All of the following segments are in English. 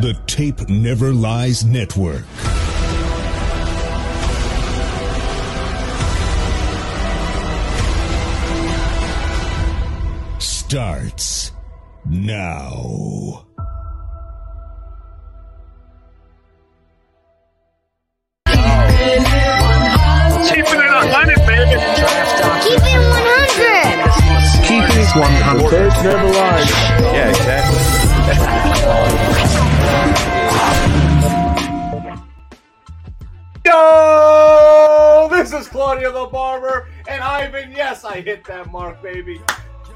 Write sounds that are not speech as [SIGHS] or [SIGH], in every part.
The Tape Never Lies Network. Starts now. Keeping it 100, baby. Keep it 100. Keeping it 100. never lies. Yeah, exactly. Yo, this is Claudio the Barber, and Ivan. Yes, I hit that mark, baby.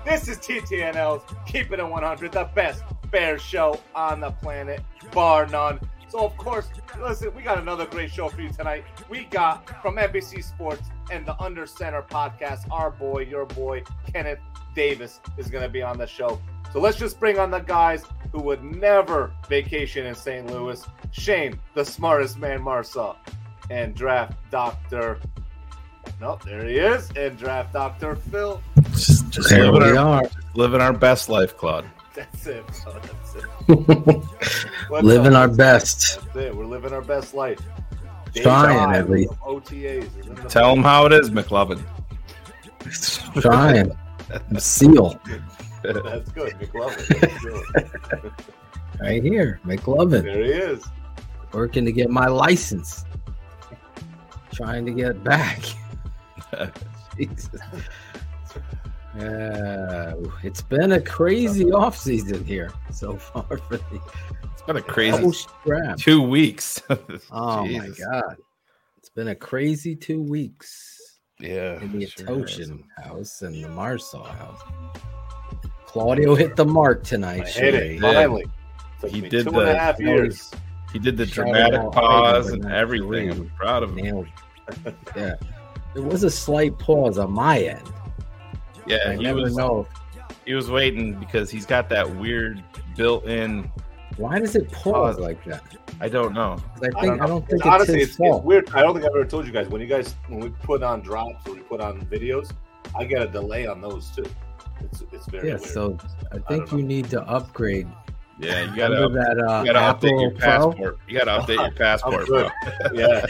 This is TTNL's Keep It at 100, the best bear show on the planet, bar none. So, of course, listen, we got another great show for you tonight. We got from NBC Sports and the Under Center podcast, our boy, your boy, Kenneth Davis is going to be on the show. So let's just bring on the guys who would never vacation in St. Louis. Shane, the smartest man, Marsaw, and draft doctor. Nope, there he is. And draft doctor Phil. Just, just There living, we our, are. living our best life, Claude. [LAUGHS] That's it. bro. That's it. [LAUGHS] Living up? our best. That's it. We're living our best life. Day Trying, five at least. of OTAs. is the Tell them how it is, McLovin. Trying. [LAUGHS] Seal. That's good. McLovin. [LAUGHS] That's good. Right here. McLovin. There he is. Working to get my license. Trying to get back. [LAUGHS] Jesus. Uh, it's been a crazy off season here so far for the It's been a crazy double two weeks. [LAUGHS] Oh my god. It's been a crazy two weeks Yeah. in the sure Ottochian house and the Marsall house. Claudio hit the mark tonight. I hit it. Sheree. Finally. Took He me did two and a the- half years. He did the Shout dramatic out pause and everything. I'm proud of him. Nailed [LAUGHS] it. Yeah. There was a slight pause on my end. Yeah, I he never was know. he was waiting because he's got that weird built-in. Why does it pause like that? I don't know. I I don't I don't, think Honestly, it's it's, his it's fault. weird. I don't think I've ever told you guys when you guys when we put on drops or we put on videos, I get a delay on those too. It's it's very Yeah, weird. so I think don't you need to upgrade. Yeah, you gotta that uh, you gotta update Apple your Pro. passport. You gotta update your [LAUGHS] passport, bro. [LAUGHS] yeah,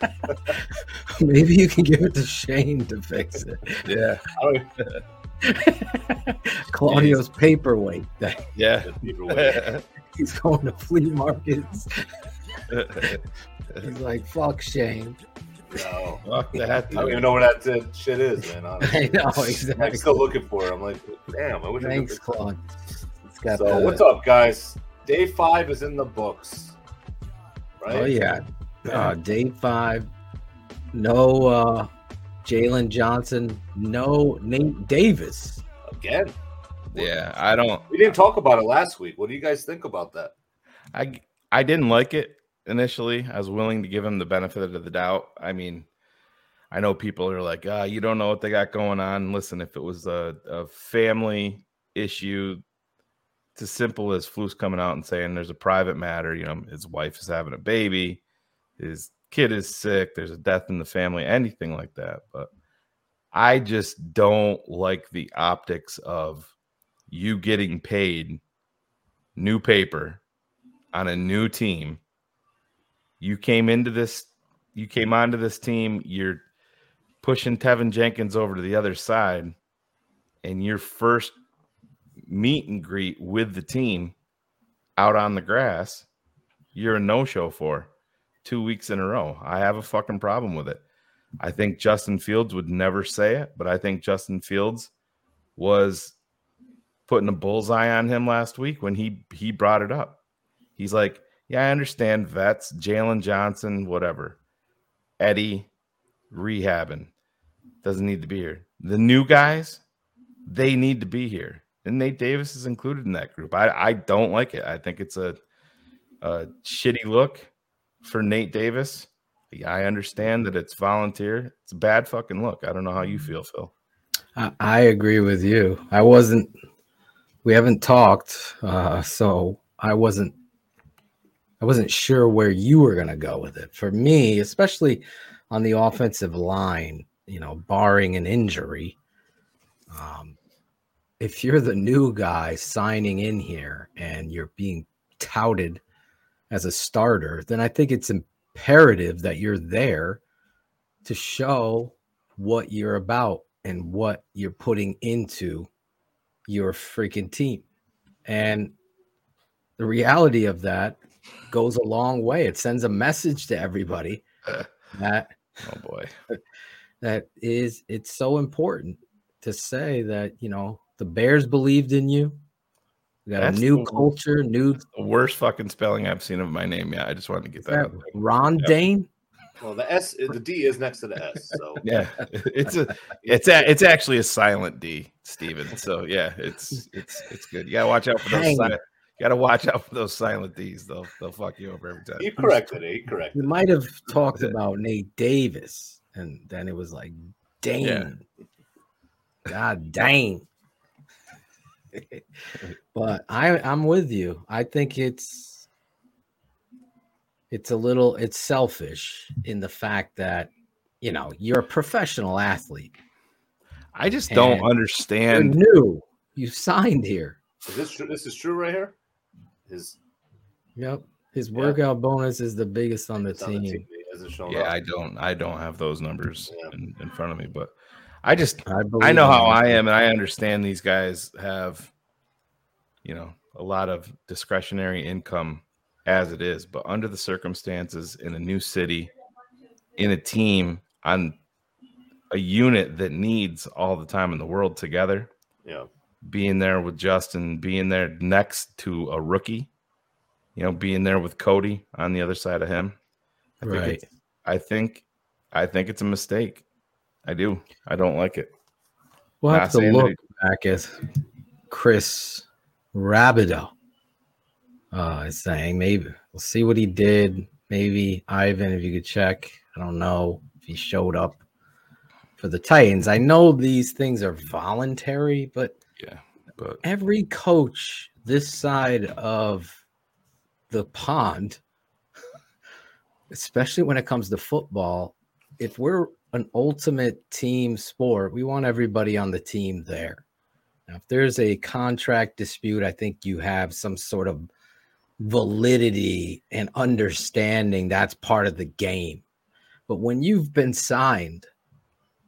[LAUGHS] Maybe you can give it to Shane to fix it. Yeah, I don't Claudio's paperweight. Yeah. even wait. he's going to flea markets. He's like, "Fuck Shane." No, Fuck that. I don't even know where that uh, shit is, man. [LAUGHS] Honestly. I know I'm still looking for it. I'm like, damn. I wish Thanks, I could. Claude. It's got So the, what's up, guys? Day five is in the books, right? Oh yeah, uh, day five. No uh, Jaylon Johnson. No Nate Davis. Again, Yeah, I don't. we didn't talk about it last week. What do you guys think about that? I I didn't like it initially. I was willing to give him the benefit of the doubt. I mean, I know people are like, ah, you don't know what they got going on. Listen, if it was a, a family issue, it's as simple as Flus coming out and saying there's a private matter. You know, his wife is having a baby, his kid is sick, there's a death in the family, anything like that. But I just don't like the optics of you getting paid new paper on a new team. You came into this, you came onto this team, you're pushing Teven Jenkins over to the other side, and your first meet and greet with the team out on the grass, you're a no show for two weeks in a row. I have a fucking problem with it. I think Justin Fields would never say it, but I think Justin Fields was putting a bullseye on him last week when he he brought it up. He's like, "Yeah, I understand vets, Jaylon Johnson, whatever, Eddie, rehabbing doesn't need to be here. The new guys, they need to be here, and Nate Davis is included in that group. I I don't like it. I think it's a a shitty look for Nate Davis. Yeah, I understand that it's volunteer. It's a bad fucking look. I don't know how you feel, Phil. I, I agree with you. I wasn't. We haven't talked, uh, so I wasn't. I wasn't sure where you were going to go with it. For me, especially on the offensive line, you know, barring an injury, um, if you're the new guy signing in here and you're being touted as a starter, then I think it's imperative that you're there to show what you're about and what you're putting into your freaking team. And the reality of that goes a long way. It sends a message to everybody [LAUGHS] that Oh boy. [LAUGHS] that is it's so important to say that you know the Bears believed in you. We got That's a new the- culture, new The worst fucking spelling I've seen of my name. Yeah, I just wanted to get that. out there. Ron Yep. Dane. Well, the S, the D is next to the S. So [LAUGHS] Yeah, it's a, it's a, it's actually a silent D, Steven. So yeah, it's it's it's good. You gotta watch out for those. Dang. Silent, you gotta watch out for those silent D's. They'll they'll fuck you over every time. he corrected it. He corrected. You might have talked about Nate Davis, and then it was like, dang, God dang. but I, I'm with you. I think it's it's a little it's selfish in the fact that you know you're a professional athlete. I just don't And You're understand. new. You signed here. Is this? This is true right here. His Yep. His Yeah. workout bonus is the biggest on the it's on the team. team. He hasn't shown Yeah, up. I don't I don't have those numbers Yeah. in, in front of me, but I just I, I know how. I am, and I understand these guys have, you know, a lot of discretionary income as it is, but under the circumstances in a new city, in a team, on a unit that needs all the time in the world together, Yeah. Being there with Justin, being there next to a rookie, you know, being there with Cody on the other side of him. I think Right. it's, I think I think it's a mistake. I do. I don't like it. We'll Not have to look he- back at Chris Rabideau. Uh, is saying maybe we'll see what he did. Maybe Ivan, if you could check. I don't know if he showed up for the Titans. I know these things are voluntary, but. But every coach this side of the pond, [LAUGHS] especially when it comes to football, if we're an ultimate team sport, we want everybody on the team there. Now, if there's a contract dispute, I think you have some sort of validity and understanding that's part of the game. But when you've been signed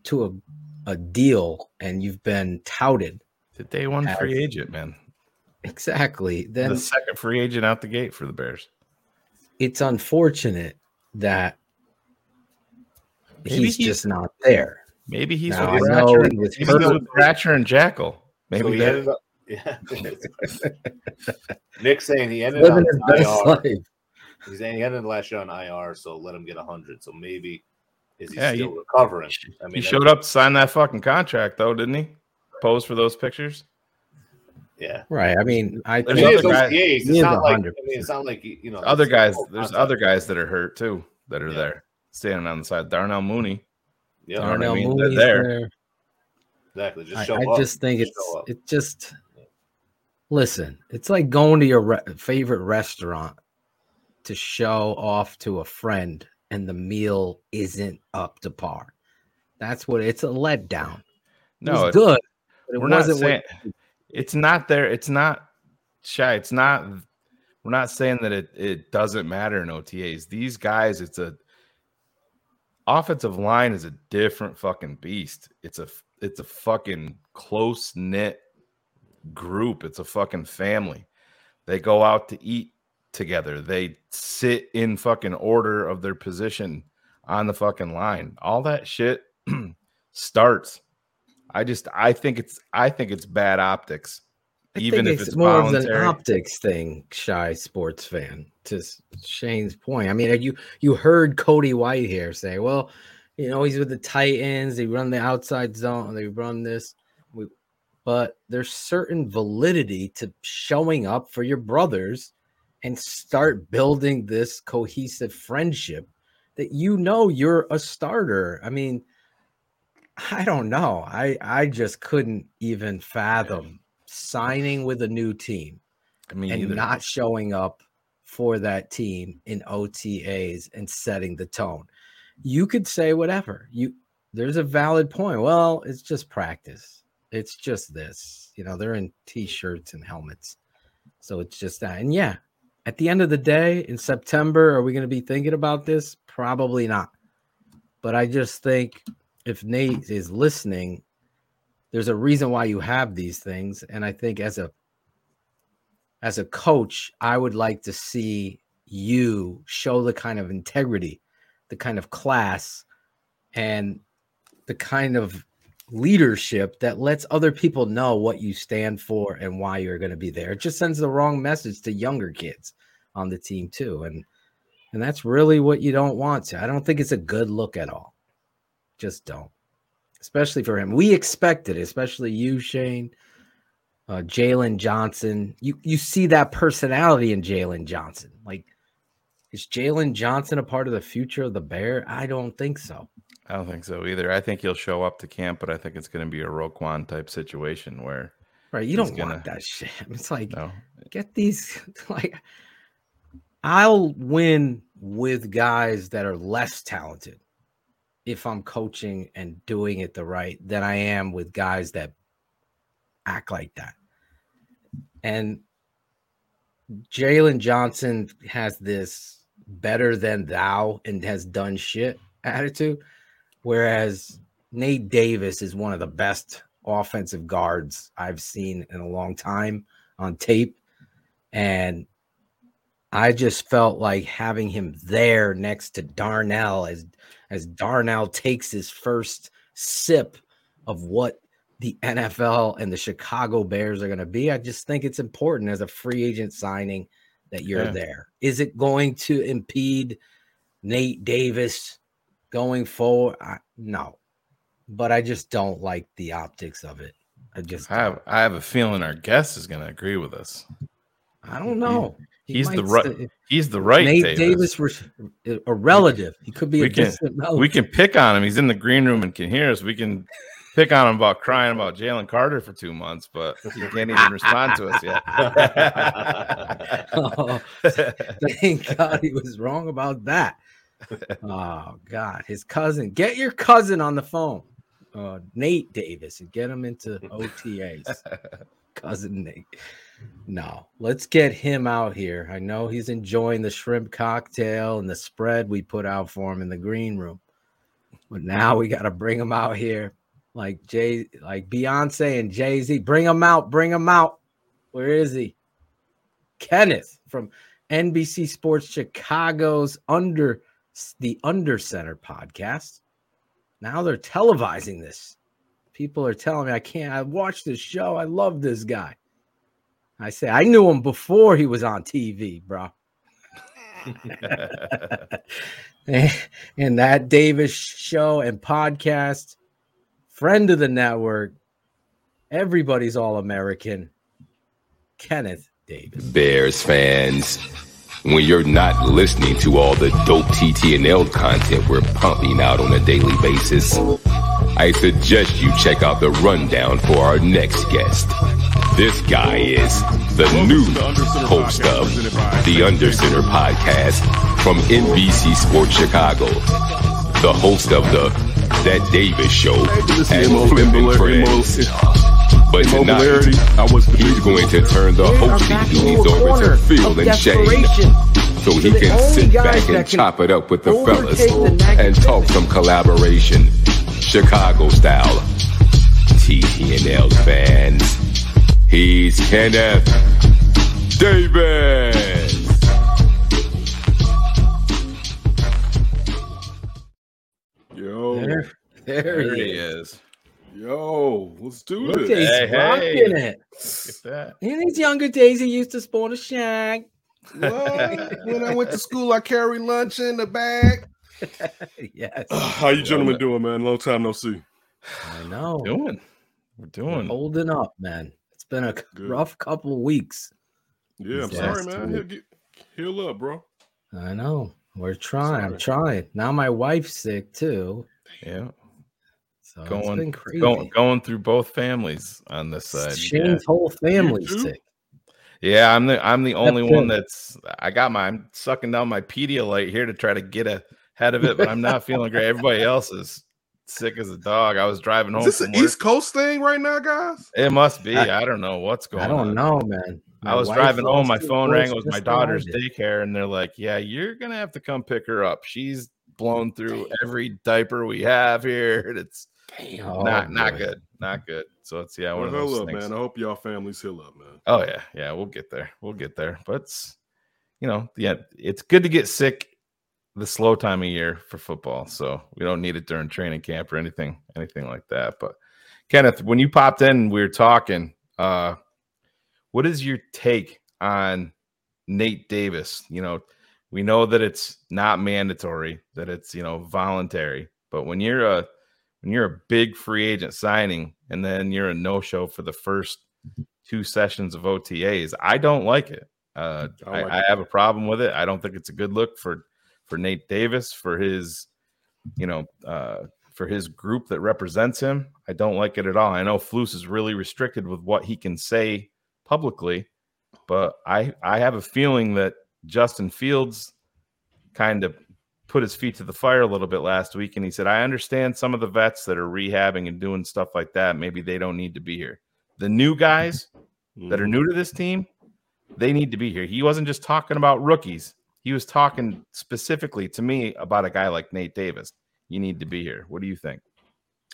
to a, a deal and you've been touted, the day one As- free agent, man. exactly, then the second free agent out the gate for the Bears. it's unfortunate that he's, he's- just not there. Maybe he's Now, with I know Ratcher. he and- was Maybe he's with Ratcher and Jackal. Maybe so he ended up. [LAUGHS] Yeah. [LAUGHS] Nick saying he ended Living on his best IR. life. He's saying he ended last year on IR, so let him get hundred. So maybe is he Yeah, still he- recovering? I mean, he showed up to sign that fucking contract, though, didn't he? Pose for those pictures. Yeah. Right. I mean, I There's think other guys- OTAs, he it's not like I mean, it's not like you know Other guys, there's other guys that are hurt too that are Yeah. there standing on the side. Darnell Mooney. Yeah, know I Darnell mean? They're Mooney's there. there. exactly. Just I, show I up. just think Just it's it just listen. It's like going to your re- favorite restaurant to show off to a friend, and the meal isn't up to par. That's what it's a letdown. No, it it- good, but it we're not saying what, it's not there. It's not shy. It's not. We're not saying that it it doesn't matter in OTAs. These guys, it's a offensive line is a different fucking beast. It's a it's a fucking close knit group. It's a fucking family. They go out to eat together. They sit in fucking order of their position on the fucking line. All that shit [CLEARS THROAT] starts. I just I think it's I think it's bad optics. I even if it's more of an optics thing, shy sports fan. To Shane's point, I mean, you you heard Cody Whitehair say, "Well, you know, he's with the Titans. They run the outside zone. They run this." We, but there's certain validity to showing up for your brothers and start building this cohesive friendship that you know you're a starter. I mean, I don't know. I I just couldn't even fathom signing with a new team [LAUGHS] I mean, and either. not showing up for that team in OTAs and setting the tone. You could say whatever. You there's a valid point. Well, it's just practice. It's just this. You know, they're in t-shirts and helmets. So it's just that. And yeah, At the end of the day, in September, are we going to be thinking about this? Probably not. But I just think if Nate is listening, there's a reason why you have these things. And I think as a as a coach, I would like to see you show the kind of integrity, the kind of class, and the kind of leadership that lets other people know what you stand for and why you're going to be there. It just sends the wrong message to younger kids on the team too. And and that's really what you don't want to. I don't think it's a good look at all. Just don't. Especially for him. We expected it, especially you, Shane, uh, Jaylon Johnson. You you see that personality in Jaylon Johnson. Like, is Jaylon Johnson a part of the future of the Bear? I don't think so. I don't think so either. I think he'll show up to camp, but I think it's going to be a Roquan type situation where Right. You don't gonna- want that shit. [LAUGHS] It's like no, get these [LAUGHS] like I'll win with guys that are less talented if I'm coaching and doing it the right than I am with guys that act like that. And Jaylon Johnson has this better than thou and has done shit attitude, whereas Nate Davis is one of the best offensive guards I've seen in a long time on tape. And I just felt like having him there next to Darnell as as Darnell takes his first sip of what the [LAUGHS] NFL and the Chicago Bears are going to be. I just think it's important as a free agent signing that you're Yeah. there. Is it going to impede Nate Davis going forward? I, no, but I just don't like the optics of it. I just I have I have a feeling our guest is going to agree with us. I don't know. He he's the right- say- He's the right Nate Davis. Davis, was a relative. He could be We a can- distant We can pick on him. He's in the green room and can hear us. We can pick on him about crying about Jalen Carter for two months, but [LAUGHS] he can't even respond to us yet. [LAUGHS] Oh, thank God he was wrong about that. Oh God, his cousin. Get your cousin on the phone, uh, Nate Davis, and get him into OTAs. [LAUGHS] cousin Nate. No, let's get him out here. I know he's enjoying the shrimp cocktail and the spread we put out for him in the green room, but now we got to bring him out here, like Jay, like Beyonce and Jay Z. Bring him out. Bring him out. Where is he? Kenneth from NBC Sports Chicago's under the Under Center podcast. Now they're televising this. People are telling me I can't. I watched this show. I love this guy. I say I knew him before he was on TV, bro. [LAUGHS] and that Davis show and podcast, friend of the network, everybody's all American. Kenneth Davis. Bears fans, when you're not listening to all the dope TTNL content we're pumping out on a daily basis, I suggest you check out the rundown for our next guest. This guy is the new host of the Under Center podcast from NBC Sports Chicago, the host of the That Davis Show and Flippin' Friends. But tonight, he's going to turn the hosting duties over to Phil and Shane so he can sit back and chop it up with the fellas and talk some collaboration, Chicago style. TTNL fans, he's Kenneth Davis. Yo, There, there, there he he is. is. yo, let's do Look this. he's Hey, hey. rocking it. Look at that. In his younger days, he used to sport a shag. What? [LAUGHS] when I went to school, I carried lunch in the bag. [LAUGHS] yes, How you gentlemen doing, man? Long time no see. I know. Doing. We're doing. Holding up, man. It's been a Good. rough couple of weeks. Yeah, I'm sorry, man. two Heal, get, heal up, bro. I know. We're trying. I'm trying. Now my wife's sick too. Yeah. So it's been Going, crazy. going going through both families on this side. Yeah. Shane's whole family's sick. Yeah, I'm the I'm the only one that's I got my I'm sucking down my Pedialyte here to try to get ahead of it, but I'm not feeling great. [LAUGHS] Everybody else is sick as a dog. I was driving home. Is this an. East Coast thing right now, guys? It must be. I don't know what's going on. I don't know, man. I was driving home. My phone rang. It was my just like I daughter's daycare, and they're like, "Yeah, you're gonna have to come pick her up. She's blown through every diaper we have here. and It's Oh, not not boy. good, not good." So it's yeah, one Well, of those heal up, things. man. I hope y'all families heal up, man. Oh yeah, yeah, we'll get there. We'll get there. But it's you know, yeah, it's good to get sick the slow time of year for football. So we don't need it during training camp or anything, anything like that. But Kenneth, when you popped in, we were talking. Uh what is your take on Nate Davis? You know, we know that it's not mandatory, that it's you know voluntary, but when you're a when you're a big free agent signing and then you're a no-show for the first two sessions of OTAs, I don't like it. Uh, I I, like I it. have a problem with it. I don't think it's a good look for for Nate Davis for his, you know, uh, for his group that represents him. I don't like it at all. I know Flus is really restricted with what he can say publicly, but I I have a feeling that Justin Fields kind of put his feet to the fire a little bit last week and he said, I understand some of the vets that are rehabbing and doing stuff like that. Maybe they don't need to be here. The new guys that are Mhm. new to this team, they need to be here. He wasn't just talking about rookies. He was talking specifically to me about a guy like Nate Davis. You need to be here. What do you think?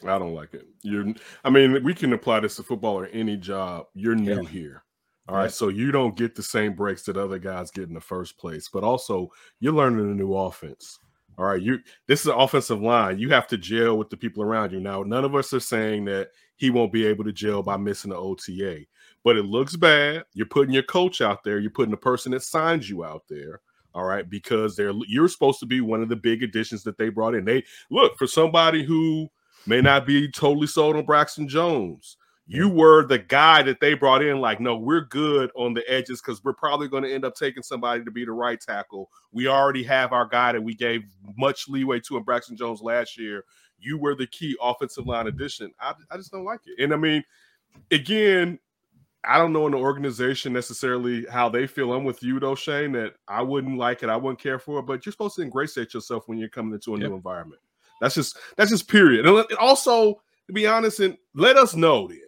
I don't like it. You're, I mean, we can apply this to football or any job. You're new Yeah. here. All right. Yeah. So you don't get the same breaks that other guys get in the first place, but also you're learning a new offense. All right. You this is an offensive line. You have to gel with the people around you. Now, none of us are saying that he won't be able to gel by missing the OTA, but it looks bad. You're putting your coach out there, you're putting the person that signs you out there. All right, because they're you're supposed to be one of the big additions that they brought in. They look for somebody who may not be totally sold on Braxton Jones. You were the guy that they brought in, like, no, we're good on the edges because we're probably going to end up taking somebody to be the right tackle. We already have our guy that we gave much leeway to in Braxton Jones last year. You were the key offensive line addition. I, I just don't like it. And I mean, again, I don't know in the organization necessarily how they feel. I'm with you though, Shane, that I wouldn't like it. I wouldn't care for it, but you're supposed to ingratiate yourself when you're coming into a Yep. new environment. That's just that's just period. And also, to be honest, and let us know then.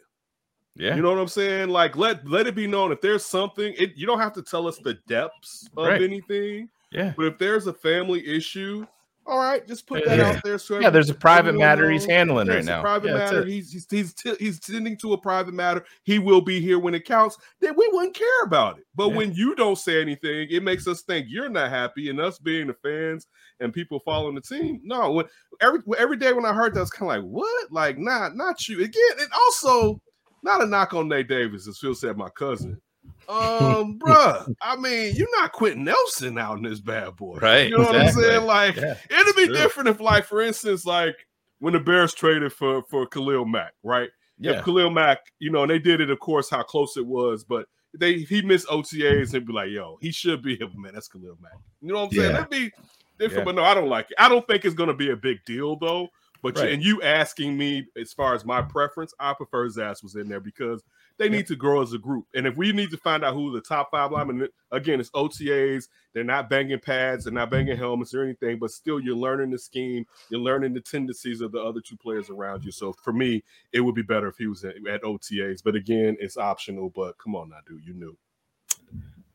Yeah. You know what I'm saying? Like let let it be known if there's something. It, you don't have to tell us the depths of Right. anything, yeah. but if there's a family issue, all right, just put that Yeah. out there. So Yeah, there's a private everyone matter he's handling Yeah, right it's a now. private Yeah, matter. He's he's he's, t- he's tending to a private matter. He will be here when it counts. Then we wouldn't care about it. But Yeah. when you don't say anything, it makes us think you're not happy, and us being the fans and people following the team. No, when every every day when I heard that, I was kind of like, what? Like, not not you again. And also, not a knock on Nate Davis, as Phil said, my cousin. Um, bruh, I mean, you're not Quenton Nelson out in this bad boy, Right, You know what I'm saying? Like, Yeah, it'd be true. different if, like, for instance, like when the Bears traded for for Khalil Mack, right? Yeah. If Khalil Mack, you know, and they did it, of course, how close it was, but they he missed OTAs and be like, yo, he should be here, man. That's Khalil Mack. You know what I'm saying? Yeah. That'd be different, Yeah. but no, I don't like it. I don't think it's gonna be a big deal though. But you- and you asking me as far as my preference, I prefer Zaz was in there because they need to grow as a group. And if we need to find out who the top five linemen, again, it's OTAs. They're not banging pads, they're not banging helmets or anything, but still you're learning the scheme, you're learning the tendencies of the other two players around you. So for me, it would be better if he was at, at OTAs. But again, it's optional. But come on now, dude, you knew.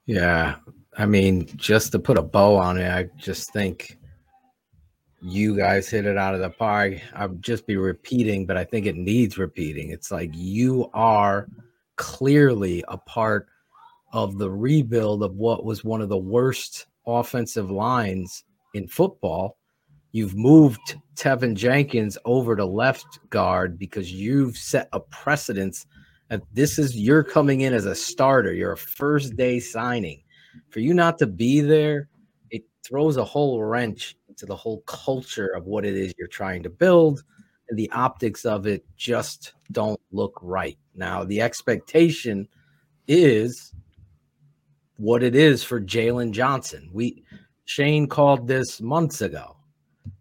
Yeah. I mean, just to put a bow on it, I just think you guys hit it out of the park. I'll just be repeating, but I think it needs repeating. It's like you are clearly a part of the rebuild of what was one of the worst offensive lines in football. You've moved Teven Jenkins over to left guard because you've set a precedence that this is you're coming in as a starter. You're a first day signing. For you not to be there, it throws a whole wrench into the whole culture of what it is you're trying to build. And the optics of it just don't look right. Now, the expectation is what it is for Jaylon Johnson. We Shane called this months ago,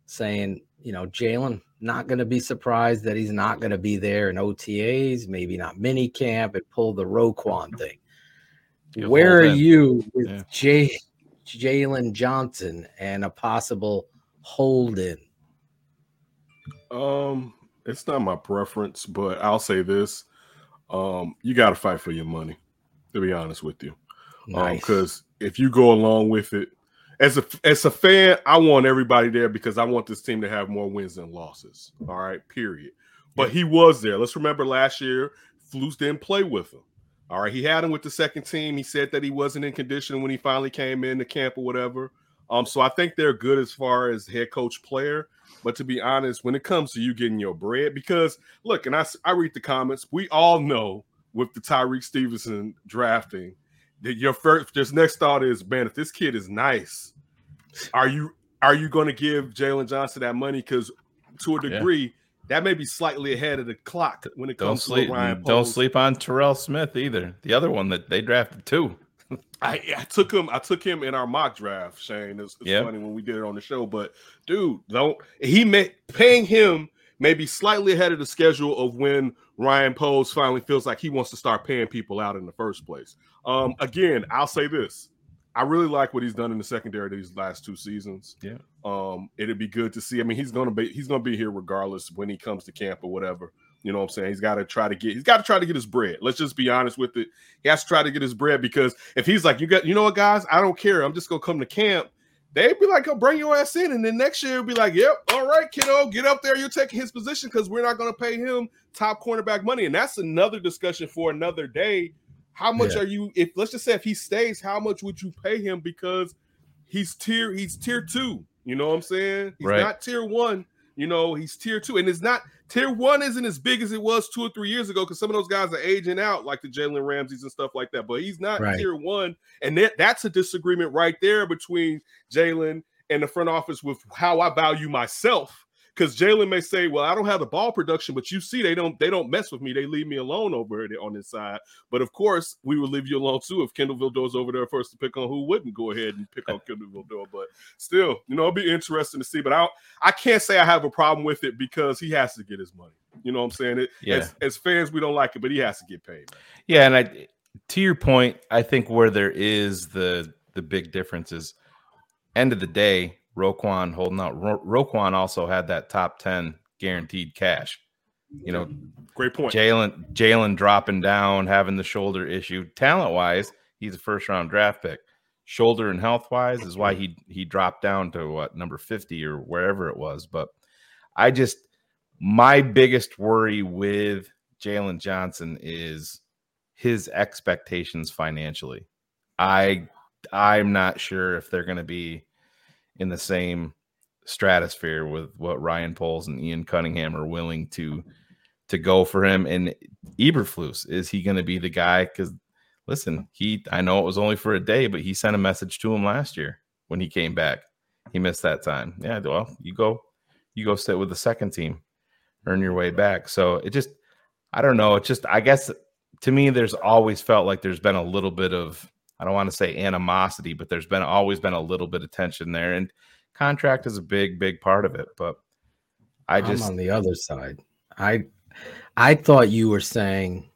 saying, you know, Jaylon not going to be surprised that he's not going to be there in OTAs, maybe not mini camp, and pull the Roquan thing. You Where are you with Yeah. Jaylon Johnson and a possible hold in? Um, it's not my preference, but I'll say this: um, you got to fight for your money. To be honest with you, Nice. because if you go along with it, as a as a fan, I want everybody there because I want this team to have more wins than losses. All right, period. But he was there. Let's remember last year, Flus didn't play with him. All right, he had him with the second team. He said that he wasn't in condition when he finally came in the camp or whatever. Um, so I think they're good as far as head coach player. But to be honest, when it comes to you getting your bread, because look, and I, I read the comments, we all know with the Tyrique Stevenson drafting that your first this next thought is, man, if this kid is nice, are you are you going to give Jaylon Johnson that money? Because to a Yeah. degree, that may be slightly ahead of the clock when it Don't comes sleep. to Ryan. Don't sleep on Terell Smith either. The other one that they drafted too. [LAUGHS] I, I took him. I took him in our mock draft. Shane, it's, it's Yep. funny when we did it on the show, but dude, don't he may paying him maybe slightly ahead of the schedule of when Ryan Poles finally feels like he wants to start paying people out in the first place. Um, again, I'll say this: I really like what he's done in the secondary these last two seasons. Yeah. Um, it'd be good to see. I mean, he's gonna be he's gonna be here regardless when he comes to camp or whatever. You know what I'm saying? He's got to try to get he's got to try to get his bread. Let's just be honest with it. He has to try to get his bread because if he's like, you got, you know what, guys, I don't care. I'm just gonna come to camp. They'd be like, oh, bring your ass in, and then next year it'll be like, yep, all right, kiddo, get up there. You're taking his position because we're not gonna pay him top cornerback money, and that's another discussion for another day. How much Yeah. are you? If let's just say if he stays, how much would you pay him because he's tier he's tier two. You know what I'm saying? He's Right. not tier one. You know, he's tier two, and it's not tier one isn't as big as it was two or three years ago because some of those guys are aging out, like the Jalen Ramseys and stuff like that. But he's not Right. tier one, and that, that's a disagreement right there between Jaylon and the front office with how I value myself. Because Jaylon may say, "Well, I don't have the ball production, but you see, they don't they don't mess with me. They leave me alone over there on this side." But of course, we would leave you alone too if Kindle Vildor's over there first to pick on who wouldn't go ahead and pick on [LAUGHS] Kindle Vildor. But still, you know, it'll be interesting to see. But I I can't say I have a problem with it because he has to get his money. You know what I'm saying? It, Yeah. as, as fans, we don't like it, but he has to get paid. Yeah, and I to your point, I think where there is the the big difference is end of the day, Roquan holding out. Ro- Roquan also had that top ten guaranteed cash. You know, Great point. Jaylon Jaylon dropping down, having the shoulder issue. Talent wise, he's a first round draft pick. Shoulder and health wise is why he he dropped down to what number fifty or wherever it was. But I just my biggest worry with Jaylon Johnson is his expectations financially. I I'm not sure if they're going to be in the same stratosphere with what Ryan Poles and Ian Cunningham are willing to to go for him. And Eberflus, is he going to be the guy? Because listen, he I know it was only for a day, but he sent a message to him last year when he came back. He missed that time. Yeah, well, you go, you go sit with the second team, earn your way back. So it just, I don't know. It just, I guess to me, there's always felt like there's been a little bit of, I don't want to say animosity, but there's been always been a little bit of tension there. And contract is a big, big part of it. But I I'm just, on the other side. I I thought you were saying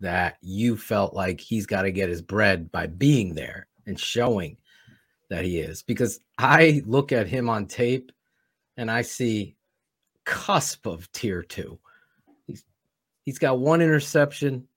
that you felt like he's got to get his bread by being there and showing that he is because I look at him on tape and I see cusp of tier 2. He's he's got one interception.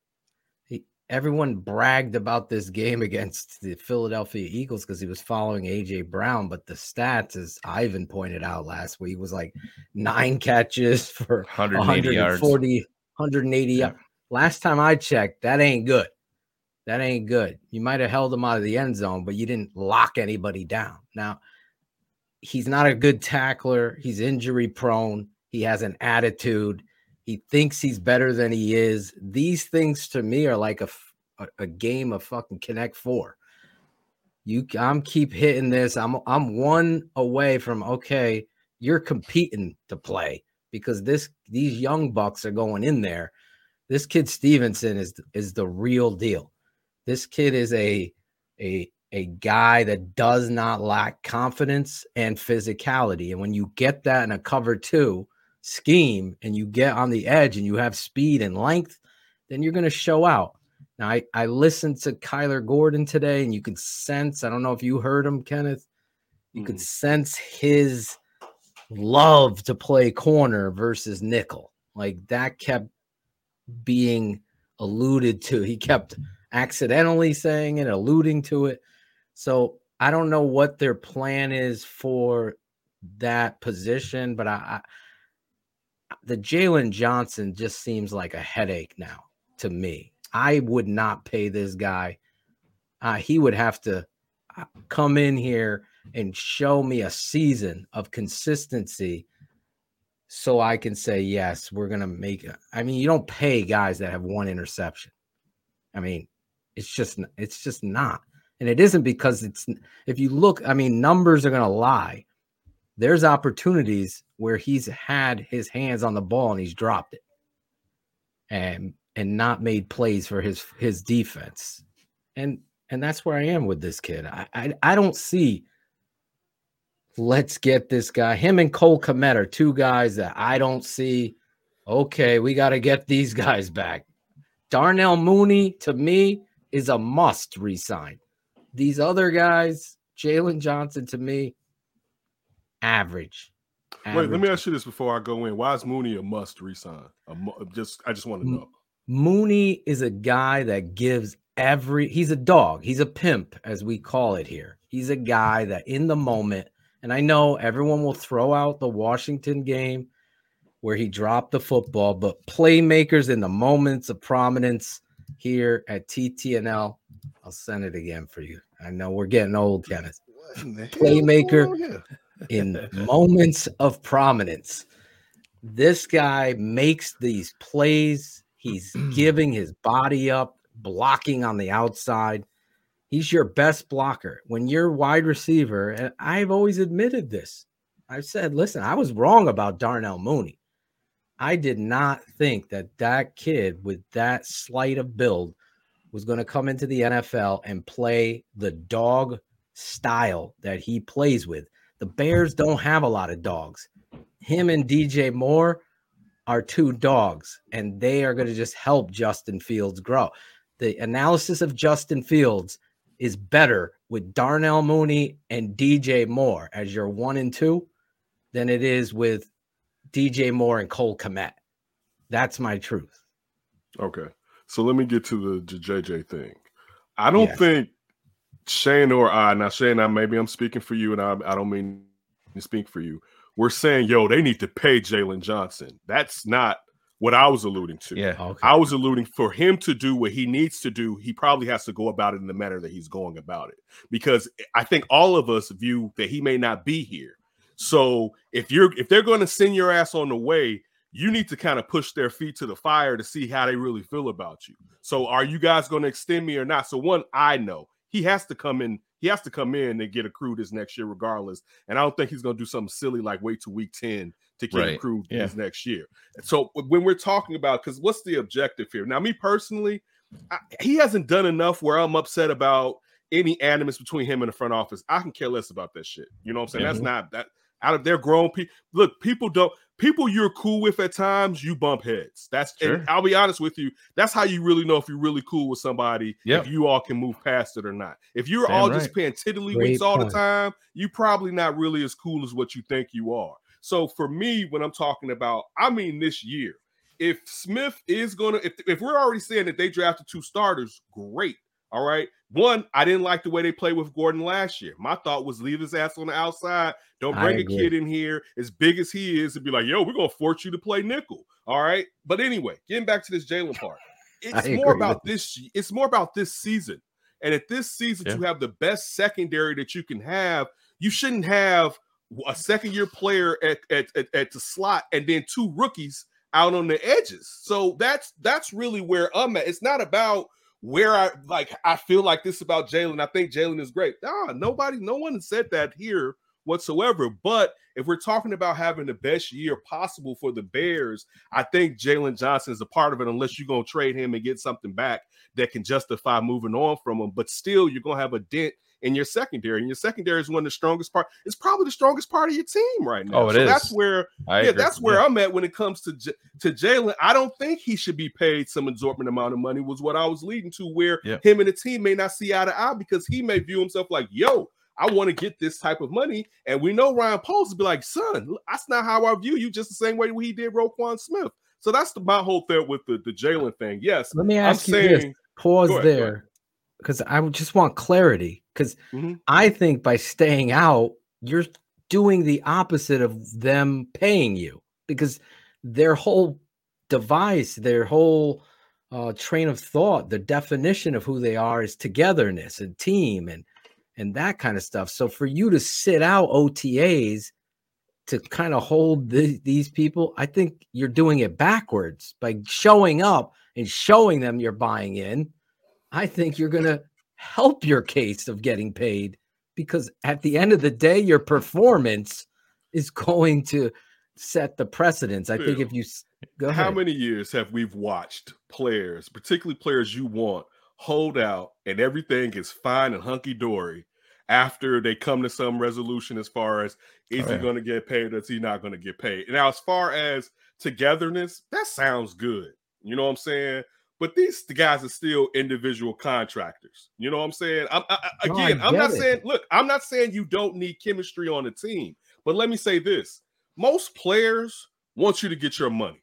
Everyone bragged about this game [LAUGHS] against the Philadelphia Eagles because he was following AJ Brown, but the stats, as Ivan pointed out last week, was like nine [LAUGHS] catches for 180 yards. 140, 180 Yeah. yards. Last time I checked, that ain't good. That ain't good. You might have held him out of the end zone, but you didn't lock anybody down. Now, he's not a good tackler. He's injury prone. He has an attitude. He thinks he's better than he is. These things to me are like a, a game of fucking Connect Four. You, I'm keep hitting this. I'm, I'm one away from okay. You're competing to play because this, these young bucks are going in there. This kid Stevenson is is the real deal. This kid is a a a guy that does not lack confidence and physicality. And when you get that in a cover two scheme and you get on the edge and you have speed and length, then you're going to show out. Now, I, I listened to Kyler Gordon today and you could sense, I don't know if you heard him, Kenneth, you could sense his love to play corner versus nickel. Like that kept being alluded to. He kept accidentally saying it, alluding to it. So I don't know what their plan is for that position, but I, I the Jaylon Johnson just seems like a headache now to me. I would not pay this guy. Uh, he would have to uh, come in here and show me a season of consistency so I can say, yes, we're going to make it. I mean, you don't pay guys that have one interception. I mean, it's just, it's just not. And it isn't because it's, if you look, I mean, numbers are going to lie. There's opportunities where he's had his hands on the ball and he's dropped it and, and not made plays for his, his defense. And, and that's where I am with this kid. I, I, I don't see let's get this guy. Him and Cole Kmet are two guys that I don't see. Okay, we got to get these [LAUGHS] guys back. Darnell Mooney, to me, is a must resign. These other guys, Jaylon Johnson, to me, average. average. Wait, let me ask you this before I go in. Why is Mooney a must resign? A mu- just, I just want to know. Mooney is a guy that gives every. He's a dog. He's a pimp, as we call it here. He's a guy that, in the moment, and I know everyone will throw out the Washington game where he dropped the football, but playmakers in the moments of prominence here at TTNL. I'll send it again for you. I know we're getting old, Kenneth. Playmaker in moments of prominence. This guy makes these plays. He's [CLEARS THROAT] giving his body up, blocking on the outside. He's your best blocker. When you're wide receiver, and I've always admitted this. I've said, listen, I was wrong about Darnell Mooney. I did not think that that kid with that slight of build was going to come into the NFL and play the dog style that he plays with. The Bears don't have a lot of dogs. Him and DJ Moore are two dogs, and they are going to just help Justin Fields grow. The analysis of Justin Fields is better with Darnell Mooney and DJ Moore as your one and two than it is with DJ Moore and Cole Kmet. That's my truth. Okay. So let me get to the JJ thing. I don't Yes. think Shane or I, now Shane, I maybe I'm speaking for you and I, I don't mean to speak for you. We're saying, yo, they need to pay Jaylon Johnson. That's not what I was alluding to. Yeah. Oh, okay. I was alluding for him to do what he needs to do. He probably has to go about it in the manner that he's going about it because I think all of us view that he may not be here. So if you're if they're going to send your ass on the way, you need to kind of push their feet to the fire to see how they really feel about you. So are you guys going to extend me or not? So one, I know he has to come in. He has to come in and get accrued this next year, regardless. And I don't think he's going to do something silly like wait to week ten to get Right. accrued Yeah. this next year. So when we're talking about, because what's the objective here? Now, me personally, I, he hasn't done enough where I'm upset about any animus between him and the front office. I can care less about that shit. You know what I'm saying? Yeah. That's mm-hmm. not that out of their grown people. Look, people don't people you're cool with at times, you bump heads. That's Sure. and I'll be honest with you. That's how you really know if you're really cool with somebody. Yep. If you all can move past it or not. If you're Damn all right. just paying tiddly Great all the time, you probably not really as cool as what you think you are. So for me, when I'm talking about, I mean this year. If Smith is gonna, if, if we're already saying that they drafted two starters, great. All right. One, I didn't like the way they played with Gordon last year. My thought was leave his ass on the outside. Don't bring a kid in here as big as he is and be like, yo, we're gonna force you to play nickel. All right. But anyway, getting back to this Jaylon part, [LAUGHS] it's more about this. It's more about this season. And at this season, Yeah. to have the best secondary that you can have, you shouldn't have a second year player at, at, at, at the slot and then two rookies out on the edges. So that's that's really where I'm at. It's not about where I like I feel like this about Jaylon. I think Jaylon is great. Nah, nobody, no one said that here whatsoever. But if we're talking about having the best year possible for the Bears, I think Jaylon Johnson is a part of it, unless you're gonna trade him and get something back that can justify moving on from him. But still, you're gonna have a dent in your secondary, and your secondary is one of the strongest part. It's probably the strongest part of your team right now. Oh, it so is. That's where I yeah, agree. that's where Yeah. I'm at when it comes to J- to Jaylon. I don't think he should be paid some exorbitant amount of money. Was what I was leading to, where Yeah. him and the team may not see eye to eye because he may view himself like, "Yo, I want to get this type of money," and we know Ryan Poles would be like, "Son, that's not how I view you." Just the same way he did Roquan Smith. So that's the, my whole thing with the the Jaylon thing. Yes, Let me I'm ask you saying this. pause ahead, there because I just want clarity. Because Mhm. I think by staying out, you're doing the opposite of them paying you because their whole device, their whole uh, train of thought, the definition of who they are is togetherness and team and and that kind of stuff. So for you to sit out OTAs to kind of hold the, these people, I think you're doing it backwards by showing up and showing them you're buying in. I think you're going to help your case of getting paid because at the end of the day, your performance is going to set the precedence. I think if you go How ahead. many years have we watched players, particularly players you want, hold out and everything is fine and hunky dory after they come to some resolution as far as is Oh, he going to get paid or is he not going to get paid? Now, as far as togetherness, that sounds good. You know what I'm saying? But these guys are still individual contractors. You know what I'm saying? I'm, I, I- No, I again, I'm not it. saying, look, I'm not saying you don't need chemistry on the team, but let me say this most players want you to get your money.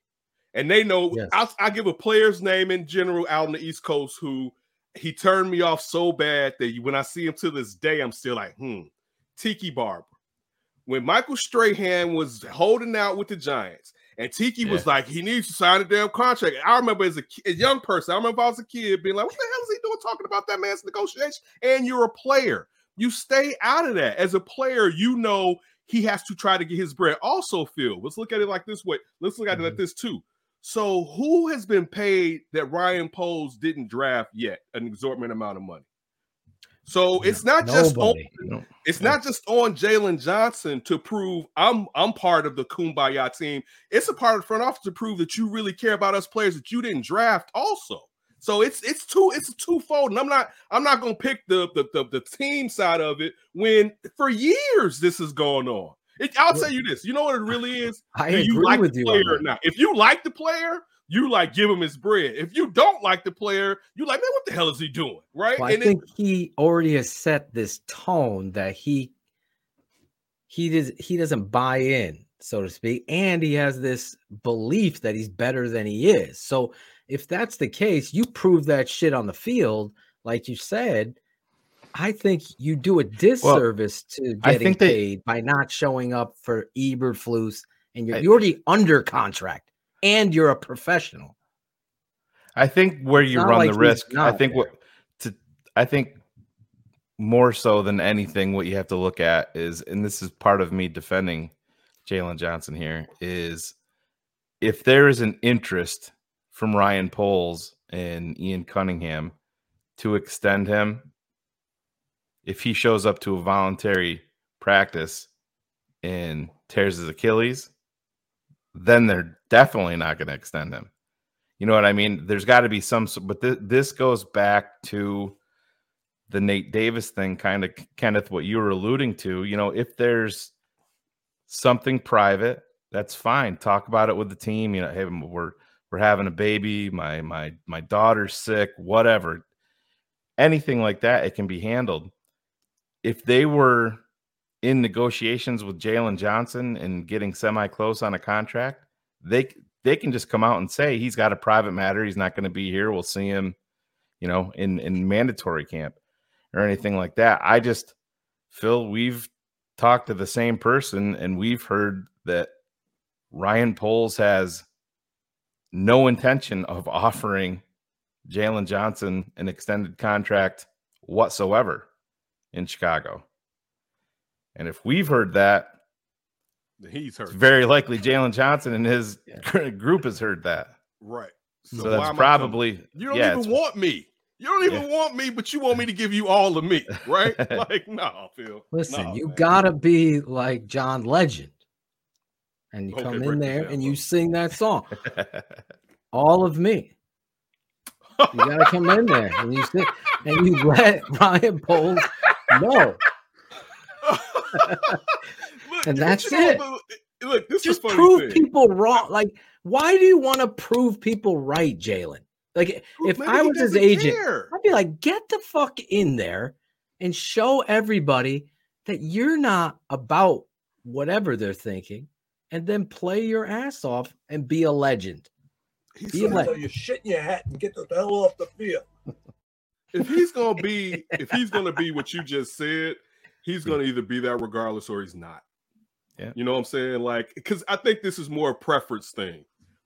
And they know Yes. I'll, I'll give a player's name in general out on the East Coast who he turned me off so bad that when I see him to this day, I'm still like, hmm, Tiki Barber. When Michael Strahan was holding out with the Giants, and Tiki was like, he needs to sign a damn contract. I remember as a, a young person, I remember I was a kid being like, what the hell is he doing talking about that man's negotiation? And you're a player. You stay out of that. As a player, you know he has to try to get his bread. Also, Phil, let's look at it like this way. Let's look at it like mm-hmm. this too. So, who has been paid that Ryan Poles didn't draft yet an exorbitant amount of money? So it's not just on, Nobody. No. it's not just on Jaylon Johnson to prove I'm I'm part of the Kumbaya team. It's a part of the front office to prove that you really care about us players that you didn't draft also. So it's it's two it's twofold, and I'm not I'm not gonna pick the the the, the team side of it when for years this is going on. It, I'll tell you this, you know what it really is. I Do you agree like with the you. on player or not? If you like the player, you like give him his bread. If you don't like the player, you like man, what the hell is he doing? Right? Well, I and it- think he already has set this tone that he he does he doesn't buy in, so to speak, and he has this belief that he's better than he is. So if that's the case, you prove that shit on the field, like you said. I think you do a disservice to I getting think they- paid by not showing up for Eberflus, and you're, I- you're already under contract, and you're a professional. I think where you run like the risk, I think what to I think more so than anything, what you have to look at is, and this is part of me defending Jaylon Johnson here, is if there is an interest from Ryan Poles and Ian Cunningham to extend him, if he shows up to a voluntary practice and tears his Achilles, then they're definitely not going to extend him. You know what I mean? There's got to be some, but th- this goes back to the Nate Davis thing, kind of, Kenneth, what you were alluding to. You know, if there's something private, that's fine. Talk about it with the team. You know, hey, we're we're having a baby. My my my daughter's sick. Whatever, anything like that, it can be handled. If they were in negotiations with Jaylon Johnson and getting semi close on a contract, they they can just come out and say he's got a private matter. He's not going to be here. We'll see him, you know, in in mandatory camp or anything like that. I just Phil, we've talked to the same person and we've heard that Ryan Poles has no intention of offering Jaylon Johnson an extended contract whatsoever in Chicago. And if we've heard that, he's heard. it's very likely Jaylon Johnson and his [LAUGHS] group has heard that. right. So, why that's am I coming? probably You don't yeah, even want me. You don't even want me, but you want me to give you all of me, right? [LAUGHS] like, no, Phil. Listen, No, you man. gotta be like John Legend. And you Okay, come in there down, and bro. you sing that song, [LAUGHS] All of Me. You gotta come in there and you sing and you let Ryan Poles know. [LAUGHS] Look, And that's know, it. but- eh, Look, this Just is prove thing. people wrong. Like, why do you want to prove people right, Jaylon? Like, if I was his agent, care. I'd be like, get the fuck in there and show everybody that you're not about whatever they're thinking, and then play your ass off and be a legend. He's Be a like, legend. So you shit in your hat and get the hell off the field. [LAUGHS] if he's gonna be if he's gonna be what you just said, he's gonna either be that regardless or he's not. Yeah. You know what I'm saying? Like, because I think this is more a preference thing.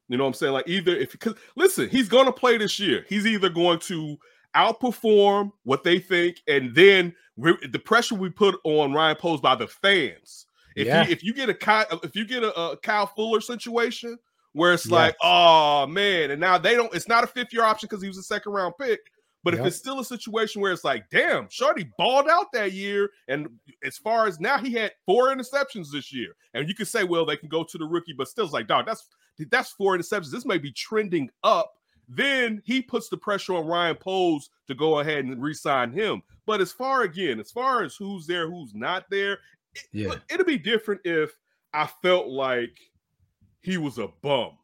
You know what I'm saying? Like, either if because listen, he's gonna play this year. He's either going to outperform what they think, and then we the pressure we put on Ryan Poles by the fans. If Yeah. he, if you get a Kyle, if you get a, a Kyle Fuller situation where it's like, oh man, and now they don't, it's not a fifth year option because he was a second round pick. But if it's still a situation where it's like, damn, Shorty balled out that year, and as far as now, he had four interceptions this year, and you can say, well, they can go to the rookie, but still, it's like, dog, that's that's four interceptions. This may be trending up. Then he puts the pressure on Ryan Poles to go ahead and re-sign him. But as far again, as far as who's there, who's not there, Yeah. it'll be different if I felt like he was a bum.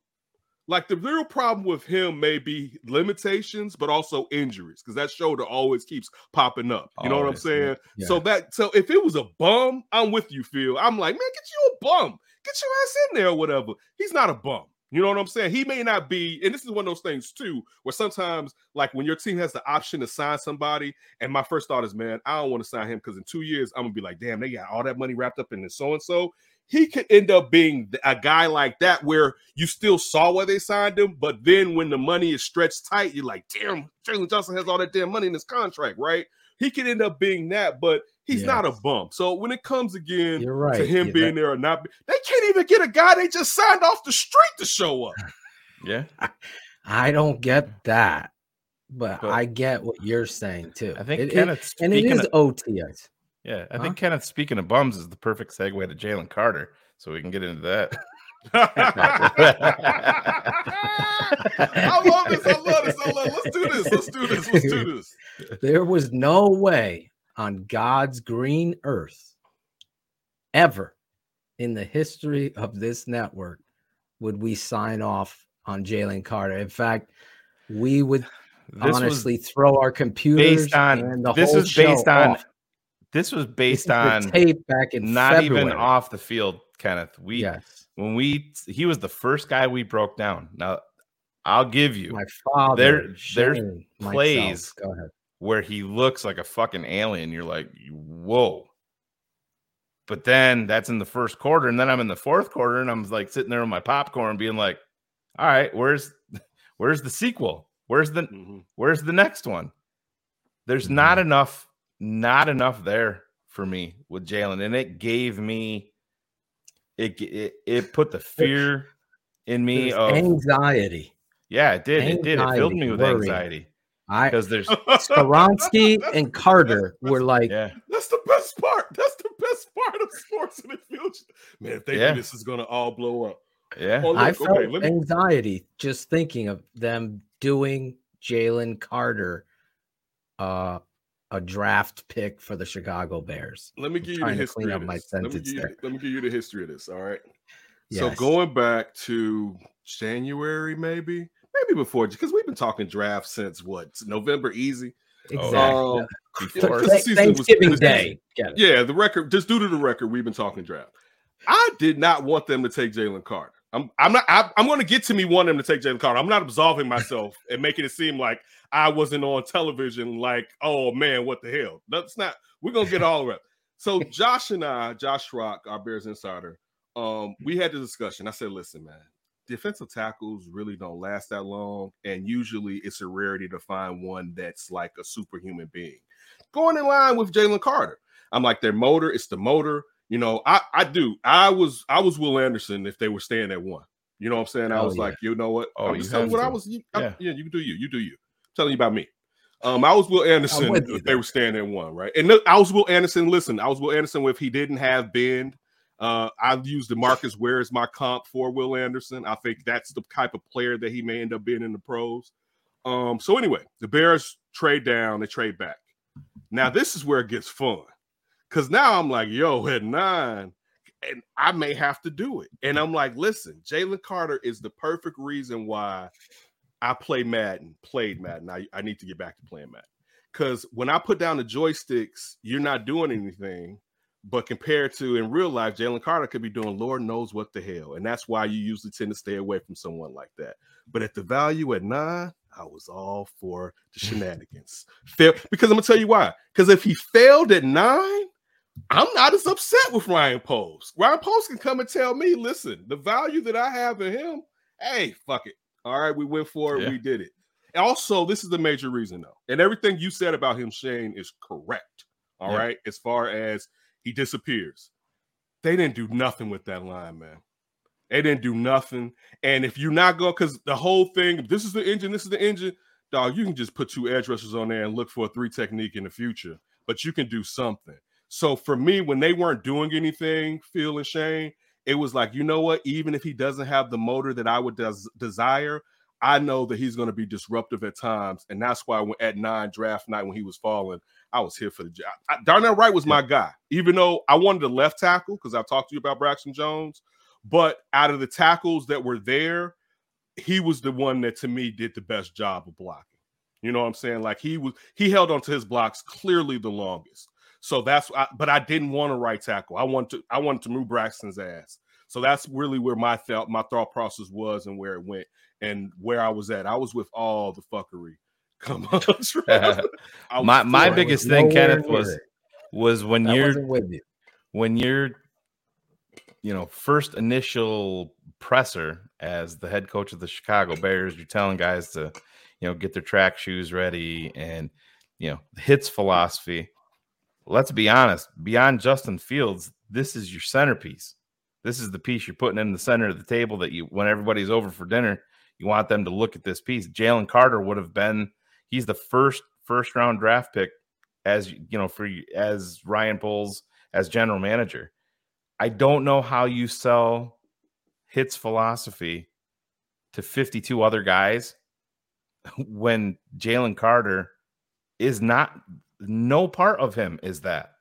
Like the real problem with him may be limitations, but also injuries, because that shoulder always keeps popping up. You know what I'm oh, saying? yeah. So that so if it was a bum, I'm with you, Phil. I'm like, man, get you a bum, get your ass in there or whatever. He's not a bum. You know what I'm saying? He may not be, and this is one of those things too, where sometimes, like when your team has the option to sign somebody, and my first thought is, man, I don't want to sign him because in two years I'm gonna be like, damn, they got all that money wrapped up in this so and so. He could end up being a guy like that where you still saw where they signed him, but then when the money is stretched tight, you're like, damn, Jaylon Johnson has all that damn money in his contract, right? He could end up being that, but he's not a Yes. bum. So when it comes again right. to him Yeah, being there or not, they can't even get a guy they just signed off the street to show up. [LAUGHS] Yeah. I don't get that, but, But- I get what you're saying too. I think It- it- Kenneth and it speaking is of- OTS. Yeah, I Huh? think Kenneth speaking of bums is the perfect segue to Jalen Carter, so we can get into that. I love this. I love this. I love. Let's do this. Let's do this. Let's do this. There was no way on God's green earth ever in the history of this network would we sign off on Jalen Carter. In fact, we would This honestly throw our computers based on and the this whole is based show on off. This was [LAUGHS] based on tape back in not February. even off the field, Kenneth. We yes, when we he was the first guy we broke down. Now I'll give you my father. there- there's plays Go ahead. where he looks like a fucking alien. You're like, whoa. But then that's in the first quarter, and then I'm in the fourth quarter, and I'm like sitting there with my popcorn, being like, "All right, where's [LAUGHS] where's the sequel? Where's the Mhm. where's the next one?" There's Mm-hmm. not enough, not enough there for me with Jalen, and it gave me it it, it put the fear in me There's of anxiety. yeah, it did, it did, it filled me with worry. anxiety I because there's Skoronski [LAUGHS] and Carter were like, yeah. That's the best part. That's the best part of sports in the future. Man, if they Yeah. do this, is gonna all blow up. Yeah. Oh, I felt okay, me anxiety just thinking of them doing Jalen Carter uh, a draft pick for the Chicago Bears. let me give you the history of my this. Let me, sentence you, let me give you the history of this. All right. So going back to January, maybe, maybe before, because we've been talking draft since what November, easy. exactly. Um, [LAUGHS] Before- because Th- season was- Thanksgiving season- Day. Yeah, the record, just due to the record, we've been talking draft. I did not want them to take Jalen Carter. I'm, I'm not. I, I'm going to get to me wanting to take Jalen Carter. I'm not absolving myself and making it seem like I wasn't on television. Like, oh man, what the hell? That's not. We're gonna get all of it. So Josh and I, Josh Schrock, our Bears insider, um, we had the discussion. I said, listen, man, defensive tackles really don't last that long, and usually it's a rarity to find one that's like a superhuman being. Going in line with Jalen Carter, I'm like their motor. It's the motor. You know, I I do. I was I was Will Anderson if they were staying at one. You know what I'm saying? I Oh, was yeah. like, you know what? Oh, I'm you just telling have you what I was. You, I- Yeah. yeah, you do you. You do you. telling you about me. Um, I was Will Anderson if they were staying at one, right? And look, I was Will Anderson. Listen, I was Will Anderson if he didn't have Bend. Uh, I've used Demarcus Ware as my comp for Will Anderson. I think that's the type of player that he may end up being in the pros. Um, so anyway, the Bears trade down, they trade back. Now this is where it gets fun. Cause now I'm like, yo, at nine, and I may have to do it. And I'm like, listen, Jalen Carter is the perfect reason why I play Madden, played Madden. I, I need to get back to playing Madden. Because when I put down the joysticks, you're not doing anything. but compared to in real life, Jalen Carter could be doing Lord knows what the hell. And that's why you usually tend to stay away from someone like that. But at the value at nine, I was all for the shenanigans. Fail because I'm gonna tell you why. Because if he failed at nine, I'm not as upset with Ryan Poles. Ryan Poles can come and tell me, listen, the value that I have in him, hey, fuck it. All right, we went for it, Yeah. we did it. Also, this is the major reason though, and everything you said about him, Shane, is correct. All right, Yeah. as far as he disappears, they didn't do nothing with that line, man. They didn't do nothing. And if you're not going, because the whole thing, this is the engine, this is the engine, dog, you can just put two edge rushers on there and look for a three technique in the future, but you can do something. So for me, when they weren't doing anything, Phil and Shane, it was like, you know what? Even if he doesn't have the motor that I would des- desire, I know that he's going to be disruptive at times. And that's why when, at nine draft night, when he was falling, I was here for the job. I- Darnell Wright was my guy, even though I wanted a left tackle because I've talked to you about Braxton Jones. But out of the tackles that were there, he was the one that to me did the best job of blocking. You know what I'm saying? Like he was, he held onto his blocks clearly the longest. So that's, I, but I didn't want a right tackle. I wanted to, I wanted to move Braxton's ass. So that's really where my thought, my thought process was and where it went and where I was at. I was with all the fuckery. [LAUGHS] Come on, [LAUGHS] Trav. I was my my for biggest thing, Kenneth, was it. was when I you're with you. when you're you know first initial presser as the head coach of the Chicago Bears, you're telling guys to you know get their track shoes ready and you know hits philosophy. Let's be honest, beyond Justin Fields, this is your centerpiece. This is the piece you're putting in the center of the table that you when everybody's over for dinner, you want them to look at this piece. Jalen Carter would have been he's the first first round draft pick as you know for as Ryan Poles as general manager. I don't know how you sell hits philosophy to 52 other guys [LAUGHS] when Jalen Carter is not no part of him is that.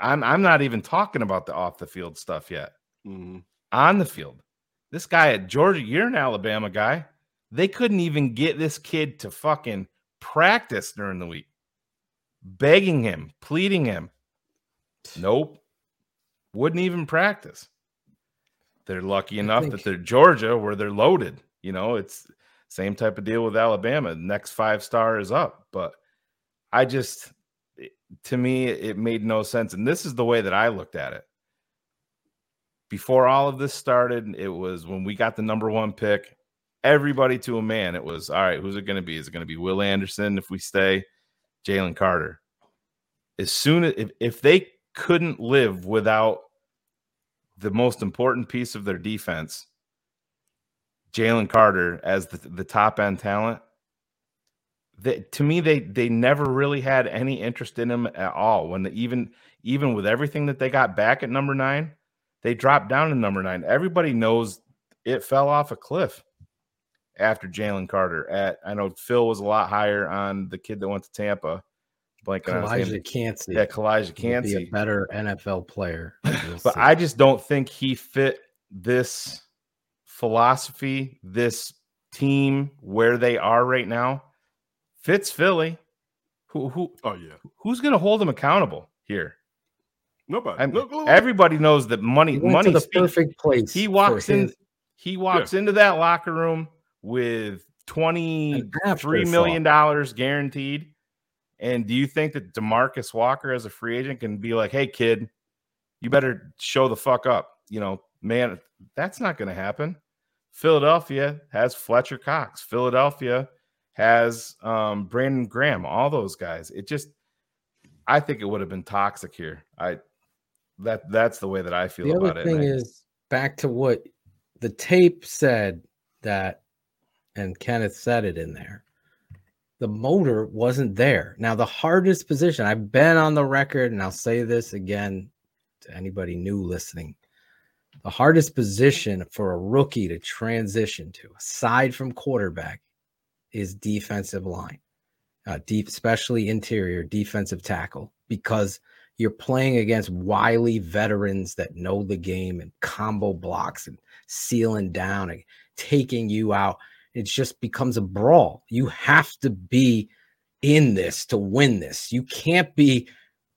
I'm I'm not even talking about the off the field stuff yet. Mhm. On the field. This guy at Georgia, you're an Alabama guy. They couldn't even get this kid to fucking practice during the week. Begging him, pleading him. Nope. Wouldn't even practice. They're lucky enough think- that they're Georgia where they're loaded. You know, it's same type of deal with Alabama. Next five star is up. But I just to me it made no sense. And this is the way that I looked at it. Before all of this started, it was when we got the number one pick, everybody to a man. It was all right, who's it going to be? Is it going to be Will Anderson if we stay? Jalen Carter. As soon as if, if they couldn't live without the most important piece of their defense, Jalen Carter as the, the top end talent, they, to me they they never really had any interest in him at all. When the, even even with everything that they got back at number nine, they dropped down to number nine. Everybody knows it fell off a cliff after Jalen Carter. At I know Phil was a lot higher on the kid that went to Tampa. Blanking on his Elijah name. Kancey. Yeah, Calijah would be a better NFL player. [LAUGHS] But see. I just don't think he fit this philosophy, this team where they are right now. Fits Philly. Who who Oh yeah, who's going to hold him accountable here? nobody. I'm, No, no, no. everybody knows that money He went money the speaks. perfect place. He walks in his- he walks into that locker room with twenty three million dollars guaranteed. And do you think that Demarcus Walker as a free agent can be like, "Hey kid, you better show the fuck up." You know, man, that's not going to happen. Philadelphia has Fletcher Cox. Philadelphia has um Brandon Graham, all those guys. It just I think it would have been toxic here. I that that's the way that I feel the about other it. thing I- is back to what the tape said that, and Kenneth said it in there. The motor wasn't there. Now, the hardest position, I've been on the record, and I'll say this again to anybody new listening. The hardest position for a rookie to transition to, aside from quarterback, is defensive line, uh, deep, especially interior defensive tackle, because you're playing against wily veterans that know the game and combo blocks and sealing down and taking you out. It just becomes a brawl. You have to be in this to win this. You can't be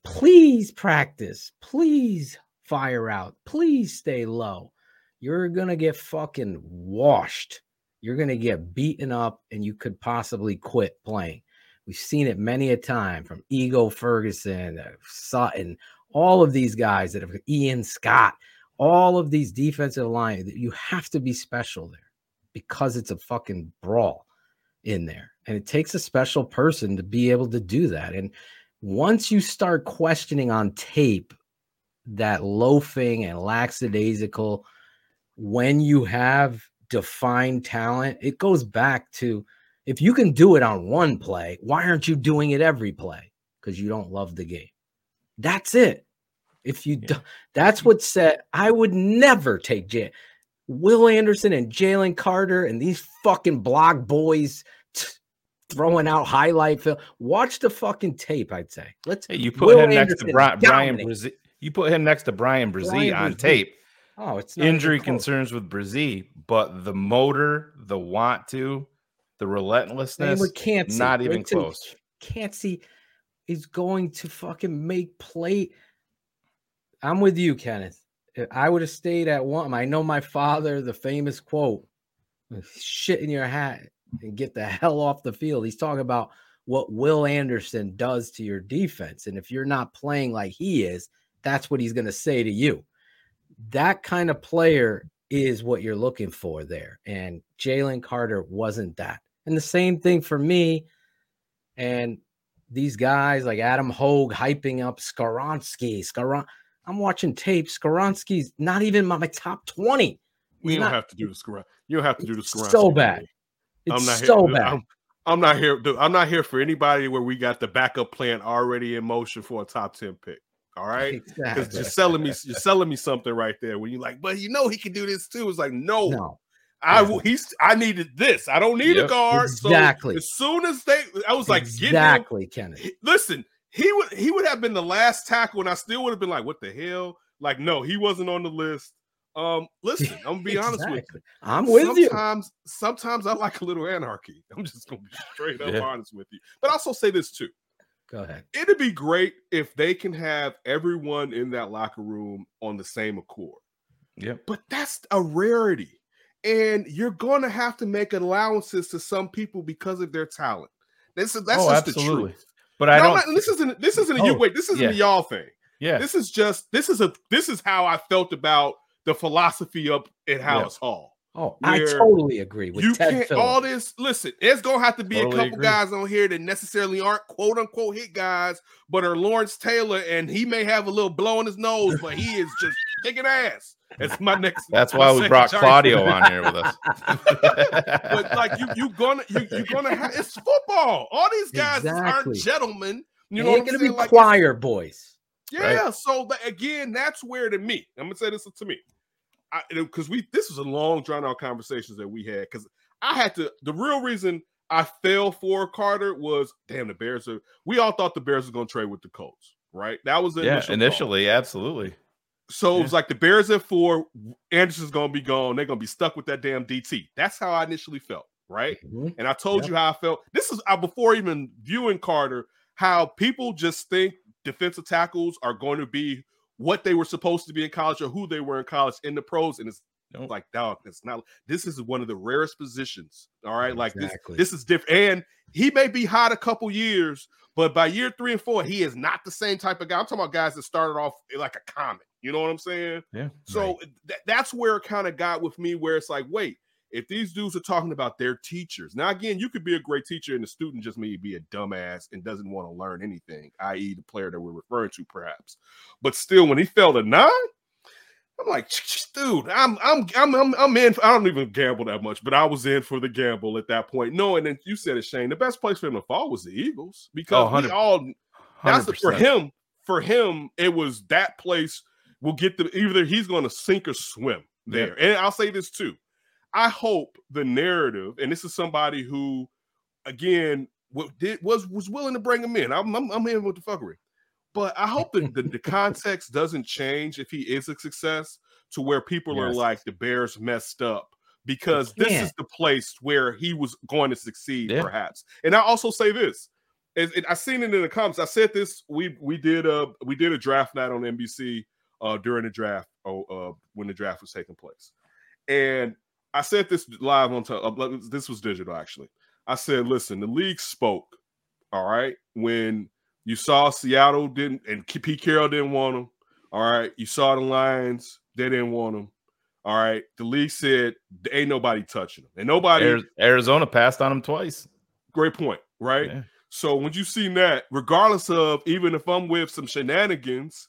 please practice. Please fire out. Please stay low. You're going to get fucking washed. You're going to get beaten up and you could possibly quit playing. We've seen it many a time from Ego Ferguson, uh, Sutton, all of these guys that have Ian Scott, all of these defensive line. That you have to be special there because it's a fucking brawl in there. And it takes a special person to be able to do that. And once you start questioning on tape that loafing and lackadaisical, when you have defined talent, it goes back to if you can do it on one play, why aren't you doing it every play? Because you don't love the game. That's it. If you do, that's what said I would never take J- Will Anderson and Jalen Carter and these fucking blog boys t- throwing out highlight film. Watch the fucking tape. I'd say. Let's. Hey, you put Will him next to Brian, Brian. Bresee. You put him next to Brian Bresee Brian on Bresee. tape. Oh, it's not Injury concerns with Bresee, but the motor, the want to, the relentlessness, with Kancey. not not even close. Can't see is going to fucking make play. I'm with you, Kenneth. If I would have stayed at one. I know my father, the famous quote, shit in your hat and get the [LAUGHS] hell off the field. He's talking about what Will Anderson does to your defense. And if you're not playing like he is, that's what he's going to say to you. That kind of player is what you're looking for there. And Jalen Carter wasn't that. And the same thing for me. And these guys like Adam Hoge hyping up Skoronski. Skaron- I'm watching tape. Skoronski's not even my, my top 20. We don't have to do the scrum. You don't have to do the It's so bad. It's I'm not so here. bad. I'm, I'm not here. dude, I'm not here for anybody where we got the backup plan already in motion for a top ten pick. All right, because Exactly. you're selling me, you're [LAUGHS] selling me something right there. When you're like, but you know he can do this too. It's like, no, No. I will. He's. I needed this. I don't need a guard. Exactly. So as soon as they, I was like, exactly, Kenneth. Listen, he would he would have been the last tackle, and I still would have been like, what the hell? Like, no, he wasn't on the list. Um, listen, [LAUGHS] I'm gonna be honest with you. I'm with you. sometimes, Sometimes I like a little anarchy. I'm just gonna be straight up Yeah. honest with you. But I also say this too. Go ahead. It'd be great if they can have everyone in that locker room on the same accord. Yeah. But that's a rarity. And you're gonna have to make allowances to some people because of their talent. This is that's oh, just absolutely. the truth. But I No, don't. Not- this isn't this isn't a you Oh, wait, this isn't yeah. a y'all thing. yeah. This is just this is a this is how I felt about the philosophy up at Halas Hall. Oh, I totally agree with you Ted can't Phillips. all this. Listen, there's gonna have to be Totally a couple agree. guys on here that necessarily aren't quote unquote hit guys, but are Lawrence Taylor, and he may have a little blow in his nose, but he is just [LAUGHS] kicking ass. That's my next. [LAUGHS] That's my why we brought choice. Claudio on here with us. [LAUGHS] but like you, you gonna you you gonna have it's football. All these guys Exactly. aren't gentlemen. You You know ain't what I'm gonna saying? be Like, choir boys. yeah. So but again, that's where to me. I'm gonna say this to me, because we this was a long drawn out conversations that we had. Because I had to. The real reason I fell for Carter was damn the Bears are. We all thought the Bears were gonna trade with the Colts, right? That was the yeah, initial initially, absolutely. So it was like the Bears at four, Anderson's gonna be gone. They're gonna be stuck with that damn DT. That's how I initially felt, right? Mhm. And I told Yep. you how I felt. This is uh, before even viewing Carter, how people just think defensive tackles are going to be what they were supposed to be in college or who they were in college in the pros. And it's Nope. like, dog, it's not. This is one of the rarest positions. All right, like Exactly. this. This is different. And he may be hot a couple years, but by year three and four, he is not the same type of guy. I'm talking about guys that started off like a comet. You know what I'm saying? Yeah. So th- that's where it kind of got with me, where it's like, wait, if these dudes are talking about their teachers, now again, you could be a great teacher and the student just may be a dumbass and doesn't want to learn anything, i.e., the player that we're referring to, perhaps. But still, when he fell to nine, I'm like, dude, I'm I'm I'm I'm, I'm in. I don't even gamble that much, but I was in for the gamble at that point, No, and then you said it, Shane. The best place for him to fall was the Eagles because Oh, we all that's for 100%. him. For him, it was that place will get the either he's going to sink or swim there. And I'll say this too. I hope the narrative, and this is somebody who, again, what did was was willing to bring him in. I'm I'm, I'm in with the fuckery, but I hope that the, the [LAUGHS] context doesn't change if he is a success to where people are like the Bears messed up because this is the place where he was going to succeed, Yeah. perhaps. And I also say this it, it- I seen it in the comments. I said this. We we did a we did a draft night on NBC uh, during the draft. Oh, uh, when the draft was taking place, and I said this live on. T- uh, this was digital actually. I said, listen, the league spoke. All right, when you saw Seattle didn't and Pete Carroll didn't want him. All right, you saw the Lions, they didn't want him. All right, the league said ain't nobody touching him, and nobody. Arizona passed on him twice. Great point, right? Yeah. So when you seen that, regardless of even if I'm with some shenanigans,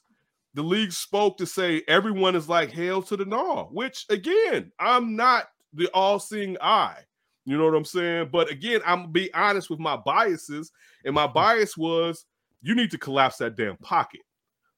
the league spoke to say everyone is like hail to the gnaw, which again, I'm not the all-seeing eye. You know what I'm saying? But again, I'm gonna be honest with my biases, and my bias was you need to collapse that damn pocket.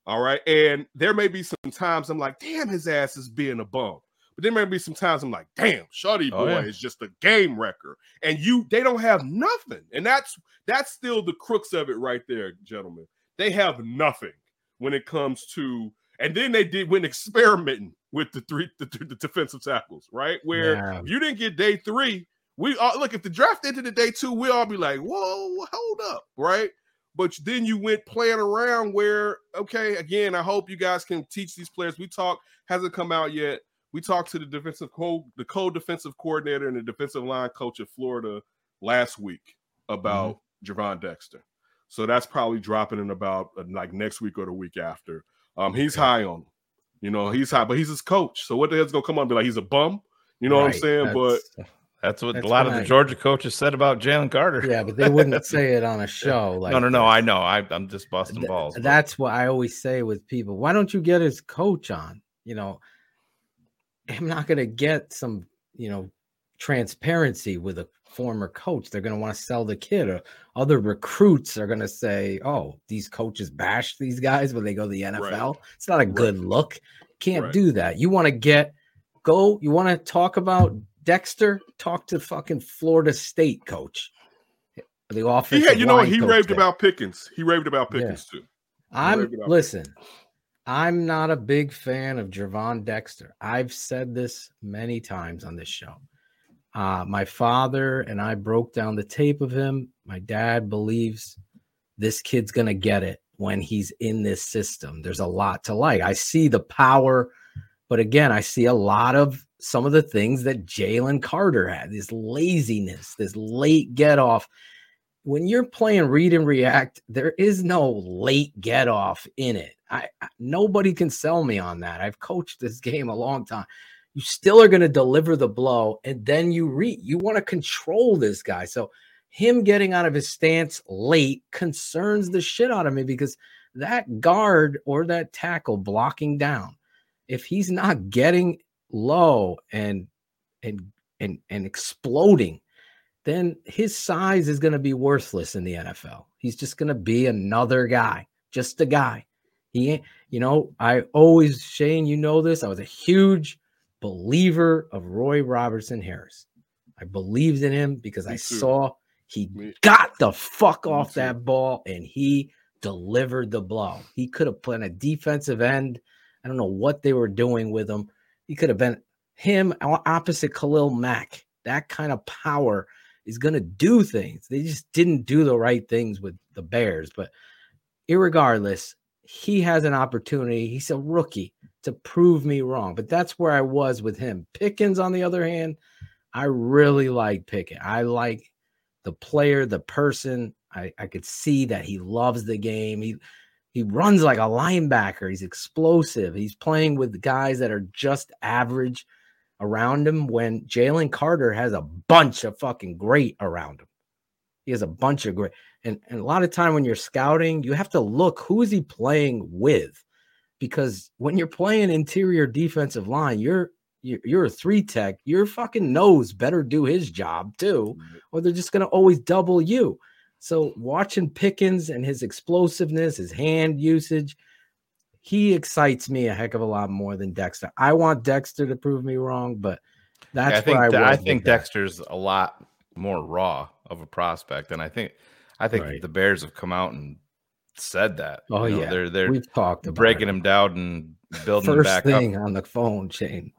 All right. And there may be some times I'm like, damn, his ass is being a bum. But there may be some times I'm like, damn, Oh, boy yeah. is just a game wrecker. And you they don't have nothing. And that's that's still the crux of it right there, gentlemen. They have nothing when it comes to and then they did went experimenting with the three the, the defensive tackles, right? Where Yeah. if you didn't get day three, we all look if the draft ended the day two, we all be like, whoa, hold up, right? But then you went playing around where, okay, again, I hope you guys can teach these players. We talk hasn't come out yet. We talked to the defensive co the co-defensive coordinator and the defensive line coach at Florida last week about Gervon Dexter. So that's probably dropping in about uh, like next week or the week after. Um, he's high on him. You know, he's high, but he's his coach. So what the hell's gonna come on and be like he's a bum? You know what I'm Right, saying? But that's- [LAUGHS] That's what That's a lot of right. the Georgia coaches said about Jalen Carter. yeah, but they wouldn't [LAUGHS] say it on a show. Like no, no, no. that. I know. I, I'm just busting Th- balls. but- That's what I always say with people. Why don't you get his coach on? You know, I'm not going to get some, you know, transparency with a former coach. They're going to want to sell the kid. Or other recruits are going to say, "Oh, these coaches bash these guys when they go to the NFL." It's not a good look. Can't Right. do that. You want to get go. You want to talk about Dexter? Talk to fucking Florida State coach. The he offensive had, you know, he raved there. about Pickens. He raved about Yeah. Pickens too. I'm raved about listen. I'm not a big fan of Gervon Dexter. I've said this many times on this show. Uh, my father and I broke down the tape of him. My dad believes this kid's gonna get it when he's in this system. There's a lot to like. I see the power, but again, I see a lot of some of the things that Jalen Carter had. This laziness, this late get off when you're playing read and react, there is no late get off in it. I, I- nobody can sell me on that. I've coached this [LAUGHS] game a long time. You still are going to deliver the blow, and then you read. You want to control this guy. So him getting out of his stance late concerns the shit out of me because that guard or that tackle blocking down, if he's not getting low and and and and exploding then his size is going to be worthless in the NFL. He's just going to be another guy, just a guy. He you know, I always, Shane, you know this. I was a huge believer of Roy Robertson Harris. I believed in him because Me I too. saw he Me- got the fuck Me off too. that ball and he delivered the blow. He could have put in a defensive end. I don't know what they were doing with him. He could have been him opposite Khalil Mack. That kind of power is going to do things. They just didn't do the right things with the Bears. But irregardless, he has an opportunity. He's a rookie to prove me wrong. But that's where I was with him. Pickens, on the other hand, I really like Pickett. I like the player, the person. I, I could see that he loves the game. He he runs like a linebacker. He's explosive. He's playing with guys that are just average around him when Jalen Carter has a bunch of fucking great around him. He has a bunch of great. And, and a lot of time when you're scouting, you have to look who is he playing with? Because when you're playing interior defensive line, you're you're, a three tech, your fucking nose better do his job too, or they're just gonna always double you. So watching Pickens and his explosiveness, his hand usage, he excites me a heck of a lot more than Dexter. I want Dexter to prove me wrong, but that's I think I, I think. Dexter's a lot more raw of a prospect, and I think I think Right. the Bears have come out and said that. Oh You know, yeah, they're they're we've talked about breaking it. him down and building him First back thing up. on the phone, Shane.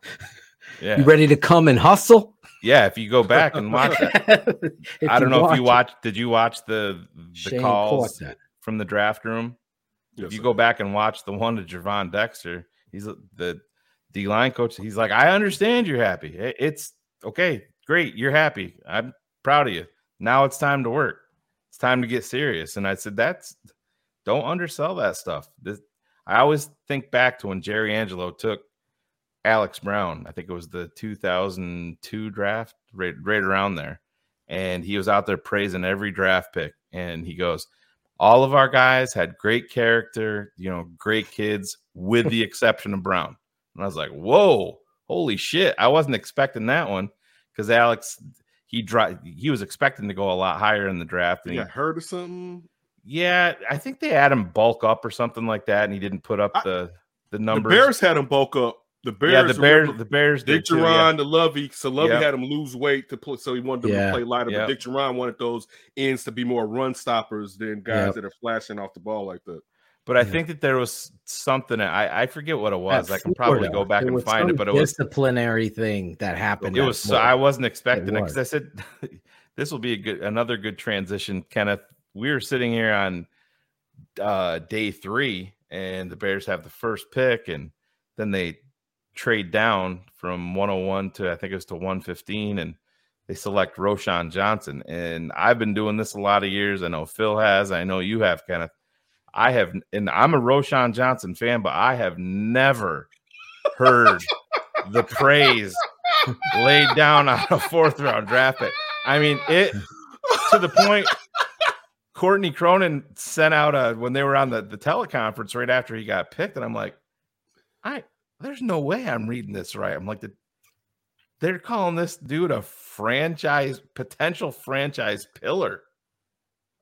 Yeah. You ready to come and hustle? Yeah, if you go back and watch that. [LAUGHS] I don't know if you it. watched did you watch the the Shane calls from the draft room? Yes, if you sir. go back and watch the one to Gervon Dexter, he's the D line coach. He's like, I understand you're happy. It's okay, great, you're happy. I'm proud of you. Now it's time to work. It's time to get serious. And I said, that's don't undersell that stuff. This, I always think back to when Jerry Angelo took Alex Brown. I think it was the 2002 draft, right, right around there. And he was out there praising every draft pick. And he goes, all of our guys had great character, you know, great kids, with the exception of Brown. And I was like, whoa, holy shit. I wasn't expecting that one because Alex, he dri- he was expecting to go a lot higher in the draft. And You he, got hurt or something? yeah, I think they had him bulk up or something like that, and he didn't put up I- the the The. Bears had him bulk up. The Bears, yeah, the Bears, the Bears Dick did too, yeah. Jauron, the Lovie. So Lovie Yep. had him lose weight to play, so he wanted them Yeah. to play lighter. Yep. But Dick Jauron wanted those ends to be more run stoppers than guys Yep. that are flashing off the ball like that. But I Yeah. think that there was something I I forget what it At was. I can probably go back and find it, but it was a disciplinary thing that happened. it was so, I wasn't expecting it because I said [LAUGHS] this will be a good another good transition. Kenneth, we were sitting here on uh day three, and the Bears have the first pick, and then they trade down from 101 to I think it was to 115, and they select Roschon Johnson. And I've been doing this a lot of years. I know Phil has, I know you have, Kenneth. I have, and I'm a Roschon Johnson fan, but I have never heard the praise laid down on a fourth round draft pick. I mean, it to the point. Courtney Cronin sent out a when they were on the, the teleconference right after he got picked, and I'm like, I there's no way I'm reading this right. I'm like, the, they're calling this dude a franchise potential franchise pillar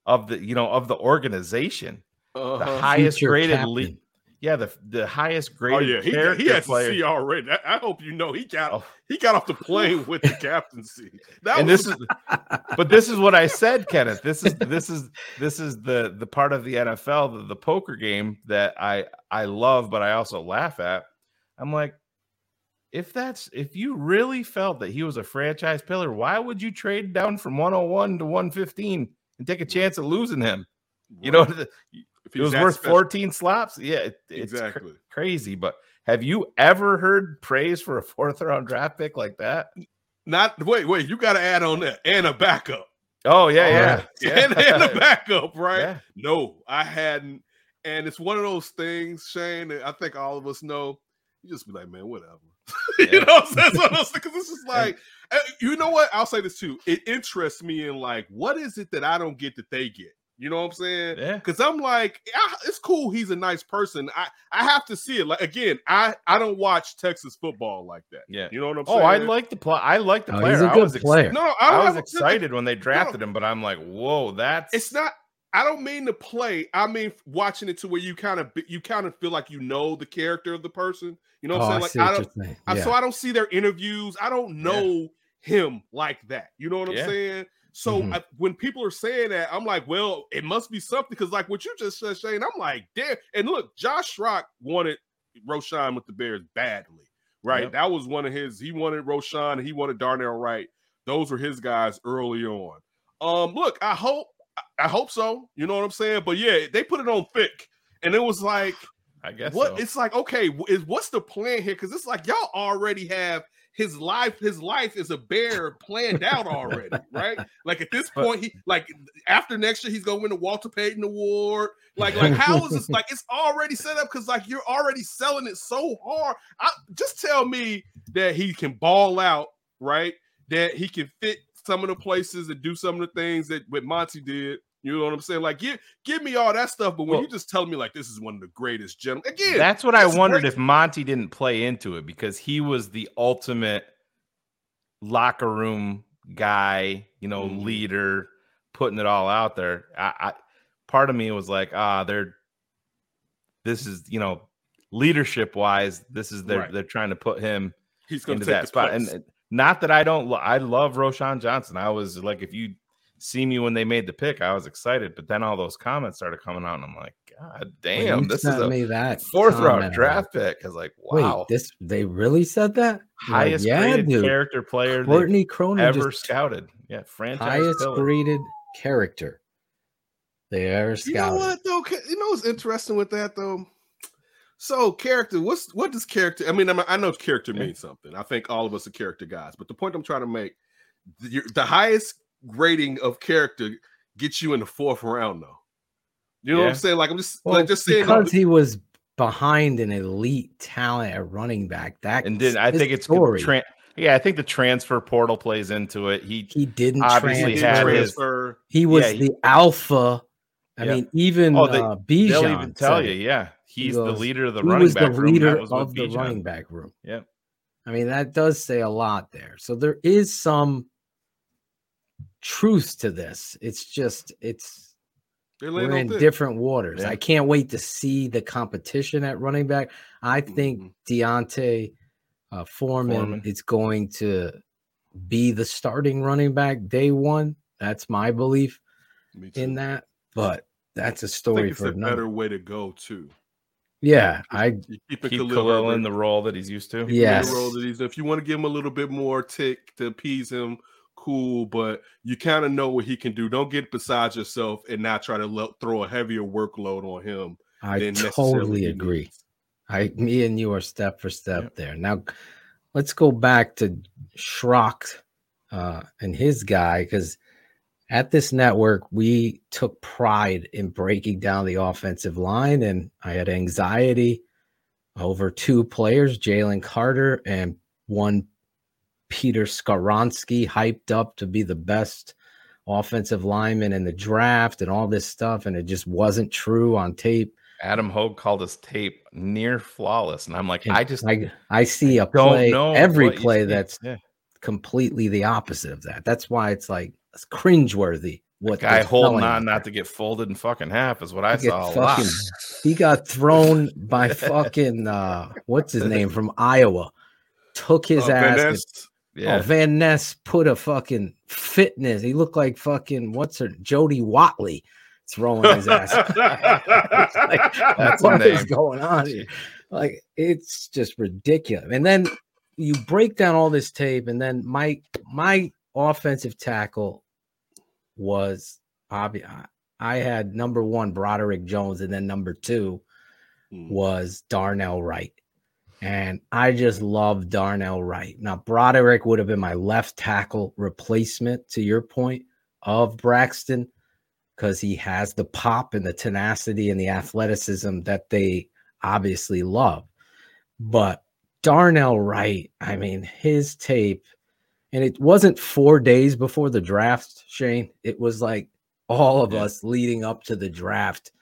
of the you know of the organization, the Uh-huh. highest Future graded captain. league. Yeah, the the highest Oh graded yeah, he, character he has player. to see already. I, I hope you know he got Oh. he got off the plane with the [LAUGHS] captaincy. That and was, this is but this is what I said, Kenneth. This is this is this is the the part of the NFL, the, the poker game that I I love, but I also laugh at. I'm like, if that's if you really felt that he was a franchise pillar, why would you trade down from 101 to 115 and take a chance of losing him? You know, the- If it he's was worth special. 14 slops. Yeah, it- it's cr- Exactly. crazy. But have you ever heard praise for a fourth round draft pick like that? Not wait, wait. You got to add on that and a backup. Oh yeah, Oh, yeah, yeah. and, and a [LAUGHS] backup, right? Yeah. No, I hadn't. And it's one of those things, Shane, that I think all of us know. You just be like, man, whatever. [LAUGHS] you know what I'm saying? It's one of those because it's just [LAUGHS] like, uh, you know what? I'll say this too. It interests me in like, what is it that I don't get that they get? You know what I'm saying? Yeah. Because I'm like, yeah, it's cool. He's a nice person. I I have to see it. Like again, I I don't watch Texas football like that. Yeah. You know what I'm oh, saying? Oh, I like the play. I like the Oh, player. he's a I good was ex- player. No, no, I I, was have- excited when they drafted him, but I'm like, whoa, that's it's not i don't mean to play i mean watching it to where you kind of you kind of feel like you know the character of the person you know what Oh, I i'm saying like i what don't you're. I, so i don't see their interviews i don't know him like that you know what i'm Yeah. saying so Mhm. I, when people are saying that i'm like well it must be something because like what you just said shane i'm like damn and look josh Schrock wanted roschon with the bears badly right Yep. that was one of his he wanted roschon and he wanted darnell wright those were his guys early on um look i hope I- I hope so. You know what I'm saying? But yeah, they put it on thick, and it was like, [SIGHS] I guess what? so. It's like, okay, is what's the plan here? Because it's like y'all already have his life. His life is a bear planned out already, right? Like at this [LAUGHS] point, he like after next year, he's gonna win the Walter Payton Award. Like, like [LAUGHS] how is this? Like it's already set up because like you're already selling it so hard. I, just tell me that he can ball out, right? That he can fit some of the places and do some of the things that what Monty did. You know what I'm saying? Like, give give me all that stuff. But when Well- you just tell me like this is one of the greatest gentlemen, again, That's what I wondered great. if Monty didn't play into it because he was the ultimate locker room guy, you know, Mhm. leader, putting it all out there. I, I part of me was like, ah, they're this is you know leadership wise, this is they're Right. they're trying to put him he's going to into take that spot. place. And not that I don't, lo- I love Roschon Johnson. I was like, if you see me when they made the pick, I was excited. But then all those comments started coming out, and I'm like, God damn, you this is a me that fourth round comment, I'm draft pick. I was like, Wait, wow, this they really said that? I'm like, highest yeah, graded dude. character player they've Courtney Cronin ever just scouted. Yeah, franchise highest pillar. graded character. They ever You know scouted. what though? You know what's interesting with that though. So character, what's what does character? I mean, I, mean, I know character means something. I think all of us are character guys, but the point I'm trying to make, the, the highest rating of character gets you in the fourth round, though. You know what I'm saying? Like I'm just Well, like just saying. because he was behind an elite talent at running back. That And then I think it's story. Tra- yeah, I think the transfer portal plays into it. He he didn't obviously he transfer. had didn't his- He was Yeah, he- the alpha. I Yeah. mean, even Oh, they- uh, they'll even tell you, yeah, he's the goes, leader of the he running was back the room. leader That was of the Bijan. running back room. Yep. I mean, that does say a lot there. So there is some truth to this. It's just it's we're in thick. different waters. Yeah. I can't wait to see the competition at running back. I think Mhm. D'Onta uh, Foreman, Foreman. is going to be the starting running back day one. That's my belief in that. But that's a story think it's for a another. better way to go too. Yeah, I You keep it Keep Khalil Khalil in the role that he's used to. Keep the Yes. role that he's- If you want to give him a little bit more tick to appease him, cool. But you kind of know what he can do. Don't get beside yourself and not try to lo- throw a heavier workload on him. I totally agree. needs. I me and you are step for step Yep. there. Now let's go back to Schrock uh, and his guy because at this network we took pride in breaking down the offensive line, and I had anxiety over two players, Jalen Carter and one Peter Skoronski, hyped up to be the best offensive lineman in the draft and all this stuff, and it just wasn't true on tape. Adam Hoge called his tape near flawless, and I'm like, And I just I, I see a play every play that's yeah. completely the opposite of that. That's why it's like it's cringeworthy. What guy holding on not to get folded in fucking half is what I He saw a lot. he got thrown by [LAUGHS] fucking uh what's his name from Iowa. Took his Van ass. And- Ness, Yeah, Oh, Van Ness put a fucking fitness. He looked like fucking what's her Jody Watley throwing his ass. [LAUGHS] Like, That's what is going on here? Like it's just ridiculous. And then you break down all this tape, and then my my offensive tackle was obvious. I had number one Broderick Jones, and then number two Hmm. was Darnell Wright. And I just love Darnell Wright. Now, Broderick would have been my left tackle replacement to your point of Braxton because he has the pop and the tenacity and the athleticism that they obviously love. But Darnell Wright, I mean, his tape, and it wasn't four days before the draft, Shane. It was like all of Yeah. us leading up to the draft.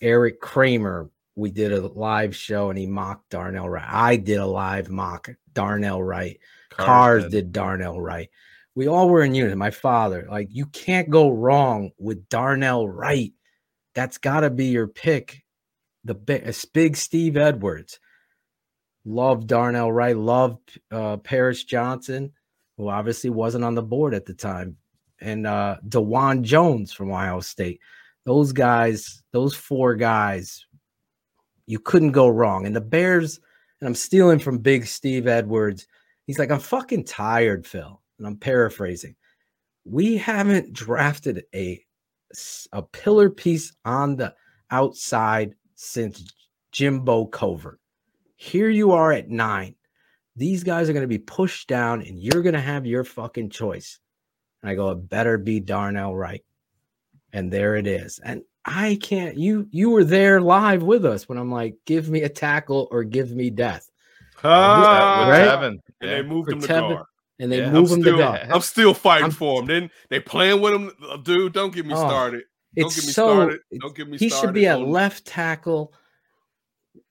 Eric Kramer, we did a live show and he mocked Darnell Wright. I did a live mock Darnell Wright. Cars did Darnell Wright. We all were in unison. My father, like, you can't go wrong with Darnell Wright. That's got to be your pick. The big, big Steve Edwards. Love Darnell Wright. Love uh, Paris Johnson, who obviously wasn't on the board at the time, and uh, Dawand Jones from Ohio State. Those guys, those four guys, you couldn't go wrong. And the Bears, and I'm stealing from Big Steve Edwards. He's like, I'm fucking tired, Phil. And I'm paraphrasing. We haven't drafted a a pillar piece on the outside since Jimbo Covert. Here you are at nine. These guys are going to be pushed down, and you're going to have your fucking choice. And I go, it better be Darnell Wright. And there it is. And I can't. You you were there live with us when I'm like, give me a tackle or give me death. Ah, right? Teven. and Yeah. they moved For him to Teven- guard. And they Yeah, I'm move him to still- guard. I'm still fighting I'm- for him. Then they playing with him, Uh, dude. Don't get me Oh, started. Don't It's get me so. started. Don't get me he started. should be at left tackle.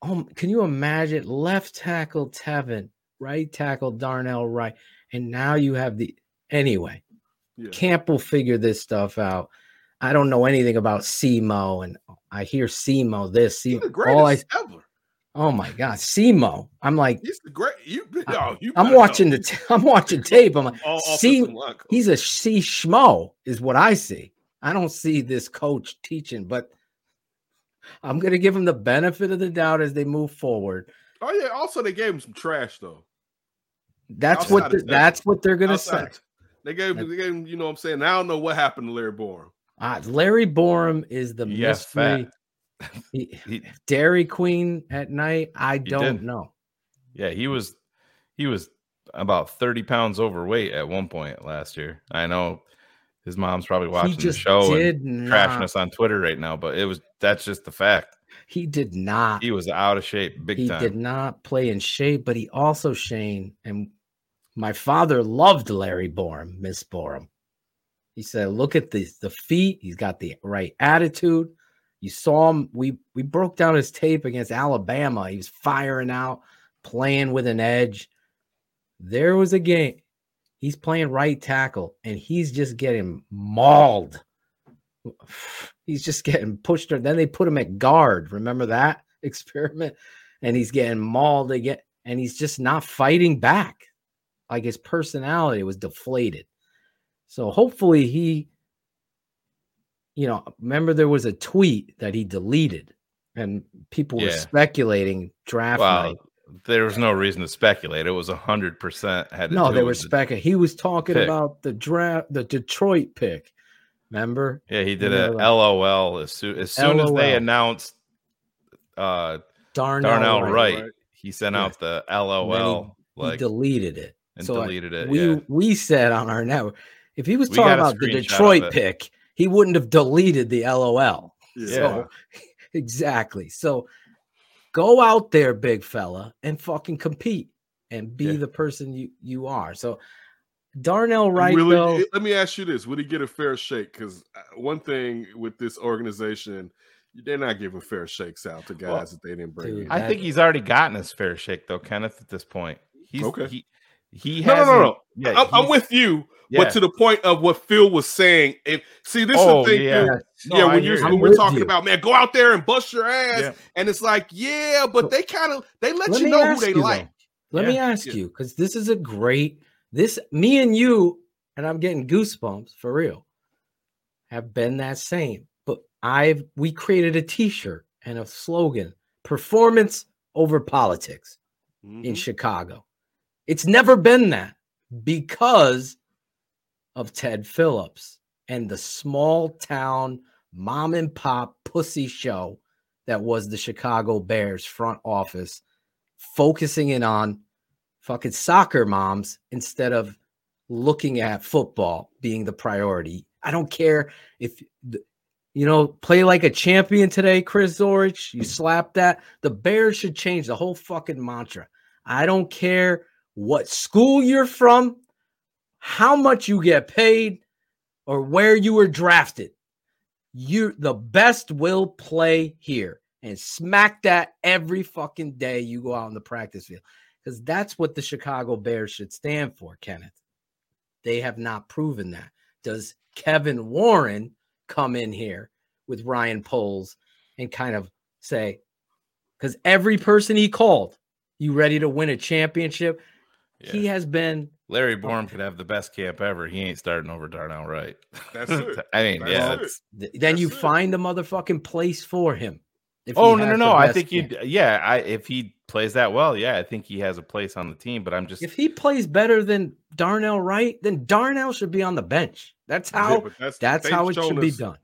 Oh, can you imagine left tackle Teven, right tackle Darnell Wright, and now you have the anyway. Yeah. Camp will figure this stuff out. I don't know anything about SEMO, and I hear SEMO this. SEMO, all I, ever. oh my god, SEMO. I'm like, He's the great. You, oh, you I'm watching know. the, t- [LAUGHS] I'm watching [LAUGHS] tape. I'm like, All see, offensive line coach. he's a C schmo, is what I see. I don't see this coach teaching, but I'm gonna give him the benefit of the doubt as they move forward. Oh yeah. Also, they gave him some trash though. That's Outside what the- that's what they're gonna say. They gave, they gave you know what I'm saying? I don't know what happened to Larry Borom. Ah, Larry Borom is the Yeah, mystery. He- [LAUGHS] He, Dairy Queen at night. I don't know. yeah, he was he was about 30 pounds overweight at one point last year. I know his mom's probably watching the show and not- trashing us on Twitter right now, but it was that's just the fact. He did not. He was out of shape big he time. did not play in shape, but he also Shane and my father loved Larry Borom, Miss Borom. He said, "Look at the the feet. He's got the right attitude. You saw him. We we broke down his tape against Alabama. He was firing out, playing with an edge. There was a game. He's playing right tackle, and he's just getting mauled. [SIGHS] He's just getting pushed. Then they put him at guard. Remember that [LAUGHS] experiment? And he's getting mauled again, and he's just not fighting back. Like his personality was deflated. So hopefully he, you know, remember there was a tweet that he deleted, and people were speculating draft Well, night. there was no reason to speculate. It was hundred percent had No, they were speculating. He was talking pick. about the draft, the Detroit pick. Remember? Yeah, he did a like- LOL as soon as soon as they announced uh Darnell, Darnell Wright. Wright, right. he sent Yeah. out the LOL he like deleted it. and So I- deleted it. we yeah. we said on our network, if he was We talking about the Detroit pick, he wouldn't have deleted the LOL. Yeah. So [LAUGHS] exactly. So go out there, big fella, and fucking compete and be Yeah. the person you you are. So Darnell Wright, Will he- though, let me ask you this: Would he get a fair shake? Because uh, one thing with this organization, they're not giving fair shakes out to guys Well, that they didn't bring. dude, in. I think he's already gotten his fair shake though, Kenneth. At this point, he's Okay. he he No, no, no, no. Yeah, I'm, with you, yeah. but to the point of what Phil was saying. If see, this Oh, is the thing. yeah. No, yeah, when you're when we're talking you. about man, go out there and bust your ass, and it's like, yeah, but they kind of they let, Let you know who they you, though. like. let me ask you because this is a great this me and you and I'm getting goosebumps for real have been that same. But I've we created a T-shirt and a slogan: performance over politics. in Mhm. Chicago. It's never been that because of Ted Phillips and the small town mom and pop pussy show that was the Chicago Bears front office, focusing in on fucking soccer moms instead of looking at football being the priority. I don't care if you know, play like a champion today, Chris Zorich. You slap that. The Bears should change the whole fucking mantra. I don't care what school you're from, how much you get paid, or where you were drafted. You the best will play here and smack that every fucking day you go out on the practice field. Because that's what the Chicago Bears should stand for, Kenneth. They have not proven that. Does Kevin Warren come in here with Ryan Poles and kind of say, because every person he called, you ready to win a championship? He has been Larry Borom could have the best camp ever. He ain't starting over Darnell Wright. That's it. [LAUGHS] I mean, That's yeah. it. it's- th- then you it. find the motherfucking place for him. if Oh no, no, no! I think you. Yeah, I if he plays that well, yeah, I think he has a place on the team. But I'm just If he plays better than Darnell Wright, then Darnell should be on the bench. That's how but that's that's how it shown should be done.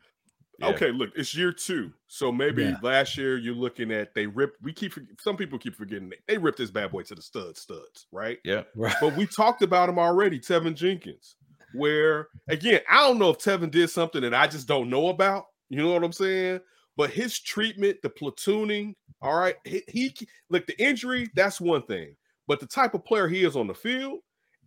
Yeah. Okay, look, it's year two, so maybe Yeah. last year you're looking at they ripped. We keep some people keep forgetting they, they ripped this bad boy to the studs, studs, right? Yeah, Right. But we talked about him already, Teven Jenkins. Where again, I don't know if Teven did something that I just don't know about. You know what I'm saying? But his treatment, the platooning, all right. He, he look the injury, that's one thing. But the type of player he is on the field,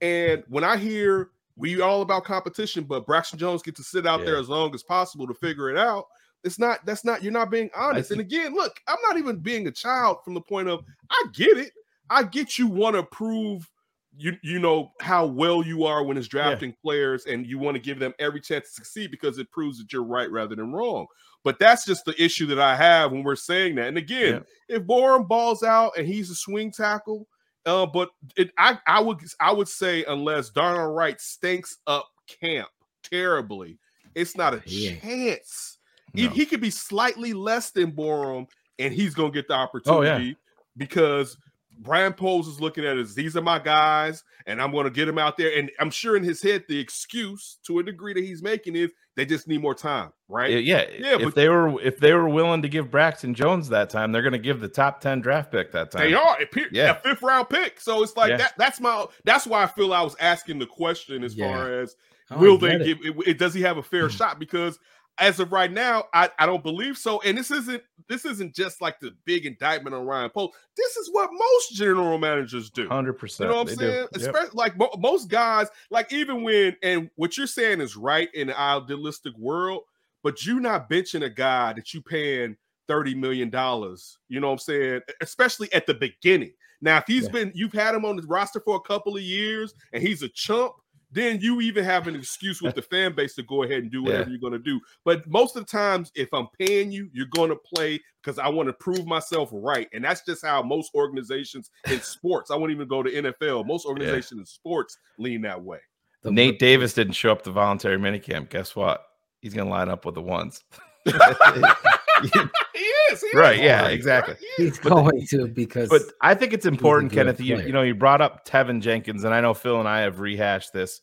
and when I hear we all about competition, but Braxton Jones gets to sit out there as long as possible to figure it out. It's not that's not you're not being honest. and again, look, I'm not even being a child from the point of I get it. I get you want to prove you you know how well you are when it's drafting players and you want to give them every chance to succeed because it proves that you're right rather than wrong. But that's just the issue that I have when we're saying that. And again, if Borom balls out and he's a swing tackle, uh, but it, I I would I would say unless Darnell Wright stinks up camp terribly, it's not a Yeah. chance He, No. he could be slightly less than Borom, and he's gonna get the Oh, opportunity because Ryan Poles is looking at as these are my guys, and I'm gonna get him out there. And I'm sure in his head, the excuse to a degree that he's making is they just need more time, right? Yeah, Yeah, if but- they were if they were willing to give Braxton Jones that time, they're going to give the top ten draft pick that time. They are pe- Yeah. a fifth round pick. So it's like Yeah. that. That's my. That's why I feel I was asking the question as Yeah. far as Oh, I will they it. give? It, it- does he have a fair hmm. shot? Because as of right now, I, I don't believe so. And this isn't this isn't just like the big indictment on Ryan Poles. This is what most general managers do. Hundred percent. You know what I'm saying? Especially like mo- most guys, like even when and what you're saying is right in the idealistic world, but you're not benching a guy that you paying 30 million dollars. You know what I'm saying? Especially at the beginning. Now, if he's Yeah. been you've had him on the roster for a couple of years and he's a chump, then you even have an excuse with the fan base to go ahead and do whatever Yeah. you're going to do. But most of the times, if I'm paying you, you're going to play because I want to prove myself right. And that's just how most organizations in [LAUGHS] sports, I won't even go to NFL, most organizations in sports lean that way. The- Nate Davis didn't show up to voluntary minicamp. Guess what? He's going to line up with the ones. [LAUGHS] [LAUGHS] he is. he Right, yeah, already, exactly. right? He is. He's going to because But I think it's important, Kenneth. You, you know, you brought up Teven Jenkins, and I know Phil and I have rehashed this.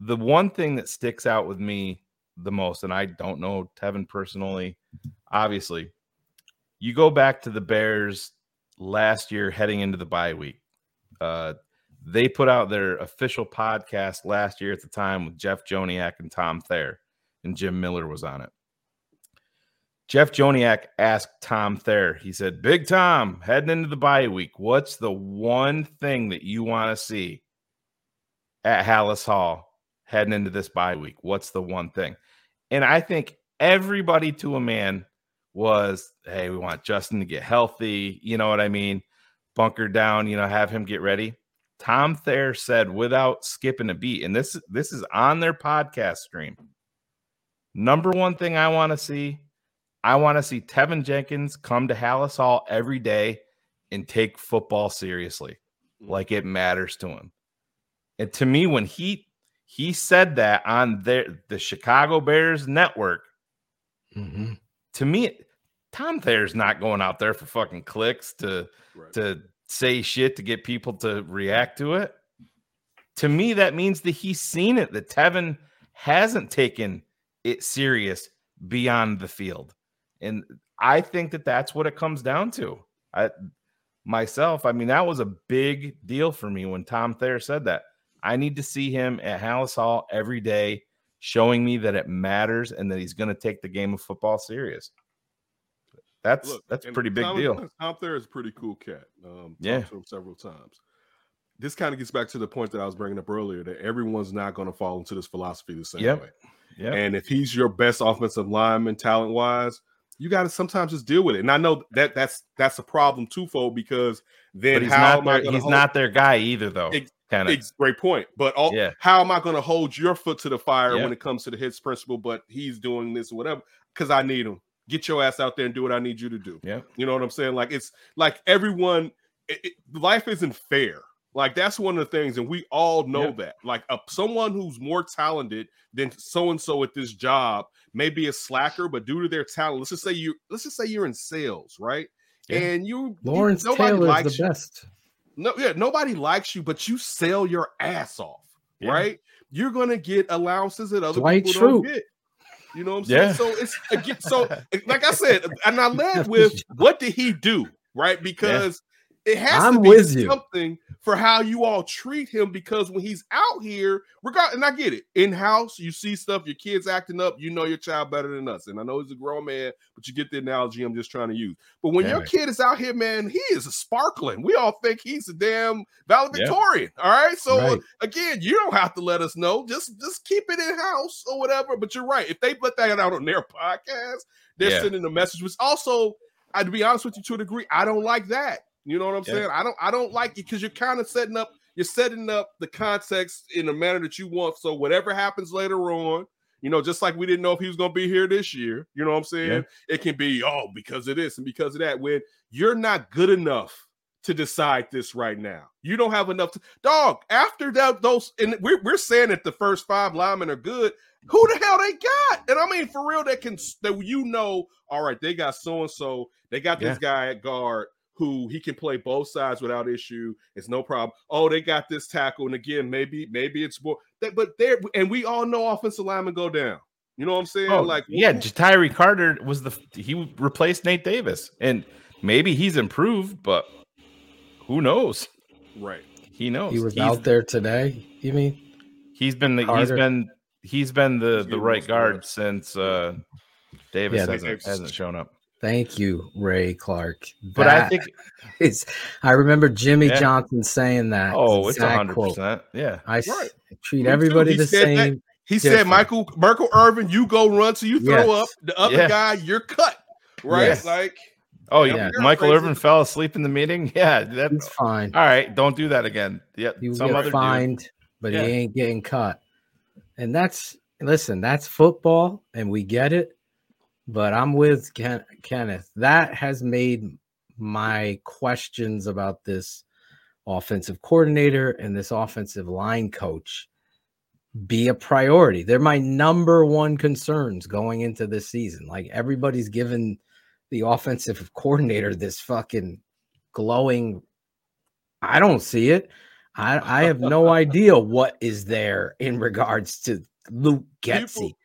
The one thing that sticks out with me the most, and I don't know Teven personally, obviously, you go back to the Bears last year heading into the bye week. Uh, they put out their official podcast last year at the time with Jeff Joniak and Tom Thayer, and Jim Miller was on it. Jeff Joniak asked Tom Thayer, he said, Big Tom, heading into the bye week, what's the one thing that you want to see at Halas Hall heading into this bye week? What's the one thing? And I think everybody to a man was, hey, we want Justin to get healthy. You know what I mean? Bunker down, you know, have him get ready. Tom Thayer said without skipping a beat, and this this is on their podcast stream. Number one thing I want to see, I want to see Teven Jenkins come to Halas Hall every day and take football seriously, like it matters to him. And to me, when he he said that on their the Chicago Bears network, Mhm. to me, Tom Thayer's not going out there for fucking clicks to Right. to say shit to get people to react to it. To me, that means that he's seen it, that Teven hasn't taken it serious beyond the field. And I think that that's what it comes down to. I myself, I mean, that was a big deal for me when Tom Thayer said that. I need to see him at Halas Hall every day, showing me that it matters and that he's going to take the game of football serious. That's Look, that's a pretty big Tom, deal. Tom Thayer is a pretty cool cat. Um, Yeah. to him several times. This kind of gets back to the point that I was bringing up earlier that everyone's not going to fall into this philosophy the same Yep. way. Yeah. And if he's your best offensive lineman talent wise, you got to sometimes just deal with it. And I know that that's that's a problem twofold because then But he's how not am I their, he's not their guy either, though. Ex- kind of. Great point. But all, Yeah. how am I going to hold your foot to the fire Yeah. when it comes to the hits principle? But he's doing this or whatever because I need him. Get your ass out there and do what I need you to do. Yeah. You know what I'm saying? Like it's like everyone, it, it- life isn't fair. Like that's one of the things, and we all know Yeah. that. Like a, someone who's more talented than so and so at this job may be a slacker, but due to their talent, let's just say you, let's just say you're in sales, right? Yeah. And you, you- nobody Taylor likes the you. best. No, yeah, nobody likes you, but you sell your ass off, Yeah. right? You're gonna get allowances that other Dwight people don't get. You know what I'm saying? Yeah. So it's again, so [LAUGHS] like I said, and I led with what did he do, right? Because it has to I'm be with you. something for how you all treat him. Because when he's out here, regard and I get it, in house, you see stuff, your kids acting up, you know your child better than us. And I know he's a grown man, but you get the analogy I'm just trying to use. But when Yeah, your man. kid is out here, man, he is a sparkling. We all think he's a damn Yeah. valedictorian. All right. So uh, Right. again, you don't have to let us know. Just just keep it in house or whatever. But you're right. If they put that out on their podcast, they're Yeah. sending a message. Which also, I to be honest with you to a degree, I don't like that. You know what I'm Yeah. saying? I don't I don't like it because you're kind of setting up you're setting up the context in a manner that you want. So whatever happens later on, you know, just like we didn't know if he was going to be here this year. You know what I'm saying? Yeah. It can be oh because of this and because of that. When you're not good enough to decide this right now, you don't have enough. To, dog, after that, those and we're we're saying that the first five linemen are good. who the hell they got? And I mean, for real, that can that you know, all right, they got so and so, they got this guy at guard who he can play both sides without issue. It's no problem. Oh, they got this tackle, and again, maybe maybe it's more, that, but there, and we all know offensive linemen go down. You know what I'm saying? Oh, like, yeah, Tyree Carter was the he replaced Nate Davis, and maybe he's improved, but who knows? right. He knows. He was He's- out there today. You mean? He's been the, he's Carter. been he's been the He's the right most of the guard reps. since uh Davis Yeah, hasn't Davis- hasn't shown up. Thank you, Ray Clark. But I think [LAUGHS] is, I remember Jimmy Yeah. Johnson saying that. oh, it's a exact hundred percent. Yeah. I Right. treat Me everybody He the said that- same. He said, Michael Michael Irvin, you go run so you throw Yes. up. The other Yeah. guy, you're cut. Right? Yes. Like, Oh Yeah, yeah. Michael crazy. Irvin fell asleep in the meeting. [LAUGHS] Yeah. that's fine. all right. Don't do that again. Yeah. you will Some get other dude. fined, but Yeah. he ain't getting cut. And that's listen, that's football, and we get it. But I'm with Ken, Kenneth. That has made my questions about this offensive coordinator and this offensive line coach be a priority. They're my number one concerns going into this season. Like everybody's given the offensive [LAUGHS] coordinator this fucking glowing. I don't see it. I, I have no [LAUGHS] idea what is there in regards to Luke Getsy. People-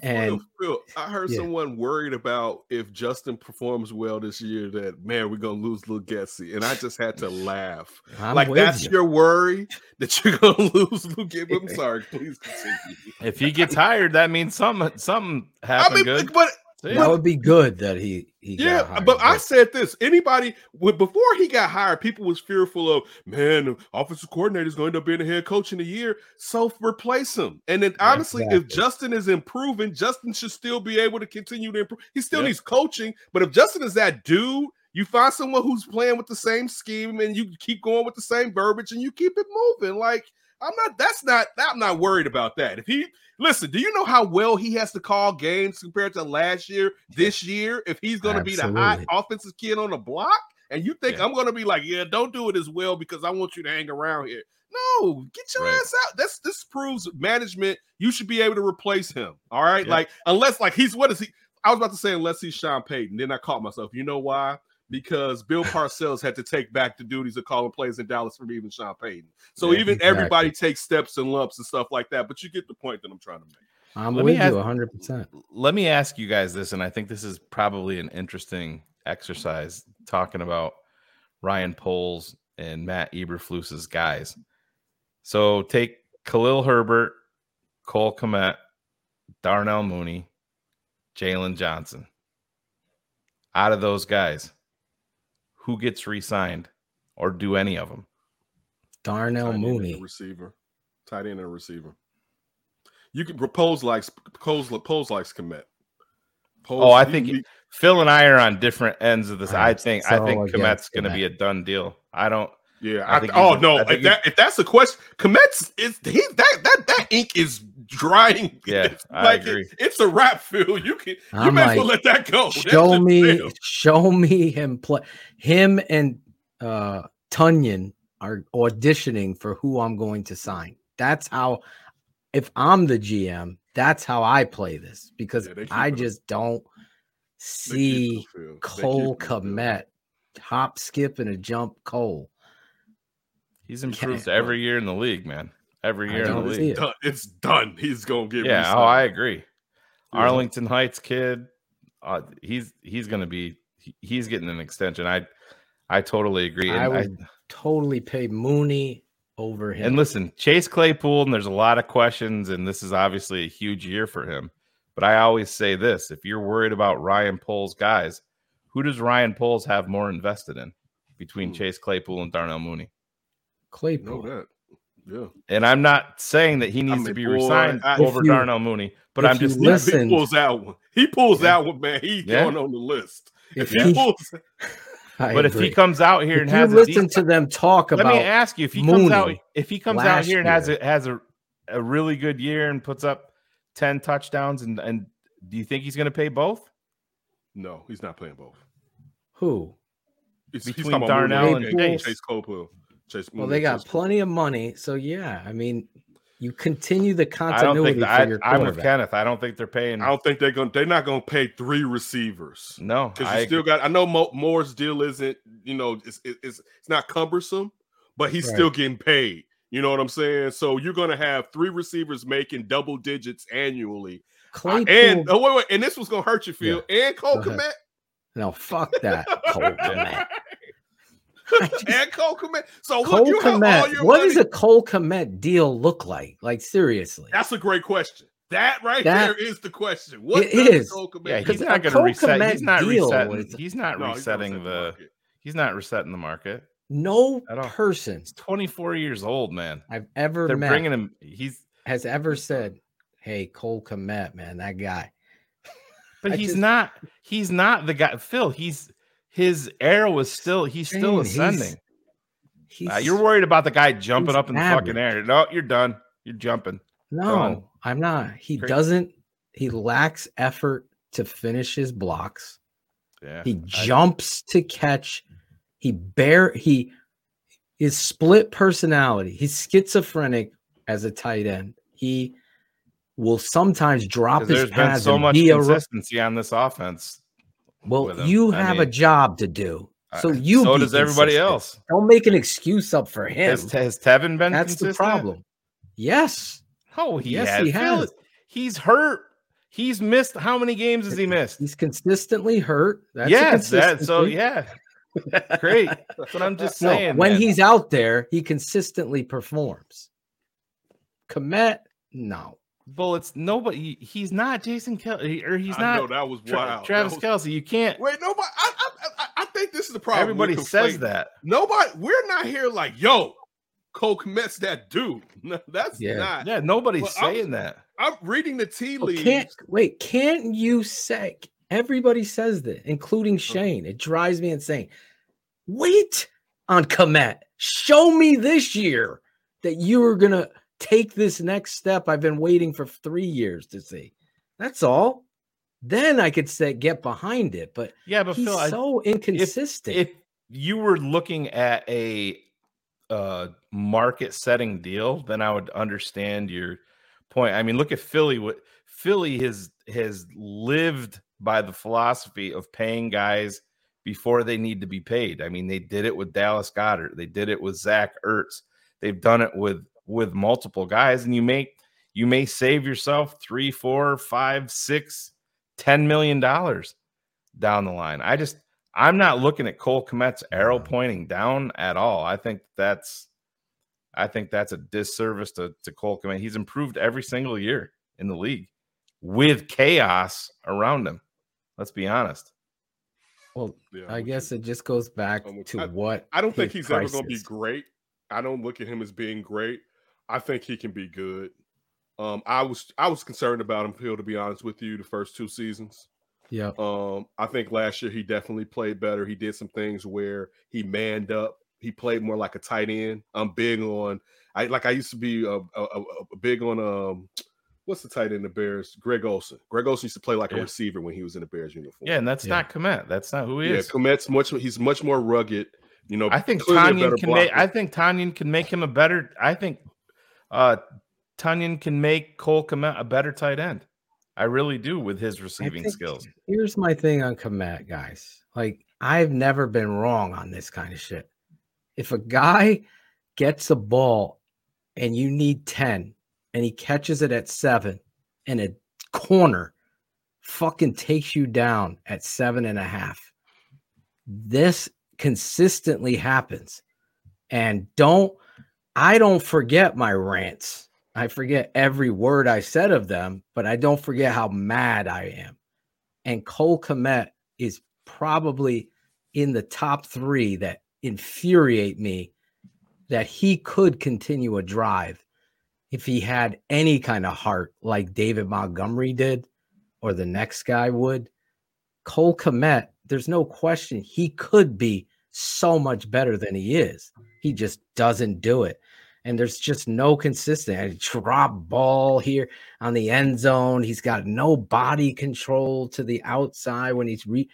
And Phil, Phil, I heard yeah. someone worried about if Justin performs well this year, that man, we're gonna lose Luke Getsy, and I just had to laugh. [LAUGHS] I'm like that's you. your worry that you're gonna [LAUGHS] lose Luke. Getsy. I'm [LAUGHS] sorry, please continue. If he gets hired, that means something something I happened mean, good. but See? that would be good that he he got yeah, hired, but I said this: anybody before he got hired, people was fearful of man, the offensive coordinator is going to end up being a head coach in a year, so replace him. And then honestly, if. Justin is improving, Justin should still be able to continue to improve. He still Yeah. needs coaching, but if Justin is that dude. You find someone who's playing with the same scheme, and you keep going with the same verbiage, and you keep it moving. Like I'm not. That's not. I'm not worried about that. If he listen, do you know how well he has to call games compared to last year? This year, if he's going to be the hot offensive kid on the block, and you think Yeah. I'm going to be like, yeah, don't do it as well because I want you to hang around here. No, get your Right. ass out. That's this proves management. You should be able to replace him. All right, Yeah. like unless like he's what is he? I was about to say unless he's Sean Payton. Then I caught myself. You know why? Because Bill Parcells had to take back the duties of calling plays in Dallas from even Sean Payton. So Yeah, even exactly. everybody takes steps and lumps and stuff like that. But you get the point that I'm trying to make. I'm Let me with ask- you 100. percent let me ask you guys this, and I think this is probably an interesting exercise talking about Ryan Poles and Matt Eberflus's guys. So take Khalil Herbert, Cole Kmet, Darnell Mooney, Jaylon Johnson. Out of those guys, who gets re-signed, or do any of them? Darnell Tight end Mooney. receiver, tight end and a receiver. You can propose likes Pose Pose likes commit. Pose, Oh, I think he- Phil and I are on different ends of this. I I'm think I think against Kmet's going to be a done deal. I don't. yeah. I I think oh no, I think if, that, if that's the question, Kmet's is he that that that ink is drying. [LAUGHS] Yeah, I like it- agree. it's a wrap, Phil. You can you I'm may as well like, let that go. Show me, Phil. show me him play. Him and uh Tonyan are auditioning for who I'm going to sign. That's how. If I'm the GM, that's how I play this because Yeah, I it- just don't see it, Phil. They keep Cole it, Kmet hop, skip, and a jump. Cole. He's Can't- improved every year in the league, man. Every year in the league. it. Done. It's done. He's gonna get Yeah. re-signed. Oh, I agree. Yeah. Arlington Heights kid. Uh, he's he's going to be. he- he's getting an extension. I I totally agree. And, I I, would totally pay Mooney over him. and listen, Chase Claypool, and there's a lot of questions, and this is obviously a huge year for him. But I always say this: if you're worried about Ryan Poles guys, who does Ryan Poles have more invested in between Hmm. Chase Claypool and Darnell Mooney? know Claypool. That. Yeah. And I'm not saying that he needs mean, to be boy, resigned I- over you- Darnell Mooney, but I'm just He- Listen. He pulls out one. He pulls Yeah. out one, man. He's Yeah. going on the list. If If he, he pulls, [LAUGHS] I but if he comes out here If and you has a listen decent, to them talk about, let me ask you if he comes out if he comes out here and has year. a has a, a really good year and puts up 10 touchdowns and and do you think he's going to pay both no, he's not playing both. who? He's, he's Between talking Mooney Darnell and and Chase. Chase Claypool. Chase. Well, they got Chase plenty of money, so yeah. I mean, You continue the I don't continuity think for your I, I'm with. Kenneth. I don't think they're paying. I don't think they're gonna. They're not gonna pay three receivers no, because you still got. I know Mo, Moore's deal isn't. You know, it's it's it's it's not cumbersome, but he's Right. still getting paid. You know what I'm saying? So you're gonna have three receivers making double digits annually, Uh, Claypool, and oh wait, wait, and this was gonna hurt you, Phil, and Cole Kmet, no, fuck that. Cole [LAUGHS] Kmet. [LAUGHS] and Cole Kmet. So look, Cole you have all Kmet. your What money. does a Cole Kmet deal look like? Like seriously, That's a great question. That right That- there is the question. What It does is. Cole Kmet yeah, he's not going to reset. Kmet He's not deal resetting. was- He's not No, he's not resetting resetting the the. market. He's not resetting the market. no person He's 24 years old, man. I've ever They're met bringing him. He's, has ever said, "Hey, Cole Kmet, man, that guy." but I he's just- not. He's not the guy. Phil. He's his arrow was still. He's still Shane, he's- ascending. He's Uh, you're worried about the guy jumping up in the fucking air. No, you're done. You're jumping. no. I'm not. He Great. doesn't. He lacks effort to finish his blocks. Yeah. He jumps to catch. He bear he is split personality. He's schizophrenic as a tight end. He will sometimes drop his there's been so much be a consistency on this offense. Well. You have a job to do, so Uh, you. So does everybody consistent. else. Don't make an excuse up for him. Has, has Tevin been That's the problem. Yes, Oh, he Yes, has. he has. He's hurt. He's missed. How many games has he missed? he's consistently hurt. That's yes, that so yeah. [LAUGHS] Great. That's what I'm just No, saying. when man. he's out there, he consistently performs. Kmet, no. Bullets, nobody. He's not Jason Kelly, or he's I not No, that was Tra- wild. Travis was- Kelce. You can't. Wait, nobody. I, I, I, I think this is the problem. Everybody says that. Nobody. We're not here like, yo, Cole Kmet's that dude. No, [LAUGHS] that's Yeah. not. Yeah, nobody's Well, I'm- saying that. I'm reading the tea Well, leaves. can't wait, can't you say everybody says that, including Shane? It drives me insane. Wait on Kmet. Show me this year that you are gonna take this next step I've been waiting for three years to see. That's all. Then I could say get behind it, but Yeah, but he's Phil, I, so inconsistent. if you were looking at a uh market setting deal, then I would understand your point. I mean, look at Philly. What Philly has has lived by the philosophy of paying guys before they need to be paid. I mean, they did it with Dallas Goedert. They did it with Zach Ertz. They've done it with with multiple guys, and you make you may save yourself three, four, five, six, ten million dollars down the line. I just I'm not looking at Cole Kmet's arrow pointing down at all. I think that's I think that's a disservice to, to Cole Kmet. He's improved every single year in the league with chaos around him. Let's be honest. well, Yeah, I guess you. it just goes back to. I- what I don't think he's ever going to be great. I don't look at him as being great. I think he can be good. Um, I was I was concerned about him, Phil, to be honest with you, the first two seasons. Yeah. Um, I think last year he definitely played better. He did some things where he manned up. He played more like a tight end. I'm big on. I like. I used to be a, a, a, a big on. Um, what's the tight end in the Bears? Greg Olsen. Greg Olsen used to play like a receiver when he was in the Bears uniform. Yeah, and that's Yeah. not Kmet. That's not who he yeah. is. Kmet's much. He's much more rugged. You know, I think clearly Tonyan can make. I think Tonyan can make him a better. I think uh Tonyan can make Cole Kmet a better tight end. I really do with his receiving skills. Here's my thing on Kmet, guys. Like, I've never been wrong on this kind of shit. If a guy gets a ball and you need 10 and he catches it at seven and a corner fucking takes you down at seven and a half, this consistently happens. And don't, I don't forget my rants. I forget every word I said of them, but I don't forget how mad I am. And Cole Kmet is probably in the top three that infuriate me that he could continue a drive if he had any kind of heart like David Montgomery did or the next guy would. Cole Kmet, there's no question he could be so much better than he is. He just doesn't do it. And there's just no consistency. Drop ball here on the end zone. He's got no body control to the outside when he's re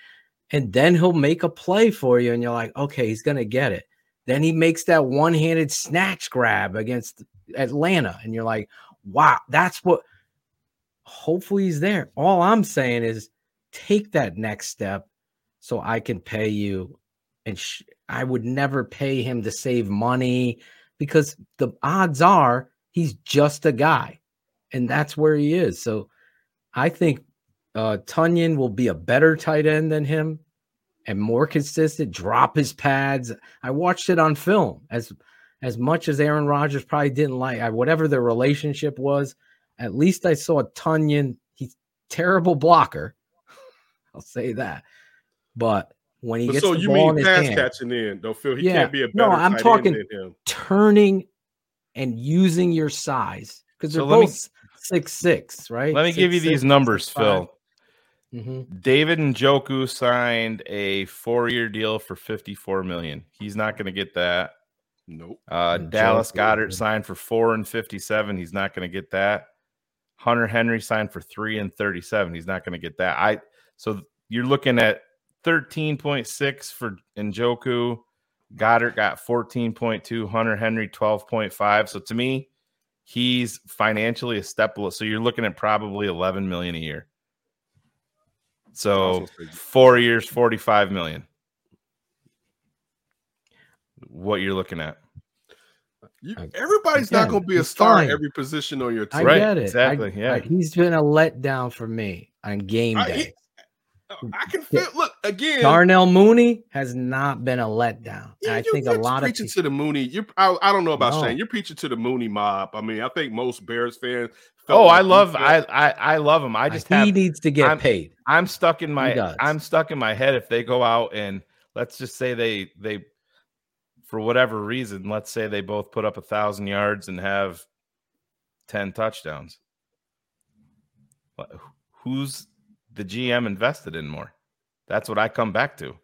and then he'll make a play for you, and you're like, okay, he's gonna get it. Then he makes that one-handed snatch grab against Atlanta, and you're like, wow, that's what. Hopefully, he's there. All I'm saying is take that next step so I can pay you. And sh- I would never pay him to save money because the odds are he's just a guy, and that's where he is. So I think uh Tonyan will be a better tight end than him and more consistent, drop his pads. I watched it on film as as much as Aaron Rodgers probably didn't like I, whatever their relationship was. At least I saw Tonyan. He's terrible blocker. [LAUGHS] I'll say that. But when he But gets so the you ball mean his pass hand, catching in, though, Phil? He Yeah. can't be a better No, I'm tight talking- end than him. turning and using your size because they're So let me- both six six, right? Let me give you Six, these six, numbers, six, five. Phil. Mhm. David Njoku signed a four-year deal for 54 million. He's not going to get that. Nope. Uh, Njoku, Dallas Goedert yeah. signed for four and 57. He's not going to get that. Hunter Henry signed for three and 37. He's not going to get that. I so you're looking at 13.6 for Njoku. Goedert got 14.2. Hunter Henry 12.5. So to me, he's financially a step below. So you're looking at probably 11 million a year. So four years, 45 million. What you're looking at. You, everybody's not going to be a star fine. every position on your I team. Right, get it. I- exactly, yeah. I- he's been a letdown for me on game I- day. I can feel. Look again. Darnell Mooney has not been a letdown. Yeah, I you- think a you're lot of preaching people, to the Mooney. You're, I, I don't know about No. Shane. You're preaching to the Mooney mob. I mean, I think most Bears fans. felt Oh, like I love I, I I love him. I just he have needs to get I'm- paid. I'm stuck in my. I'm stuck in my head if they go out and let's just say they they for whatever reason, let's say they both put up a thousand yards and have ten touchdowns. What- Who's the GM invested in more? That's what I come back to.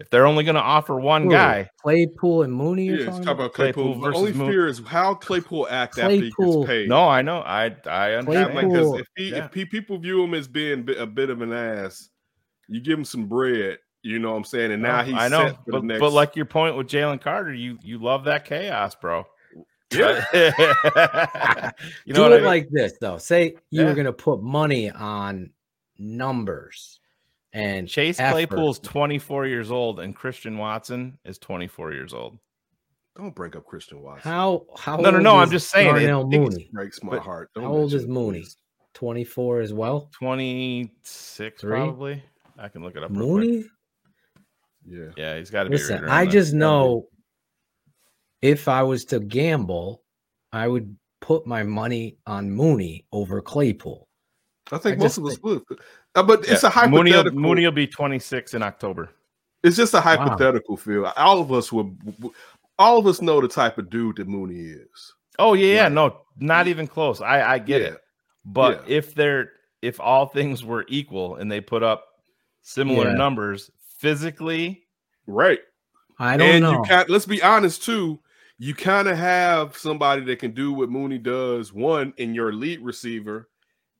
If they're only going to offer one Who? guy, Claypool and Mooney. You're Yeah, talk about? about Claypool. Claypool The versus only Moon- fear is how Claypool act after he gets paid. no, I know, I I understand. like, 'cause Claypool- if, he, Yeah. if he, people view him as being a bit of an ass, you give him some bread. You know what I'm saying? And now No, he's I know, set for but, the next. but like your point with Jalen Carter, you you love that chaos, bro. yeah, [LAUGHS] you know Do what it I mean? like this though. Say you Yeah. were going to put money on numbers and Chase effort. Claypool's 24 years old and Christian Watson is 24 years old. don't break up Christian Watson. How how No, no, no, I'm just saying it- Darnell it- Mooney. breaks my but heart. Don't How old mention is Mooney? 24 as well. 26 Three? probably. I can look it up. real quick. Mooney. Yeah, Yeah, he's got to be. Listen, right I just there. know if I was to gamble, I would put my money on Mooney over Claypool. I think I most of us think- would. Uh, but it's Yeah, a Mooney will, hypothetical. Mooney will be 26 in October. It's just a hypothetical, Phil. All of us would. All of us know the type of dude that Mooney is. Oh yeah, yeah, Right. no, not even close. I I get Yeah. it. But Yeah. if they're if all things were equal and they put up similar Yeah. numbers physically, Right. I don't and know. you can't, let's be honest too. You kind of have somebody that can do what Mooney does, one in your elite receiver,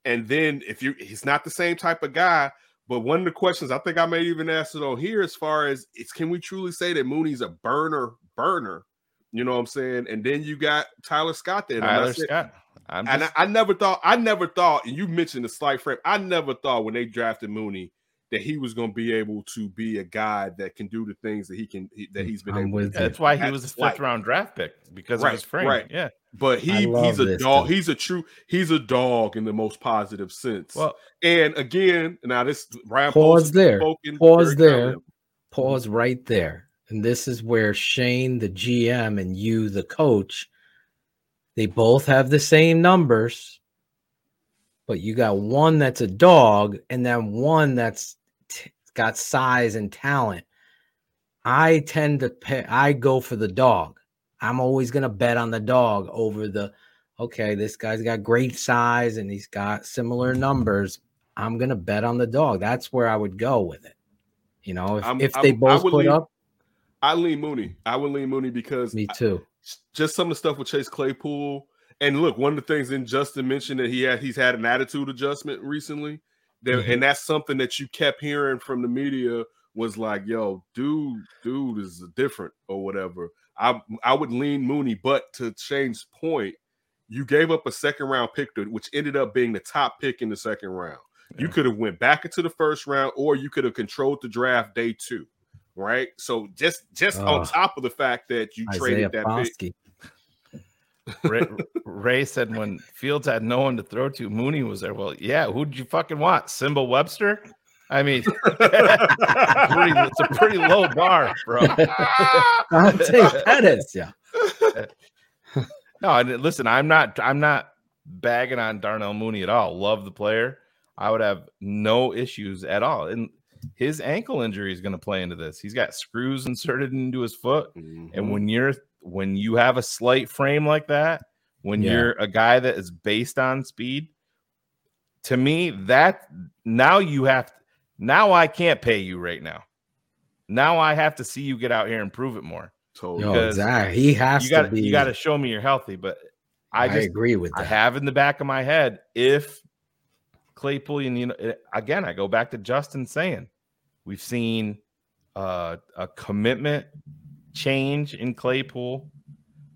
and then if you he's not the same type of guy. But one of the questions I think I may even ask it on here, as far as it's can we truly say that Mooney's a burner burner? You know what I'm saying? And then you got Tyler Scott there. Tyler saying- Scott. I'm And I, I never thought, I never thought, and you mentioned the slight frame. I never thought when they drafted Mooney that he was going to be able to be a guy that can do the things that he can that mm, he's been I'm able. with to do. that's why he was a fifth round draft pick because Right, of his frame. right. Yeah. But he he's a dog. dude. He's a true. He's a dog in the most positive sense. Well, and again, now this Brian Pause Poles there. Pause there. confident. Pause right there. And this is where Shane, the GM, and you, the coach, they both have the same numbers, but you got one that's a dog and then one that's t- got size and talent. I tend to pay, I go for the dog. I'm always going to bet on the dog over the, okay, this guy's got great size and he's got similar numbers. I'm going to bet on the dog. That's where I would go with it. You know, if, I'm- if I'm- they both put lean- up, I lean Mooney. I would lean Mooney because me too. just some of the stuff with Chase Claypool. And look, one of the things in Justin mentioned that he had he's had an attitude adjustment recently. That, Mhm. And that's something that you kept hearing from the media was like, yo, dude, dude is different or whatever. I I would lean Mooney, but to Shane's point, you gave up a second round pick, to, which ended up being the top pick in the second round. You could have went back into the first round, or you could have controlled the draft day two, right? So just just on top of the fact that you Isaiah traded that pick, Ray, [LAUGHS] Ray said when Fields had no one to throw to, Mooney was there. Well, yeah, who'd you fucking want? Simba Webster? I mean, [LAUGHS] pretty, it's a pretty low bar, bro. Dante Pettis, yeah. No, and listen, I'm not I'm not bagging on Darnell Mooney at all. Love the player. I would have no issues at all. And his ankle injury is going to play into this. He's got screws inserted into his foot. Mhm. And when you're when you have a slight frame like that, when Yeah. you're a guy that is based on speed, to me, that now you have now I can't pay you right now. Now I have to see you get out here and prove it more. totally. Yo, exactly. He has You got to be. you got to show me you're healthy, but I I, just agree with I that. have in the back of my head if Claypool, and you know, again, I go back to Justin saying we've seen uh, a commitment change in Claypool.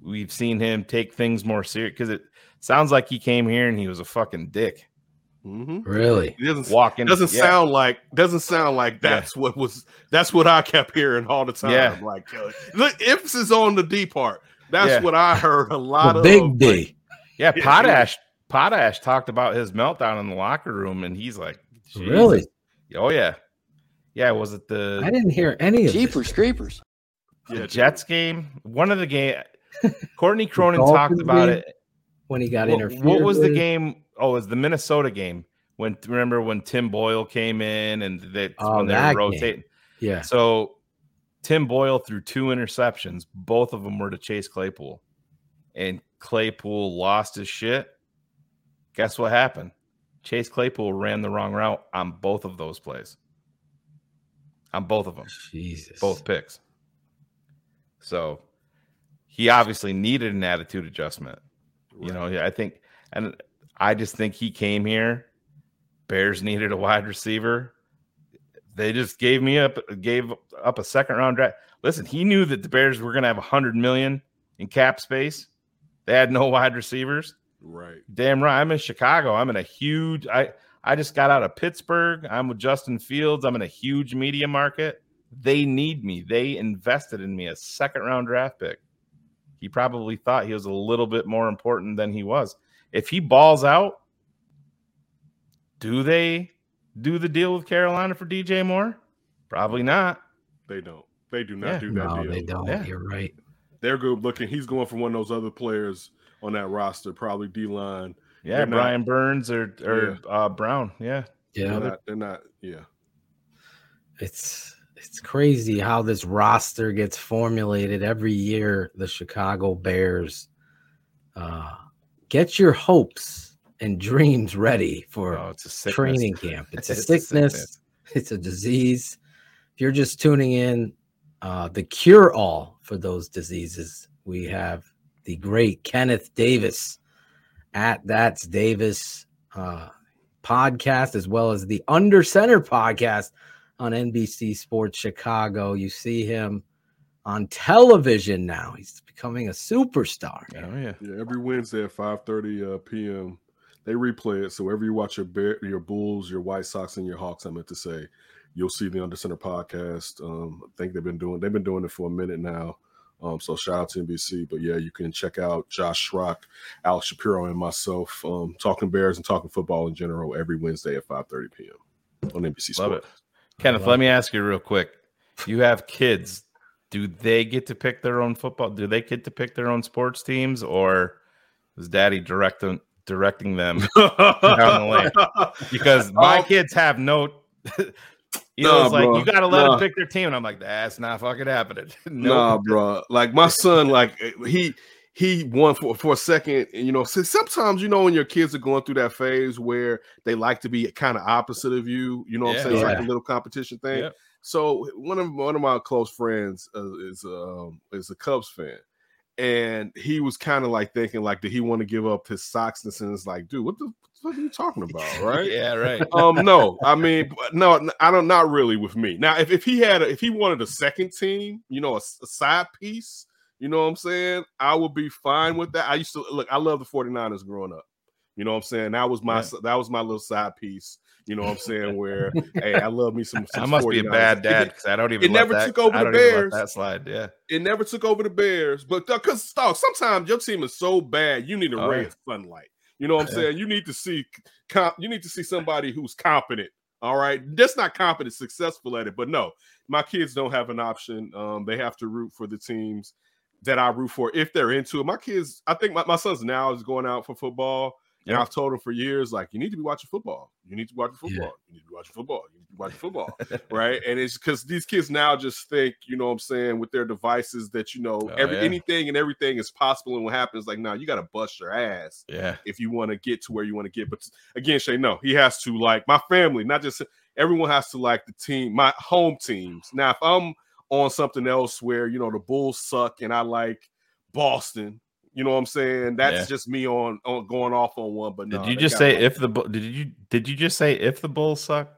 We've seen him take things more serious because it sounds like he came here and he was a fucking dick Mhm. really. It doesn't walking. doesn't yeah. sound like doesn't sound like Yeah. that's what was that's what I kept hearing all the time. Yeah. Like uh, look, emphasis on the D part. That's Yeah. what I heard a lot The of. big like, D. Yeah, [LAUGHS] Yeah, Potash. Potash talked about his meltdown in the locker room, and he's like, "Jesus." Really? Oh yeah, yeah. Was it the I didn't hear any of it. Jeepers creepers. the yeah, Jets game? One of the game. [LAUGHS] Courtney Cronin talked about game? it. when he got What, interfered. what was the game? Oh, it was the Minnesota game when remember when Tim Boyle came in and they Oh, when they that were game. rotating. Yeah. So Tim Boyle threw two interceptions. Both of them were to Chase Claypool, and Claypool lost his shit. Guess what happened? Chase Claypool ran the wrong route on both of those plays. On both of them, Jesus. both picks. So he obviously needed an attitude adjustment. You know, I think, and I just think he came here. Bears needed a wide receiver. They just gave me up, gave up a second round draft. Listen, he knew that the Bears were going to have a hundred million in cap space. They had no wide receivers. right. Damn right. I'm in Chicago. I'm in a huge. I I just got out of Pittsburgh. I'm with Justin Fields. I'm in a huge media market. They need me. They invested in me a second round draft pick. He probably thought he was a little bit more important than he was. If he balls out, do they do the deal with Carolina for DJ Moore? Probably not. They don't. They do not Yeah. do that No, deal. they don't. Yeah. You're right. They're good looking. He's going for one of those other players on that roster, probably D line. Yeah, They're not- Brian Burns or or uh, Brown. Yeah, Yeah. They're not, they're not. Yeah. it's it's crazy how this roster gets formulated every year. The Chicago Bears uh, get your hopes and dreams ready for oh, it's a training camp. [LAUGHS] It's a It's a sickness. sickness. It's a disease. If you're just tuning in, uh, the cure all for those diseases, we have the great Kenneth Davis at That's Davis uh, podcast, as well as the Under Center podcast on NBC Sports Chicago. You see him on television now. He's becoming a superstar. Oh yeah. Yeah. Every Wednesday at 5:30 uh, p.m. They replay it. So wherever you watch your Bear, your Bulls, your White Sox, and your Hawks, I meant to say, you'll see the Under Center podcast. Um, I think they've been doing they've been doing it for a minute now. Um, so shout out to NBC. But yeah, you can check out Josh Schrock, Alex Shapiro, and myself um, talking Bears and talking football in general every Wednesday at 5:30 p.m. on NBC Love Sports. it. Kenneth, let me ask you real quick. You have kids. Do they get to pick their own football? Do they get to pick their own sports teams, or is Daddy directing directing them? [LAUGHS] Down the Because [LAUGHS] my Um, kids have no. [LAUGHS] You Nah, know, it's like bro. you got to let Nah. them pick their team, and I'm like, that's not fucking happening. Nah, bro. Like my son, like he he won for for a second. And you know, sometimes you know when your kids are going through that phase where they like to be kind of opposite of you. You know what Yeah. I'm saying? It's like a little competition thing. Yep. So one of one of my close friends uh, is um is a Cubs fan. And he was kind of like thinking, like, did he want to give up his socksness? And it's like, dude, what the what are you talking about? [LAUGHS] Right? yeah, right. um no i mean no i don't not really with me now if, if he had a, if he wanted a second team you know a side piece you know what I'm saying? I would be fine with that. I used to look, I love the 49ers growing up. You know what I'm saying? That was my Yeah. that was my little side piece. You know what I'm saying? Where [LAUGHS] hey, I love me some. some I must be a bad dad because I don't even. it never that- took over the don't even let Bears. that slide. Yeah. It never took over the Bears, but because dog, sometimes your team is so bad, you need a Oh, ray yeah. of sunlight. You know what I'm Yeah. saying? You need to see, comp, you need to see somebody who's competent. All right, just not competent, successful at it. But no, my kids don't have an option. Um, they have to root for the teams that I root for if they're into it. My kids, I think my, my son's now is going out for football. And. I've told him for years, like, you need to be watching football. You need to be watching Yeah. football. You need to be watching football. You need to be watching football. [LAUGHS] right. And it's because these kids now just think, you know what I'm saying, with their devices that, you know, Oh, every yeah. anything and everything is possible. And what happens, like, now you got to bust your ass Yeah. if you want to get to where you want to get. But again, Shay, no, he has to like my family, not just everyone has to like the team, my home teams. Now, if I'm on something else where you know the Bulls suck and I like Boston, you know what I'm saying? That's Yeah. just me on on going off on one. But Did you just say if the did you did you just say if the Bulls suck?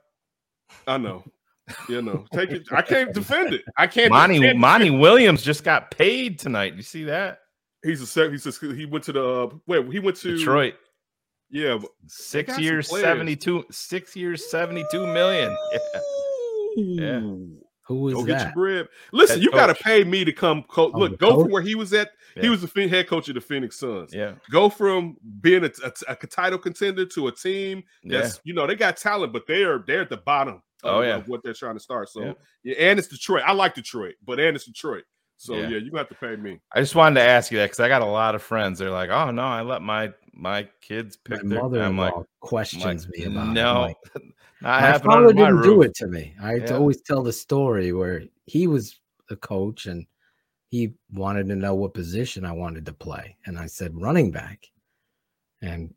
I know. [LAUGHS] You know, take it. I can't defend it. I can't. Monty can't Monty Williams just got paid tonight. You see that? He's a sec- he's a, he went to the uh, wait he went to Detroit. Yeah, but- Six years, 72, six years, 72 million. [LAUGHS] Yeah. Who was Go get your that? bread. Listen, Head you got to pay me to come coach. Oh, Look, go coach? from where he was at. He was the Phoen- head coach of the Phoenix Suns. Yeah. Go from being a, a, a title contender to a team Yeah. that's you know they got talent, but they're they're at the bottom. Oh, of, yeah. of what they're trying to start. So Yeah. yeah. and it's Detroit. I like Detroit, but and it's Detroit. So Yeah. yeah, you got to pay me. I just wanted to ask you that because I got a lot of friends. They're like, "Oh no, I let my my kids My pick their." Mother-in-law like, questions me about it. I'm no, like, not [LAUGHS] my father didn't do it to me. I Yeah. always tell the story where he was the coach and he wanted to know what position I wanted to play, and I said running back, and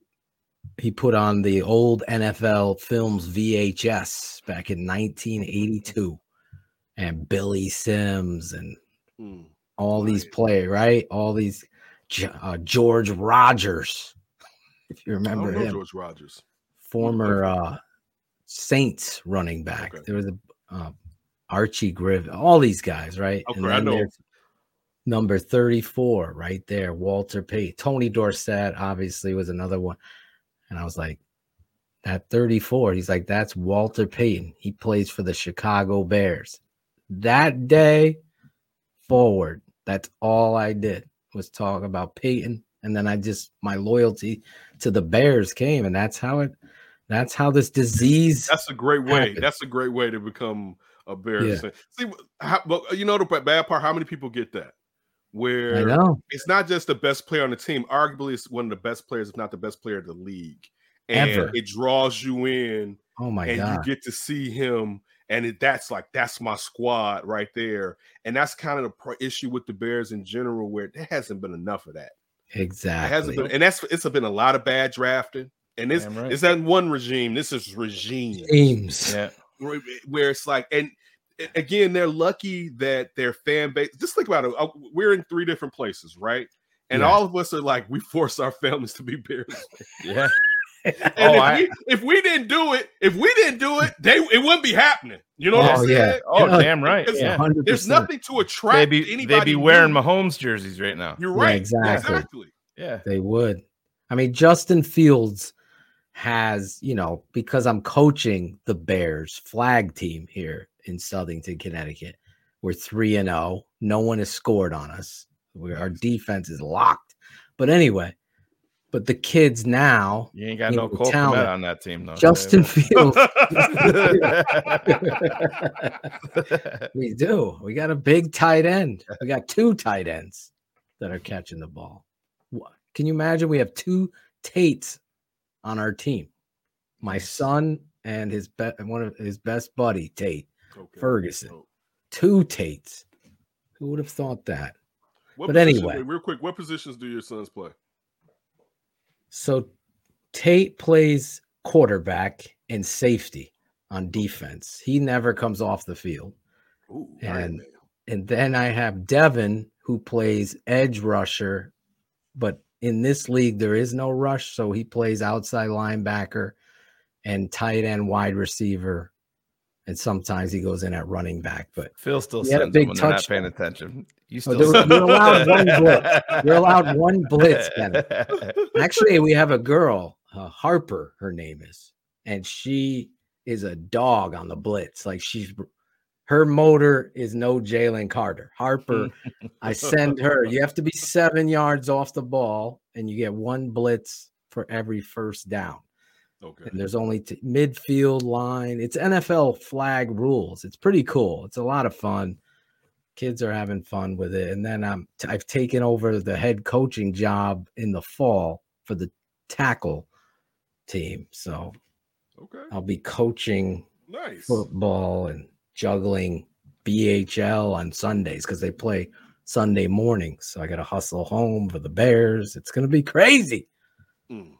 he put on the old NFL films VHS back in 1982, and Billy Sims and Hmm. all these play right, all these uh, George Rogers, [LAUGHS] if you remember him. George Rogers. former uh Saints running back. Okay. There was a uh, Archie Griffin, all these guys, right? Okay, I know. number 34 right there, Walter Payton. Tony Dorsett obviously was another one. And I was like, that 34, he's like, that's Walter Payton. He plays for the Chicago Bears. That day forward, that's all I did was talk about Payton. And then I just my loyalty to the Bears came, and that's how it that's how this disease That's a great way. happened. That's a great way to become a Bears Yeah. See, how, well, you know the bad part. How many people get that? Where I know. it's not just the best player on the team. Arguably, it's one of the best players, if not the best player of the league. And Ever. it draws you in, Oh my and god. you get to see him. And it, that's like that's my squad right there. And that's kind of the pro- issue with the Bears in general, where there hasn't been enough of that. It exactly. hasn't been, and that's it's been a lot of bad drafting. And this right. it's that one regime. This is regime Teams. Yeah, where where it's like, and again, they're lucky that their fan base. Just think about it. uh, We're in three different places, right? And Yeah. all of us are like, we force our families to be Bears. yeah. [LAUGHS] And Oh, if, I- we, if we didn't do it, if we didn't do it, they it wouldn't be happening. You know what Oh, I'm yeah. saying? Oh, Yeah. damn right. Yeah, There's nothing to attract they be anybody. They'd be wearing new. Mahomes jerseys right now. You're Yeah, right. exactly. exactly. Yeah, They would. I mean, Justin Fields has, you know, because I'm coaching the Bears flag team here in Southington, Connecticut. We're 3 and 0. No one has scored on us. we our defense is locked. But anyway, but the kids now, you ain't got You no know, Cole talent. on that team though. Justin Fields. Fields. [LAUGHS] we do. We got a big tight end. We got two tight ends that are catching the ball. Can you imagine? We have two Tates on our team. My son and his be- one of his best buddy Tate Okay. Ferguson. Oh. Two Tates. Who would have thought that? What But position- anyway. real quick, what positions do your sons play? So Tate plays quarterback and safety on defense. He never comes off the field. Ooh, And- And then I have Devin who plays edge rusher, but in this league there is no rush, so he plays outside linebacker and tight end wide receiver. And sometimes he goes in at running back, but Phil still He a sends them big when they're not paying attention. You Oh, still there- you're allowed one blitz. You're allowed [LAUGHS] one blitz. [LAUGHS] Actually, we have a girl, uh, Harper, her name is, and she is a dog on the blitz. Like she's her motor is no Jalen Carter. Harper, [LAUGHS] I send her. You have to be seven yards off the ball, and you get one blitz for every first down. Okay. And there's only t- midfield line. It's NFL flag rules. It's pretty cool. It's a lot of fun. Kids are having fun with it. And then I'm t- I've taken over the head coaching job in the fall for the tackle team. So Okay. I'll be coaching Nice. football and juggling BHL on Sundays because they play Sunday morning. So I got to hustle home for the Bears. It's going to be crazy. Mm.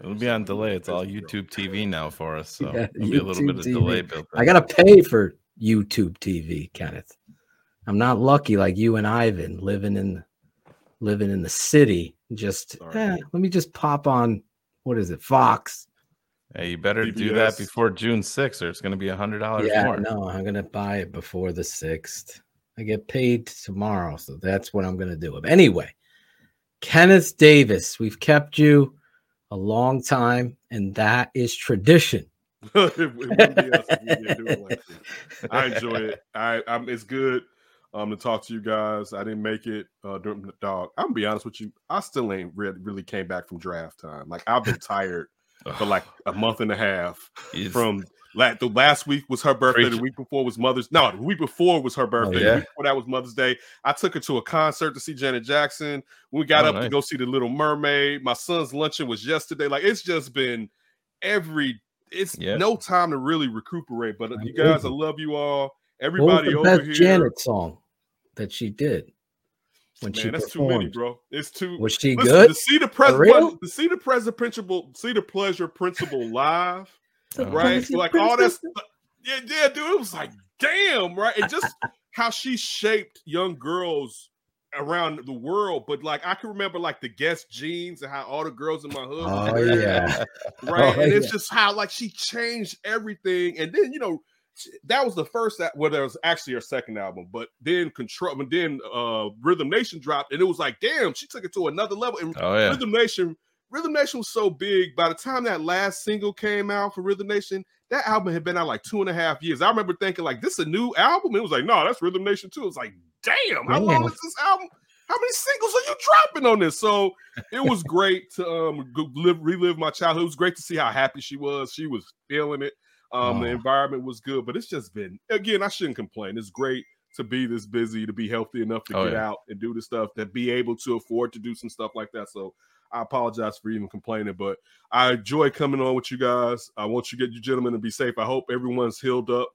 It'll be on delay. It's all YouTube TV now for us, so [LAUGHS] Yeah, there'll be a little YouTube bit of TV. delay built. I got to pay for YouTube TV, Kenneth. I'm not lucky like you and Ivan living in living in the city. Just eh, let me just pop on what is it, Fox? Hey, you better do that before June 6th, or it's going to be a hundred dollars Yeah, more. no, I'm gonna buy it before the sixth. I get paid tomorrow, so that's what I'm gonna do. But anyway, Kenneth Davis, we've kept you a long time, and that is tradition. [LAUGHS] it wouldn't be us if we didn't do it like. I enjoy it. [LAUGHS] I, I'm. It's good um to talk to you guys. I didn't make it uh during the dog. I'm gonna be honest with you. I still ain't re- really came back from draft time. Like I've been tired for like a month and a half It's- from. La- the last week was her birthday. The week before was Mother's. No, the week before was her birthday. yeah? The week before that was Mother's Day. I took her to a concert to see Janet Jackson. When we got Oh, up to go see the Little Mermaid. My son's luncheon was yesterday. Like it's just been every. It's Yeah. no time to really recuperate. But you guys, I love you all. What was Everybody the over best here. Janet song that she did when she Man, that's too many, bro. It's too. Was she Listen, good? To see the pres- to see the present principal, see the pleasure principle live, [LAUGHS] The right? Like all that. stu- Yeah, yeah, dude. It was like, damn, right? And just [LAUGHS] how she shaped young girls around the world. But like, I can remember like the Guess jeans and how all the girls in my hood, Oh wearing yeah, [LAUGHS] right? Oh, and it's yeah. just how like she changed everything. And then you know she- that was the first that well, there was actually her second album, but then control, and then uh Rhythm Nation dropped, and it was like, damn, she took it to another level. And Oh yeah, Rhythm Nation, Rhythm Nation was so big. By the time that last single came out for Rhythm Nation, that album had been out like two and a half years. I remember thinking like, this is a new album. It was like, no, that's Rhythm Nation too. It was like, damn, how long is this album? How many singles are you dropping on this? So it was great to um relive my childhood. It was great to see how happy she was. She was feeling it. Um, the Oh. environment was good, but it's just been again. I shouldn't complain. It's great to be this busy, to be healthy enough to Oh, get yeah. out and do the stuff, to be able to afford to do some stuff like that. So I apologize for even complaining, but I enjoy coming on with you guys. I want you get you gentlemen to be safe. I hope everyone's healed up.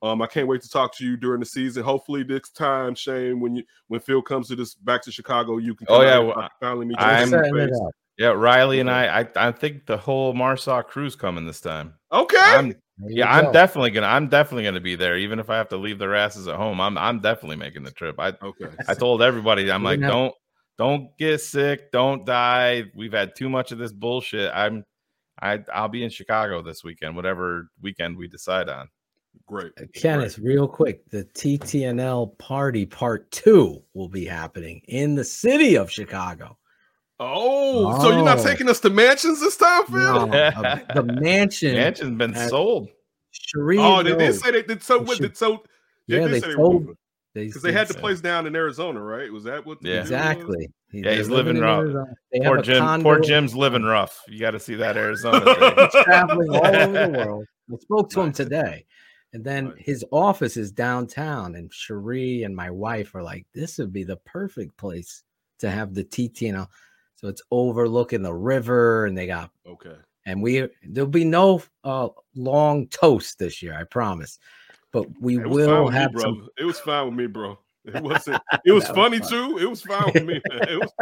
Um, I can't wait to talk to you during the season. Hopefully, this time, Shane, when you when Phil comes to this back to Chicago, you can. Oh, yeah, well, finally meet I'm- face to setting up. yeah. Riley and I, I, I think the whole Marsaw crew's coming this time. Okay, I'm, There you yeah, I'm definitely gonna, I'm definitely gonna be there, even if I have to leave their asses at home. I'm, I'm definitely making the trip. I, okay. I told everybody, I'm We're like, have- don't, don't get sick, don't die. We've had too much of this bullshit. I'm, I, I'll be in Chicago this weekend, whatever weekend we decide on. Great, Uh, Kenneth, real quick, the TTNL party part two will be happening in the city of Chicago. Oh, so you're not Oh. taking us to mansions this time, Phil? No, the mansion. Mansion's been at- sold. Sheree Oh, they did Road. say they did so. What did so? Yeah, did they say sold- moving. They, because they had the so. place down in Arizona, right? Was that what? Yeah. deal was? exactly. He- Yeah, he's living in rough. Poor Jim, condo poor Jim's living rough. You got to see that Arizona. [LAUGHS] He's traveling all over the world. I spoke to him today. And then Nice. his office is downtown. And Cherie and my wife are like, this would be the perfect place to have the TTNL. So it's overlooking the river, and they got Okay. and we there'll be no uh long toast this year, I promise. But we It was fine will me, have bro. some. It was fine with me, bro. It [LAUGHS] wasn't. It was funny fun. too. It was fine with me. Man. [LAUGHS] It was.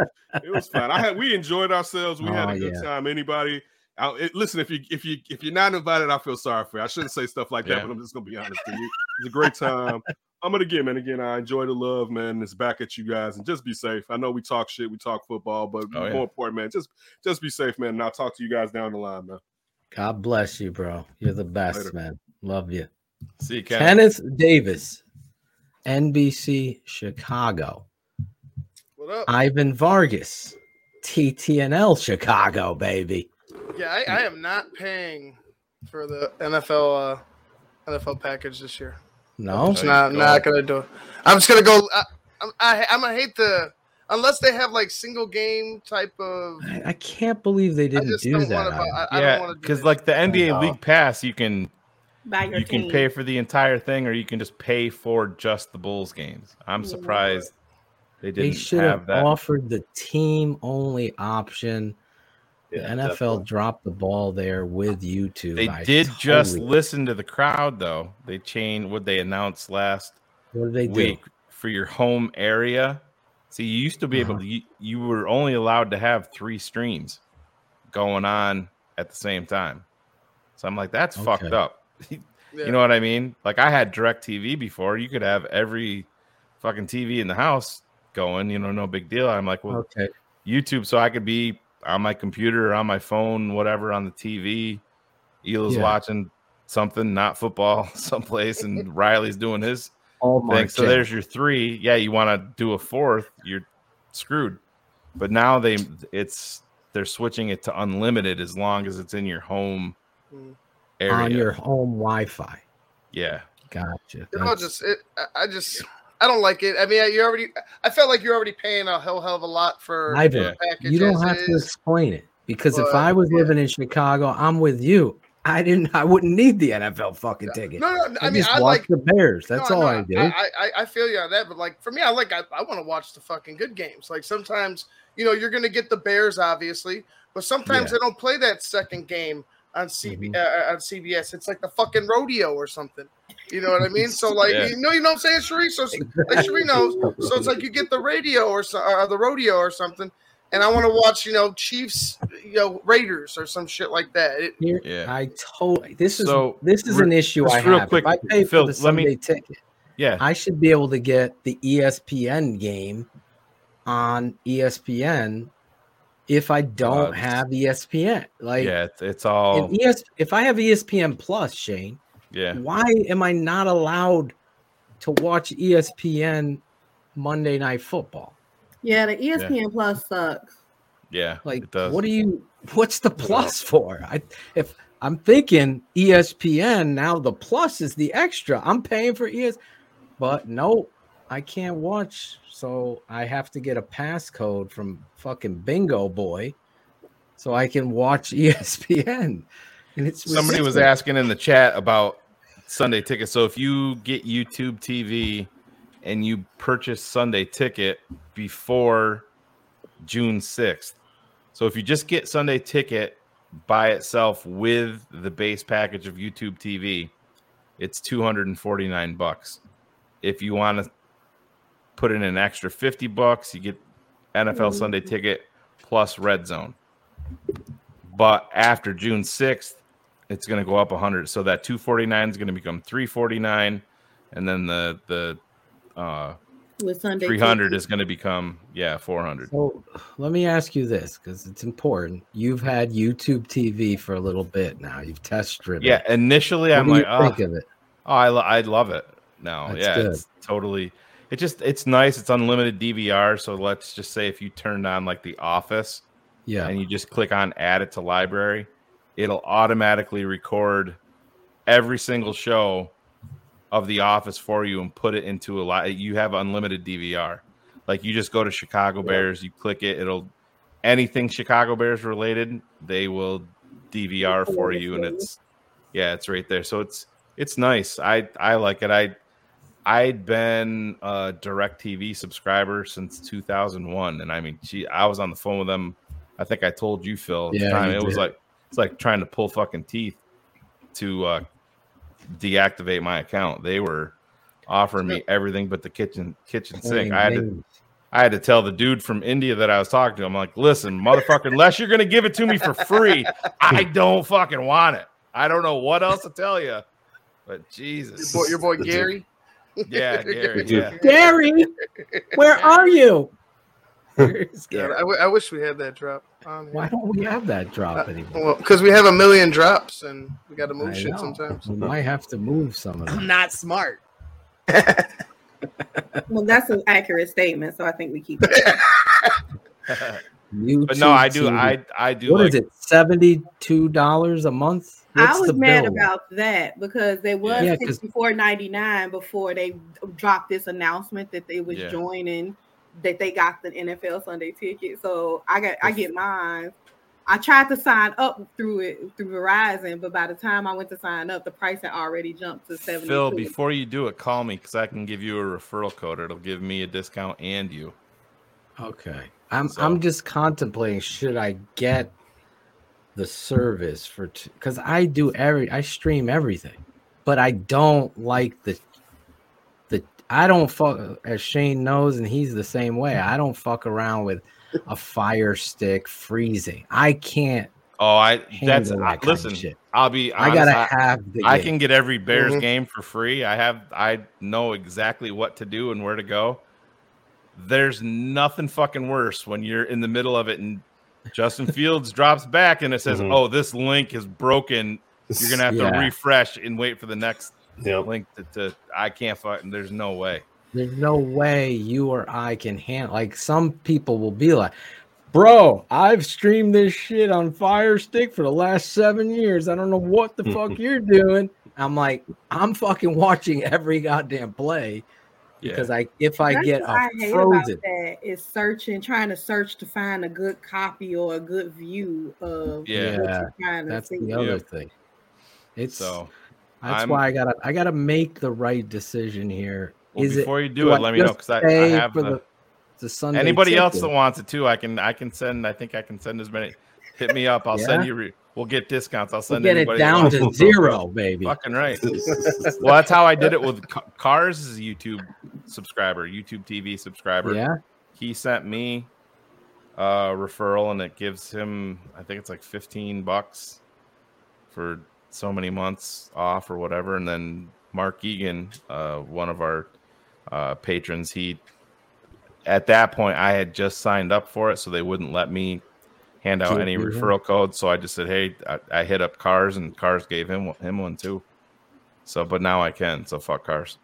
It was fine. I had. We enjoyed ourselves. We had Oh, a good yeah. time. Anybody? I, it, listen, if you if you if you're not invited, I feel sorry for you. I shouldn't say stuff like that, Yeah. but I'm just gonna be honest with you. It's a great time. [LAUGHS] I'm gonna again, man. Again, I enjoy the love, man. It's back at you guys, and just be safe. I know we talk shit, we talk football, but Oh, yeah. more important, man, just just be safe, man. And I'll talk to you guys down the line, man. God bless you, bro. You're the best, Later. man. Love you. See you, Ken. Kenneth Davis. NBC Chicago. What up? Ivan Vargas, TTNL Chicago, baby. Yeah, I, I am not paying for the NFL uh, NFL package this year. No, Just not not gonna do it. I'm just gonna go. I, I'm I, I'm gonna hate the unless they have like single game type of. I, I can't believe they didn't just do don't that. wanna. I- I yeah, because like the NBA No. League Pass, you can Buy your you can pay for the entire thing, or you can just pay for just the Bulls games. I'm surprised they They didn't They should have have that. offered the team only option. The Yeah, NFL definitely. dropped the ball there with YouTube. They I did just totally- listen to the crowd, though. They changed what they announced last What did they do? week for your home area. See, you used to be able Uh-huh. to. You, you were only allowed to have three streams going on at the same time. So I'm like, that's fucked Okay. up. Yeah. [LAUGHS] You know what I mean? Like I had Direct TV before. You could have every fucking TV in the house going. You know, no big deal. I'm like, well, Okay. YouTube, so I could be on my computer or on my phone, whatever, on the TV. Eela's Yeah. watching something, not football, [LAUGHS] someplace, and Riley's doing his oh Hallmark thing. So there's your three. Yeah, you want to do a fourth, you're screwed. But now they, it's they're switching it to unlimited as long as it's in your home area. on your home Wi-Fi. yeah, Gotcha. You know, just it. I- I just I don't like it. I mean, you already. I felt like you're already paying a hell hell of a lot for Ivan, the you don't have to explain it because if I was yeah. living in Chicago, I'm with you. I didn't. I wouldn't need the NFL fucking ticket. No, no. I, I mean, just I watch like the Bears. That's No, all no, I do. I, I, I feel you on that, but like for me, I like I, I want to watch the fucking good games. Like sometimes, you know, you're gonna get the Bears, obviously, but sometimes Yeah. they don't play that second game on CB Mhm. uh, on CBS. It's like the fucking rodeo or something. You know what I mean? So like, Yeah. you know, you know what I'm saying, Sheree? So like Sheree knows. So it's like you get the radio or so, or the rodeo or something, and I want to watch, you know, Chiefs, you know, Raiders or some shit like that. It, Yeah. I totally. This is So, this is re- an issue just I real have. quick, if I pay Phil, for the let me- Sunday ticket, yeah. I should be able to get the ESPN game on ESPN if I don't Uh, have ESPN. Like, yeah, it's, it's all if, ES, if I have ESPN Plus, Shane, yeah. why am I not allowed to watch ESPN Monday Night Football? Yeah, the ESPN Plus sucks. Yeah, Like, it does. what do you? What's the plus for? I if I'm thinking ESPN now, the plus is the extra. I'm paying for ES, but no, I can't watch. So I have to get a passcode from fucking Bingo Boy, so I can watch [LAUGHS] ESPN. And it's Somebody was asking in the chat about Sunday ticket. So if you get YouTube TV and you purchase Sunday ticket before June 6th. So if you just get Sunday ticket by itself with the base package of YouTube TV, it's 249 bucks. If you want to put in an extra 50 bucks, you get NFL mm-hmm. Sunday ticket plus red zone. But after June 6th, it's going to go up 100 so that 249 is going to become 349 and then the the uh With Sunday 300 is going to become yeah 400 So let me ask you this because it's important. You've had YouTube TV for a little bit now. You've test driven. yeah initially What i'm like oh, think of it? oh I, lo- I love it now That's yeah good. it's totally it just it's nice it's unlimited dvr so let's just say if you turned on like the office Yeah. and you just click on add it to library it'll automatically record every single show of the office for you and put it into a lot you have unlimited dvr like you just go to chicago bears you click it it'll anything chicago bears related they will dvr for you and it's yeah it's right there. So it's it's nice. I i like it. I i'd been a direct tv subscriber since 2001 and i mean gee i was on the phone with them. I think i told you phil Yeah, time. it was like it's like trying to pull fucking teeth to uh deactivate my account they were offering me everything but the kitchen kitchen sink i had to I had to tell the dude from India that I was talking to. I'm like, listen, motherfucker, unless you're gonna give it to me for free, I don't fucking want it. I don't know what else to tell you. But your Jesus, boy, your boy Gary. yeah, [LAUGHS] Gary, yeah. Gary, where are you? Where's God, Gary? I, w- I wish we had that drop. On here. Why don't we have that drop Uh, anymore? Well, because we have a million drops and we got to move I shit know. sometimes. We might have to move some of [LAUGHS] them. I'm not smart. [LAUGHS] Well, that's an accurate statement, so I think we keep it. [LAUGHS] but no, I do. YouTube I I do. What like, is it? Seventy-two dollars a month? I was mad bill? about that because they was Yeah, 'cause- sixty four ninety nine before they dropped this announcement that they was Yeah. joining, that they got the NFL Sunday ticket. So I got I get mine. I tried to sign up through it through Verizon, but by the time I went to sign up, the price had already jumped to seventy. Phil, before you do it, call me because I can give you a referral code. It'll give me a discount and you. Okay. I'm So- I'm just contemplating should I get the service for because I do every I stream everything, but I don't like the the I don't fuck as Shane knows, and he's the same way. I don't fuck around with a [LAUGHS] fire stick freezing. I can't. Oh, I that's that I, kind of listen. shit. I'll be. I gotta have the. I game. can get every Bears Mhm. game for free. I have. I know exactly what to do and where to go. There's nothing fucking worse when you're in the middle of it and Justin Fields drops back and it says, Mhm. "Oh, this link is broken. You're gonna have to refresh and wait for the next Yep. link to, to." I can't fucking. There's no way. There's no way you or I can handle. Like some people will be like, "Bro, I've streamed this shit on Fire Stick for the last seven years. I don't know what the fuck [LAUGHS] you're doing." I'm like, I'm fucking watching every goddamn play because I if I That's get what a I hate frozen, about that is searching, trying to search to find a good copy or a good view of Yeah. what you're trying to that's see. the other Yeah. thing. It's So that's I'm- why I gotta I gotta make the right decision here. well, Is before it you do it, let me know because I, I have the, the, the Sunday anybody else that wants it too. I can. I can send. I think I can send as many. Hit me up. I'll send you. Re, we'll get discounts. I'll We'll send. get it down to [LAUGHS] zero, baby. Fucking right. [LAUGHS] well, that's how I did it with Ca- Cars. Is a YouTube subscriber, YouTube TV subscriber. Yeah. He sent me a referral, and it gives him. I think it's like fifteen bucks for so many months off or whatever. And then Mark Egan, uh, one of our uh, patrons, he at that point I had just signed up for it, so they wouldn't let me hand out any referral codes. So I just said, "Hey, I, I hit up Cars, and Cars gave him him one too." So, but now I can. So fuck Cars.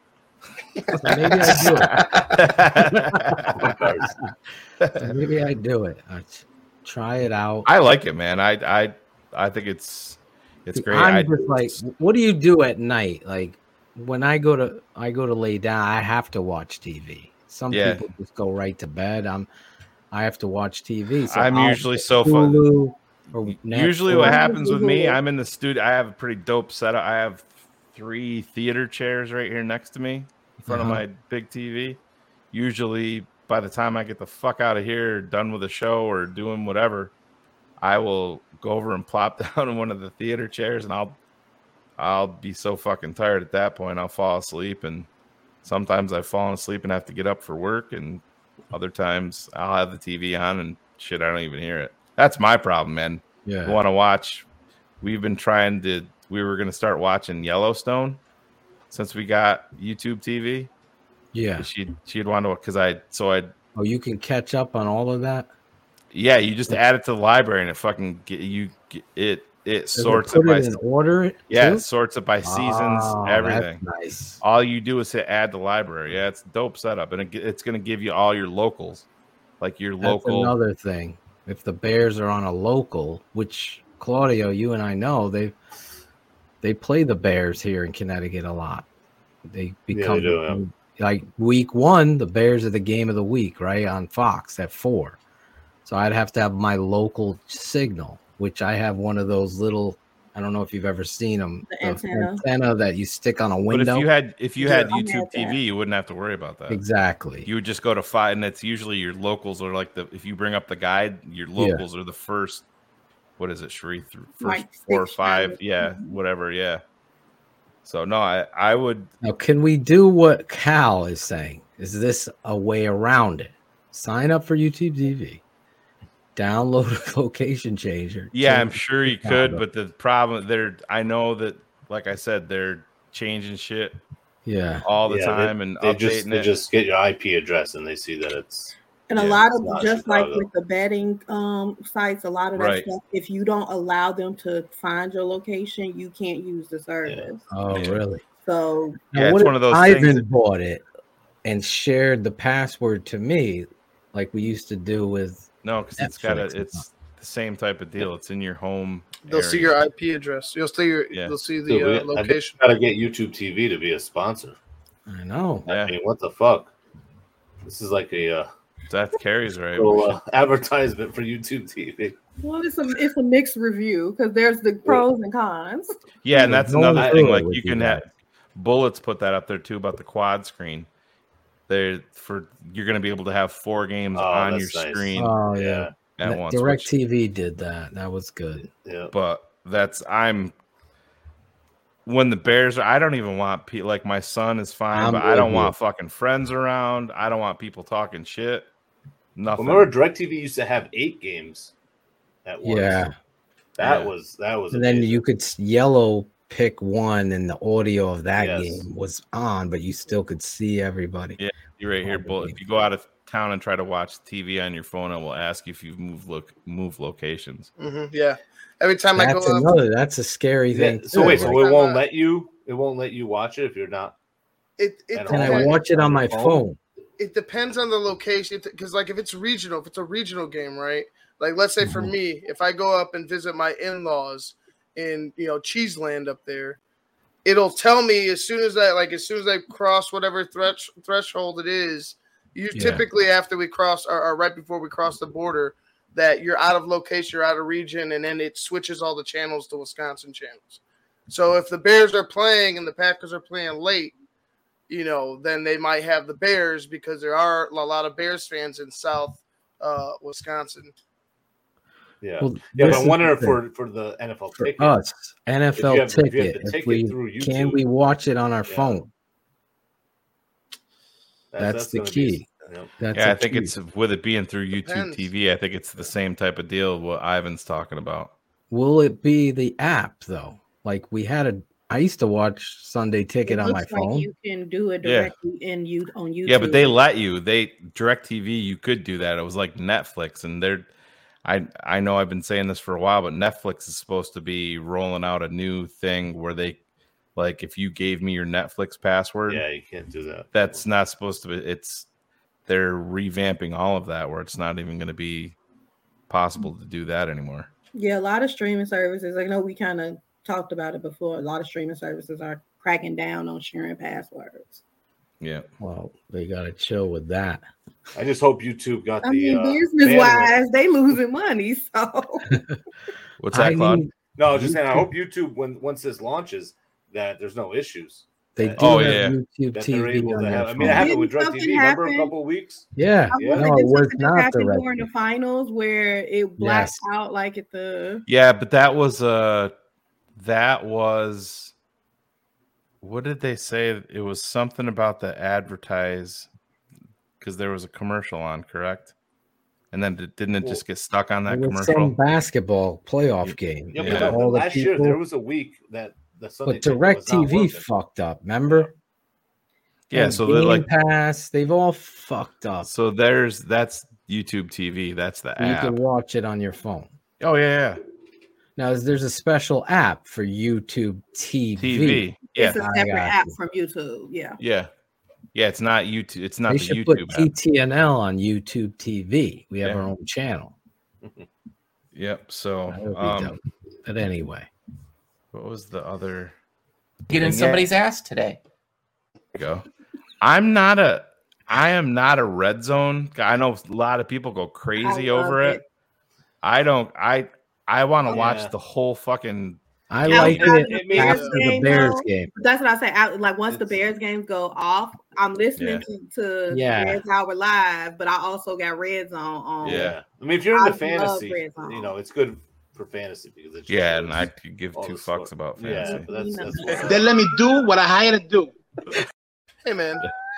[LAUGHS] Maybe I do it. [LAUGHS] Maybe I do it. I try it out. I like it, man. I I I think it's it's great. I'm I, just like, what do you do at night? Like when I go to I go to lay down, I have to watch TV. Some Yeah. people just go right to bed. I'm I have to watch TV. So I'm I'll usually so fun. Hulu Usually, what happens with me, I'm in the studio. I have a pretty dope setup. I have three theater chairs right here next to me in front Uh-huh. of my big TV. Usually, by the time I get the fuck out of here, done with the show or doing whatever, I will go over and plop [LAUGHS] down in one of the theater chairs, and I'll I'll be so fucking tired at that point. I'll fall asleep, and sometimes I've fallen asleep and have to get up for work, and other times I'll have the TV on and shit, I don't even hear it. That's my problem, man. Yeah. want to watch. We've been trying to. We were going to start watching Yellowstone since we got YouTube TV. Yeah. She she'd want to because I so I Oh, you can catch up on all of that. Yeah you just add it to the library and it fucking get, you get, it it Does it sorts put it by it in order. it, yeah too? it sorts it by seasons Oh, that's everything. nice. All you do is hit add to the library. Yeah, it's dope setup and it, it's going to give you all your locals, like your That's local. another thing. If the Bears are on a local, which Claudio, you and I know, they they play the Bears here in Connecticut a lot. They become do, like week one, the Bears are the game of the week, right? On Fox at four. So I'd have to have my local signal, which I have one of those little. I don't know if you've ever seen them. The antenna. antenna that you stick on a window. But window. if you had if you had Yeah, I had YouTube that. TV, you wouldn't have to worry about that. exactly. You would just go to five, and it's usually your locals are like the. If you bring up the guide, your Yeah. locals are the first. What is it, Sheree? First Like four or six five, channels. yeah, Mhm. whatever, yeah. So no, I I would. Now, can we do what Cal is saying? Is this a way around it? Sign up for YouTube TV, download a [LAUGHS] location changer. Yeah, I'm sure you could, but the problem they're. I know that, like I said, they're changing shit yeah, all the Yeah, time they, and they just they it. just get your IP address and they see that it's And a lot of not just like with the betting um sites, a lot of that Right. stuff, if you don't allow them to find your location, you can't use the service. oh Yeah. really? So Now, Yeah, it's what one of those Ivan things that- bought it. and shared the password to me, like we used to do with No, because it's got a it's the same type of deal. It's in your home. They'll see your IP address. You'll see your. Yeah. They'll see the Dude, we- uh, location. we gotta get YouTube TV to be a sponsor. I know. I mean, what the fuck? This is like a uh, that carries right. little, uh, [LAUGHS] advertisement for YouTube TV. Well, it's a it's a mixed review because there's the pros and cons. Yeah, and that's No another one thing. Like you can have bullets put that up there too about the quad screen. There for you're going to be able to have four games Oh, on your nice. screen Oh yeah. at once. Direct TV did that. That was good. Yeah. but that's I'm when the Bears are. I don't even want pe- like my son is fine, I'm but I don't you. want fucking friends around. I don't want people talking shit. Nothing. Remember, DirecTV used to have eight games at once. Yeah. that Yeah. was that was. And then you could yellow pick one, and the audio of that Yes. game was on, but you still could see everybody. Yeah, you're right here, Bullet. If you go out of town and try to watch TV on your phone, it will ask you if you've moved look move locations. hmm yeah. Every time I That's go up, another. That's a scary Yeah, thing. so too. wait, so Like- it won't let you. It won't let you watch it if you're not. it it, And and I watch it on my Phone? phone. it depends on the location because like if it's regional, if it's a regional game, right? Like let's say for Mhm. me, if I go up and visit my in-laws in you know Cheeseland up there, it'll tell me as soon as I like as soon as I cross whatever thresh, threshold it is. You Yeah. typically after we cross or, or right before we cross the border, that you're out of location, you're out of region, and then it switches all the channels to Wisconsin channels. So if the Bears are playing and the Packers are playing late, you know, then they might have the Bears because there are a lot of Bears fans in South uh, Wisconsin. Yeah, Well, yeah. But is I'm wondering for for the NFL for ticket. us NFL If you have- if ticket. If, ticket we through can we watch it on our Yeah. phone? That's, the gonna key. Be, yeah. That's yeah, I think key. it's with it being through YouTube TV. I think it's the same type of deal what Ivan's talking about. Will it be the app though? Like we had a. I used to watch Sunday Ticket It on my like phone. you can do it Yeah. directly in you on YouTube. Yeah, but they let you. They direct TV, you could do that. It was like Netflix, and they're I I know I've been saying this for a while, but Netflix is supposed to be rolling out a new thing where they like if you gave me your Netflix password, Yeah, you can't do that. that's not supposed to be it's they're revamping all of that where it's not even going to be possible to do that anymore. Yeah, a lot of streaming services. I know we kind of talked about it before. A lot of streaming services are cracking down on sharing passwords. Yeah. Well, they got to chill with that. I just hope YouTube got I the mean, uh, business bandwidth. wise, they losing money. So [LAUGHS] What's that, I Claude? need- No, I was just saying. I hope YouTube, when once this launches, that there's no issues. They do Oh, have yeah. YouTube That they're TV able on to their have. I mean, it phone. happened with Didn't DirecTV. Remember a couple of weeks? Yeah, I Yeah. was no, it was not happen during the finals where it blacked Yes. out like at the Yeah, but that was uh that was what did they say? It was something about the advertise because there was a commercial on, correct? And then didn't it just get stuck on that It was commercial? some basketball playoff game. Yeah, Yeah. but All the last year people- there was a week that the Sunday But ticket Direct TV fucked up. Remember? Yeah, And so they're like Pass, they've all fucked up. so there's that's YouTube TV. That's the You app. You can watch it on your phone. Oh yeah, Now, is- there's a special app for YouTube. TV. TV. Yeah, it's a separate app you. from YouTube. Yeah. yeah, yeah. It's not YouTube. It's not They the should YouTube put app. On YouTube TV. We have Yeah. our own channel. Yep. So That would be um. But anyway, what was the other? Get in thing? somebody's ass today. go. I'm not a I am not a red zone. guy. I know a lot of people go crazy over it. it. I don't I I want to Oh, watch yeah. the whole fucking I Yeah, like outside it the Bears after the game, Bears though, game. That's what I say. Out like once the Bears games go off, I'm listening Yeah. to, to Yeah. Bears Hour live, but I also got Red Zone on. Yeah. I mean, if you're I into love fantasy, Red Zone. you know it's good for fantasy because it Yeah, shows and I could give two fucks sport. about Yeah, fantasy. but that's, that's You why. know. Then let me do what I hired to do. [LAUGHS] Hey man,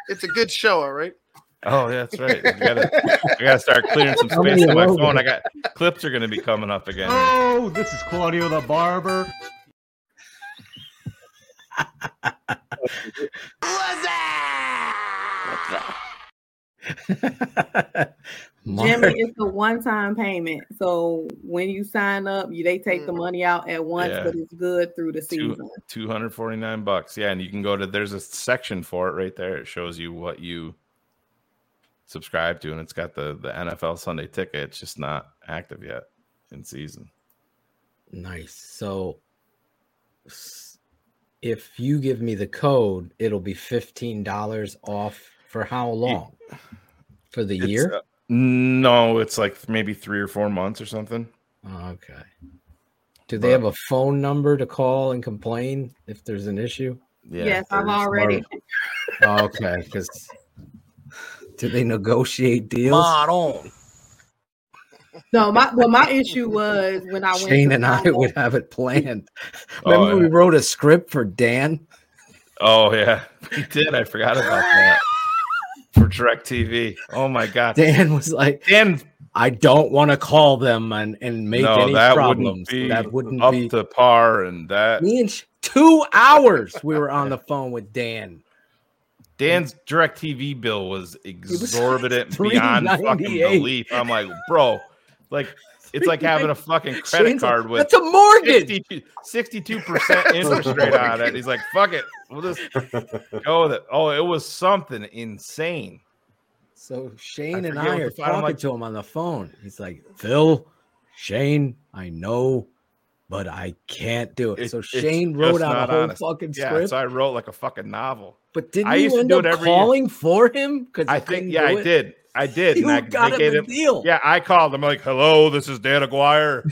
it's a good show, all right. Oh, yeah, that's right. You gotta, I gotta start clearing some [LAUGHS] space many on my phone. I got clips are gonna be coming up again. Oh, this is Claudio the barber. What's [LAUGHS] that? Jimmy, it's a one-time payment. So when you sign up, you they take the mm. money out at once, Yeah. but it's good through the season. 249 bucks. Yeah, and you can go to there's a section for it right there. It shows you what you subscribe to, and it's got the the NFL Sunday ticket. It's just not active yet in season. Nice. So if you give me the code, it'll be $15 off for how long? For the It's, year? uh, no, it's like maybe three or four months or something. Okay. Do they have a phone number to call and complain if there's an issue? Yeah, yes, I've already. [LAUGHS] Okay, because do they negotiate deals? No, my well, my issue was when I went. Shane to and I sign would have it planned. Oh, Remember, we wrote a script for Dan. Oh yeah, [LAUGHS] we did. I forgot about that for Direct TV. Oh my god, Dan was like, Dan, I don't want to call them and, and make no, any that problems. wouldn't be that wouldn't up be to par, and that me and two hours. We were on the phone with Dan. Dan's Direct TV bill was was exorbitant [LAUGHS] beyond fucking belief. I'm like, bro, like it's like having a fucking [LAUGHS] credit Shane's like, card with That's a mortgage. 62 percent [LAUGHS] interest rate on it. He's like, fuck it, we'll just go with it. Oh, it was something insane. So Shane I and I are talking like- to him on the phone. He's like, Phil, Shane, I know, but I can't do it. It- so Shane wrote out a whole honest. fucking Yeah, script. so I wrote like a fucking novel. But didn't I you used to end do up it every year. calling for him? Because I think, yeah, I did. I [LAUGHS] did. You and I, got they him gave a him- deal. Yeah, I called him I'm like, hello, this is Dan Aguirre. [LAUGHS] [LAUGHS]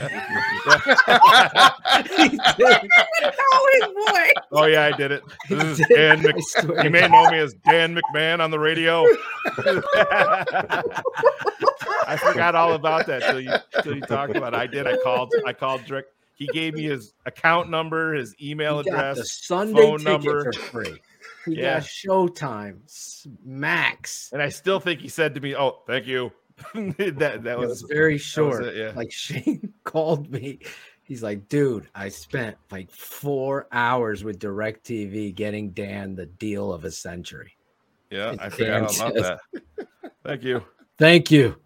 Oh, his boy. oh yeah, I did it. This is. Dan. I Mc- you may know me as Dan McMahon on the radio. I forgot all about that till you till you talked about it. I did. I called. I called Drick. He gave me his account number, his email He got address, the Sunday phone ticket number. for free. He Yeah. got Showtime, Max. and I still think he said to me, "Oh, thank you." [LAUGHS] that that was, was very short. it, yeah. Like [LAUGHS] Shane called me. He's like, dude, I spent like four hours with DirecTV getting Dan the deal of a century. yeah. And I Dan forgot all about says- that. Thank you. Thank you.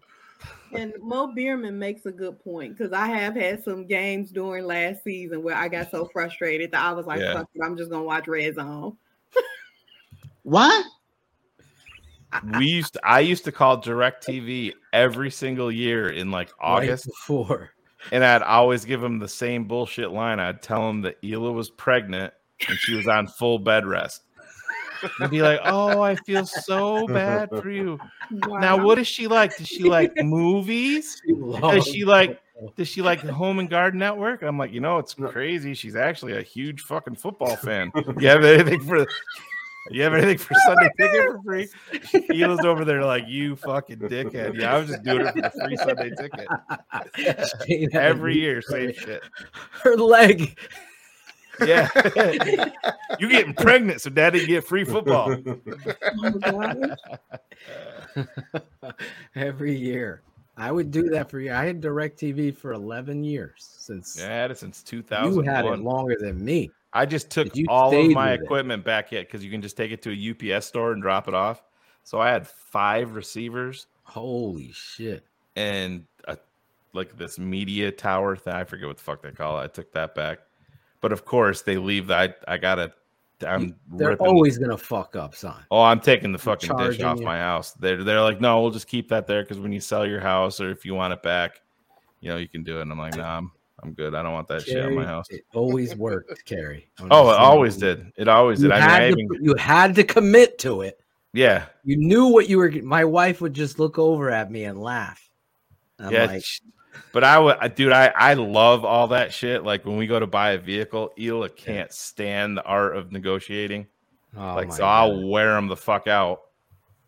And Mo Bierman makes a good point because I have had some games during last season where I got so frustrated that I was like, Yeah. "Fuck it, I'm just gonna watch Red Zone." What? We used to, I used to call Direct TV every single year in like August. Right before. And I'd always give him the same bullshit line. I'd tell him that Hila was pregnant and she was on full bed rest. And be like, "Oh, I feel so bad for you." Now, Wow. what does she like? Does she like [LAUGHS] movies? Does she like? Does she like the Home and Garden Network? I'm like, you know, it's crazy. She's actually a huge fucking football [LAUGHS] fan. You have anything for? You have anything for [LAUGHS] oh Sunday ticket for free? Hila's over there like you fucking dickhead. Yeah, I was just doing it for the free Sunday ticket. [LAUGHS] Every year, same shit. Her leg. Yeah. [LAUGHS] you getting pregnant, so daddy get free football. Oh Every year. I would do that for you. I had DirecTV for 11 years since Yeah, I had it since 2000. you had it longer than me. I just took all of my with it. equipment back yet because you can just take it to a UPS store and drop it off. So I had five receivers Holy shit. and a, like this media tower thing. I forget what the fuck they call it. I took that back. But of course, they leave that. I, I got to. I'm They're ripping. always going to fuck up, son. Oh, I'm taking the fucking dish off you. my house. They're they're like, no, we'll just keep that there because when you sell your house or if you want it back, you know, you can do it. And I'm like, nah, I'm I'm good. I don't want that shit in my house. It always worked, Carrie. [LAUGHS] Oh, it always did. It always You did. I mean, had, I even, you had to commit to it. yeah, You knew what you were. My wife would just look over at me and laugh. I'm yeah. like, but I would, dude, I I love all that shit. Like when we go to buy a vehicle, Ela can't stand the art of negotiating. oh like so, I'll wear them the fuck out,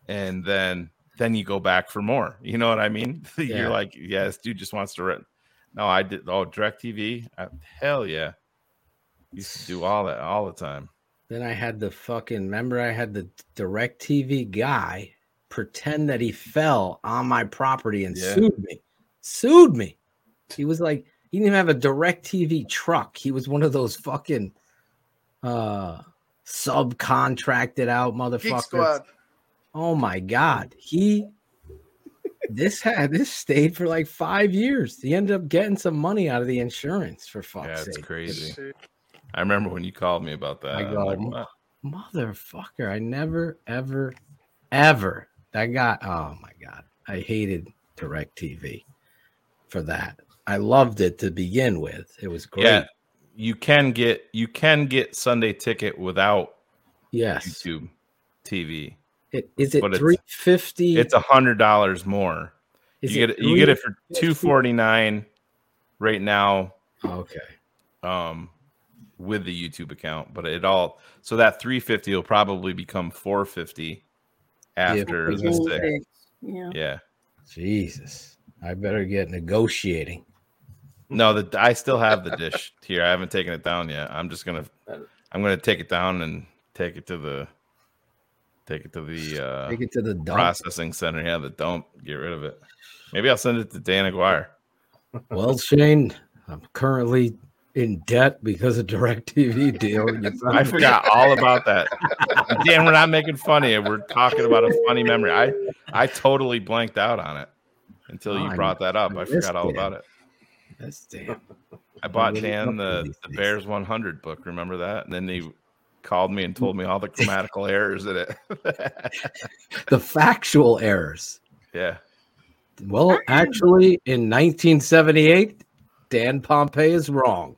and then then you go back for more. You know what I mean? [LAUGHS] Yeah. You're like, yeah, dude just wants to rent. No, I did. Oh, Direct TV, hell yeah. Used to do all that all the time. Then I had the fucking. Remember, I had the Direct TV guy pretend that he fell on my property and Yeah. sued me. Sued me. He was like, he didn't even have a Direct TV truck. He was one of those fucking uh subcontracted out motherfuckers. Oh my god, he this had this stayed for like five years. He ended up getting some money out of the insurance for fuck's Yeah, it's sake. crazy. I remember when you called me about that. I I'm go, like, "Wow." motherfucker! I never, ever, ever. That got. Oh my god! I hated Direct TV for that. I loved it to begin with. It was great. Yeah, you can get you can get Sunday ticket without Yes. YouTube TV. It, is it But it's- three fifty? It's a hundred dollars more. Is you it get it, you get it for two forty nine right now. Okay. Um, with the YouTube account, but it all so that three fifty will probably become four fifty after If the it's stick. Yeah. Yeah. Jesus, I better get negotiating. No, the I still have the dish here. I haven't taken it down yet. I'm just gonna I'm gonna take it down and take it to the take it to the uh Take it to the dump. processing center. Yeah, the dump. Get rid of it. Maybe I'll send it to Dan Aguirre. Well, Shane, I'm currently in debt because of Direct TV deal. [LAUGHS] I forgot all about that. Dan, we're not making funny. We're talking about a funny memory. I I totally blanked out on it until you I brought that up. I missed forgot all it. about it. That's Dan. I bought Dan the, the Bears 100 book. Remember that? And then he called me and told me all the [LAUGHS] grammatical errors in it. [LAUGHS] The factual errors. yeah. Well, actually, in 1978, Dan Pompei is wrong.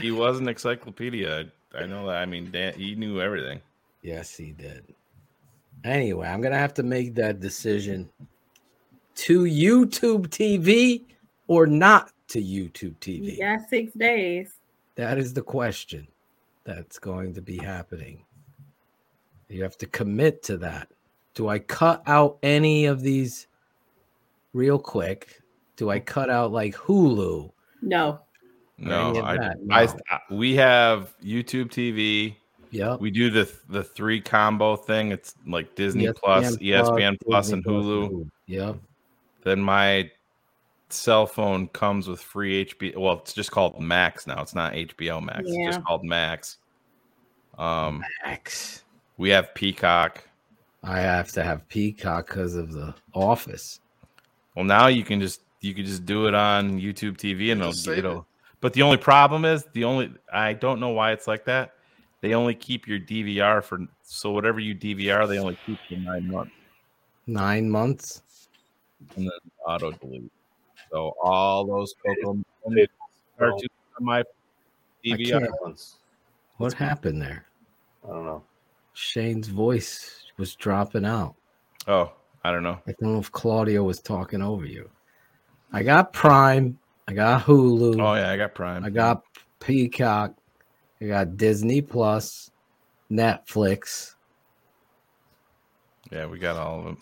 He was an encyclopedia. I, I know that. I mean, Dan, he knew everything. Yes, he did. Anyway, I'm gonna have to make that decision to YouTube TV or not to YouTube TV. You got six days. That is the question that's going to be happening. You have to commit to that. Do I cut out any of these real quick? Do I cut out like Hulu? No. No, I, that? I, No. I- uh, we have YouTube TV. Yeah. We do the the three combo thing. It's like Disney ESPN Plus, ESPN Plus, Disney and Plus, Hulu. Yep. Then my cell phone comes with free HBO. Well, it's just called Max now. It's not HBO Max. It's just called Max. Um, Max. we have Peacock. I have to have Peacock because of the Office. Well, now you can just you can just do it on YouTube TV and it'll, Just save it'll but the only problem is the only I don't know why it's like that. They only keep your DVR for so whatever you DVR, they only keep for nine months Nine months. and then auto delete. So all those Coco It- cartoons on my I DVR. can't- What happened there? I don't know. Shane's voice was dropping out. Oh, I don't know. I don't know if Claudio was talking over you. I got Prime. I got Hulu. Oh yeah, I got Prime. I got Peacock. I got Disney Plus, Netflix. Yeah, we got all of them.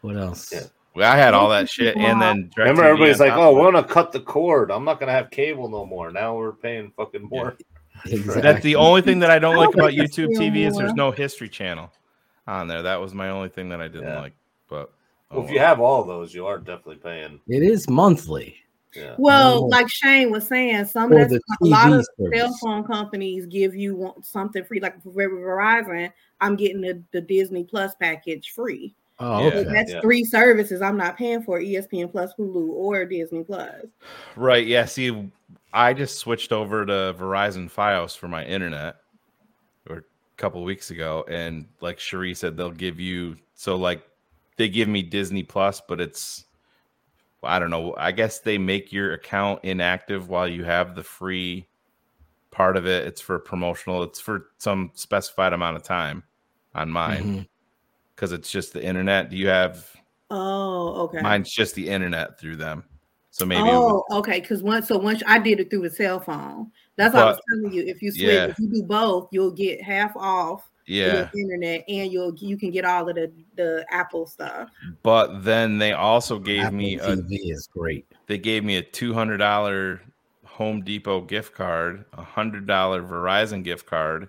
What else? Yeah. Well, I had all that shit, and then Remember, DirecTV everybody's like, "Oh, we're gonna cut the cord. I'm not gonna have cable no more." Now we're paying fucking more. [LAUGHS] Exactly. That's the only thing that I don't like about YouTube TV is there's no history channel on there. That was my only thing that I didn't Yeah. like. But oh Well, oh if you have all those, you are definitely paying. It is monthly. Yeah. Well, Oh. like Shane was saying, some Or of the a lot TV of cell phone companies give you something free. Like for Verizon, I'm getting the, the Disney Plus package free. Oh, Yeah. okay. That's Yeah. three services I'm not paying for: ESPN Plus, Hulu, or Disney Plus. right, yeah. See, I just switched over to Verizon FiOS for my internet or a couple weeks ago, and like Cherie said, they'll give you so like they give me Disney Plus, but it's I don't know. I guess they make your account inactive while you have the free part of it. It's for promotional. It's for some specified amount of time on mine Mhm. Because it's just the internet. Do you have Oh, okay. mine's just the internet through them? So maybe it would- oh, okay. Because once, so once I did it through the cell phone. That's what I was telling you. If you switch, Yeah. if you do both, you'll get half off. yeah. your internet, and you'll you can get all of the the Apple stuff. But then they also gave Apple me a TV is great. they gave me a two hundred dollar Home Depot gift card, a hundred dollar Verizon gift card,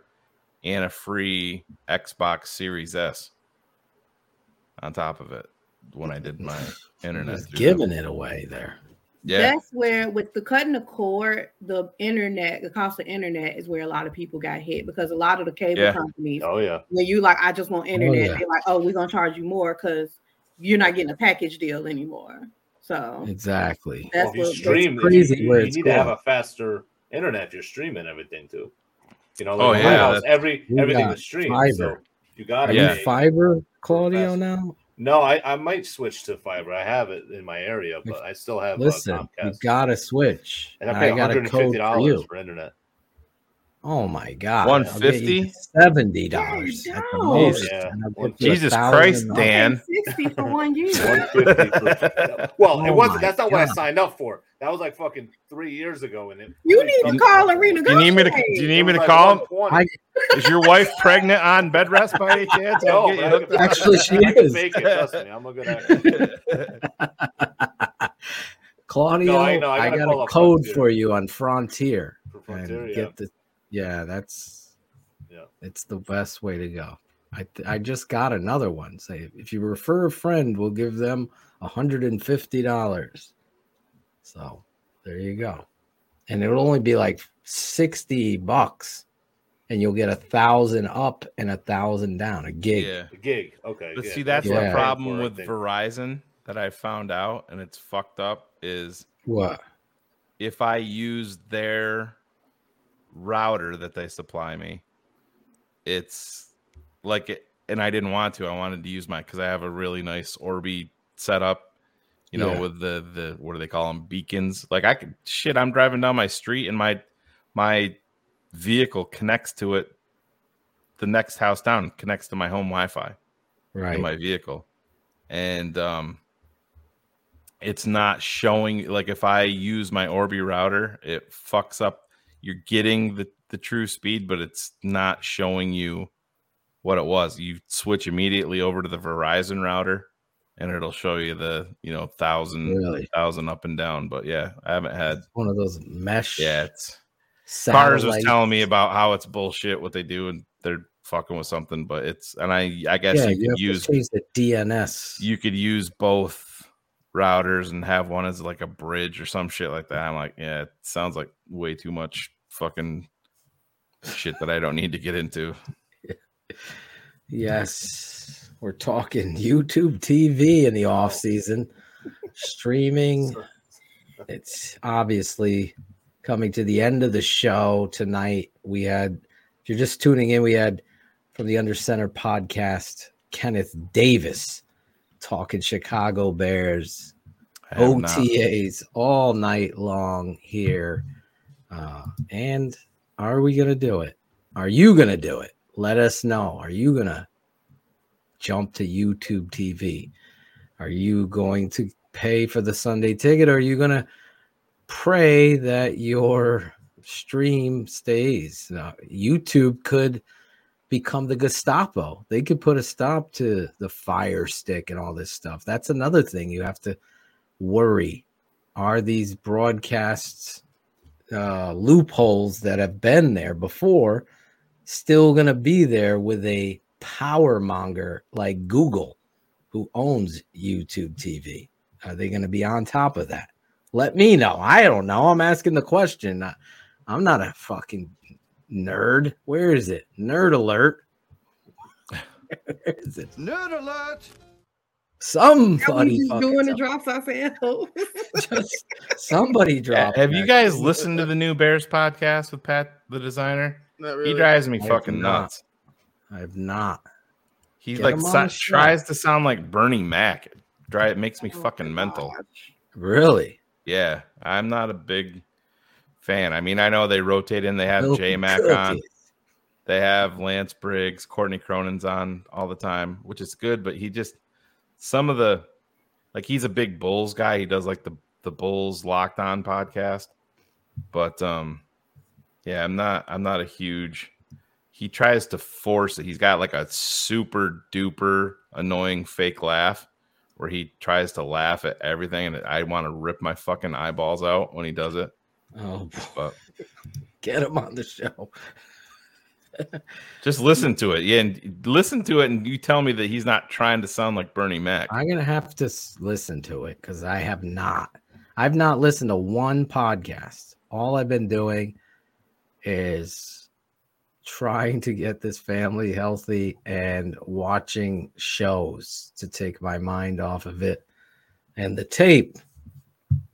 and a free Xbox Series S on top of it when I did my [LAUGHS] internet. Just through them. giving it away there. Yeah, That's where with the cutting the cord, the internet, the cost of internet is where a lot of people got hit because a lot of the cable Yeah. companies, Oh yeah. when you like, I just want oh, internet, yeah. they're like, oh, we're gonna charge you more because you're not getting a package deal anymore. So Exactly. that's Well, what stream, That's crazy you, you, where you it's need to have a faster internet if you're streaming everything too. You know, Oh, like yeah, my house, every We everything got was streamed. So you got it. Yeah. you fiber, Claudio? Now, No, I, I might switch to fiber. I have it in my area, but I still have listen, uh, you gotta switch. and And I pay I got a code for $150 you. for internet. Oh my god, I'll get you $150? seventy dollars at the go. most. Yeah. and I'll get you a Jesus Christ, off. Dan. sixty for one [LAUGHS] year. 150 for, [LAUGHS] well, oh it Oh wasn't. That's not what I signed up for. That was like fucking three years ago, and it. You need to call and Do you need me to? Do you need me to call? I- [LAUGHS] Is your wife pregnant on bed rest by any chance? I'll No, get you but I can- up. Actually, she I can is. Make it, trust me, I'm a good actor. Claudio, No, I know, I I, gotta got a code Frontier. for you on Frontier. For Frontier, and yeah. get the yeah, that's Yeah. it's the best way to go. I th- I just got another one. Say if you refer a friend, we'll give them hundred and fifty dollars. So there you go, and it'll only be like sixty bucks, and you'll get a thousand up and a thousand down, a gig. Yeah. The gig, okay. But yeah, see, that's what the problem for, with. Verizon that I found out, and it's fucked up. Is What? if I use their router that they supply me, it's like it, and I didn't want to. I wanted to use my because I have a really nice Orbi setup, you know, Yeah. with the the what do they call them beacons? Like I could shit. I'm driving down my street and my my vehicle connects to it. The next house down connects to my home Wi-Fi Right. my vehicle and um it's not showing like if i use my orbi router it fucks up you're getting the the true speed but it's not showing you what it was you switch immediately over to the verizon router and it'll show you the you know thousand Really? thousand up and down but yeah i haven't had One of those mesh. yeah it's Cars was telling me about how it's bullshit what they do and they're fucking with something but it's and i i guess Yeah, you you, could use the DNS. you could use both routers and have one as like a bridge or some shit like that. I'm like, yeah, it sounds like way too much fucking shit that I don't need to get into. Yes, we're talking YouTube TV in the off season, streaming. It's obviously coming to the end of the show tonight. We had, if you're just tuning in, we had from the Under Center podcast, Kenneth Davis talking Chicago Bears, have not. OTAs all night long here. Uh, and are we going to do it? Are you going to do it? Let us know. Are you going to jump to YouTube TV? Are you going to pay for the Sunday ticket? Or are you going to pray that your stream stays? Now, YouTube could become the Gestapo. They could put a stop to the fire stick and all this stuff. That's another thing you have to worry. Are these broadcasts uh, loopholes that have been there before still going to be there with a power monger like Google, who owns YouTube TV? Are they going to be on top of that? Let me know. I don't know. I'm asking the question. I, I'm not a fucking nerd. Where is it? Nerd alert. [LAUGHS] Where is it? Nerd alert! Somebody just fucking doing the tell- drops [LAUGHS] ourselves. just somebody Yeah, drop. have you guys listened to the new Bears podcast with Pat, the designer? Not He drives me I fucking nuts. I have not. He Get like him so- tries to sound like Bernie Mac. It, dry, it makes me fucking mental. Really? Yeah, I'm not a big fan. I mean, I know they rotate in. They have J Mac on. They have Lance Briggs, Courtney Cronin's on all the time, which is good. But he just some of the like he's a big Bulls guy. He does like the the Bulls Locked On podcast. But um, yeah, I'm not. I'm not a huge. He tries to force it. He's got like a super duper annoying fake laugh where he tries to laugh at everything, and I want to rip my fucking eyeballs out when he does it. Oh, But get him on the show. Just listen to it. Yeah, and listen to it, and you tell me that he's not trying to sound like Bernie Mac. I'm gonna have to listen to it because I have not. I've not listened to one podcast. All I've been doing is trying to get this family healthy and watching shows to take my mind off of it. And the tape.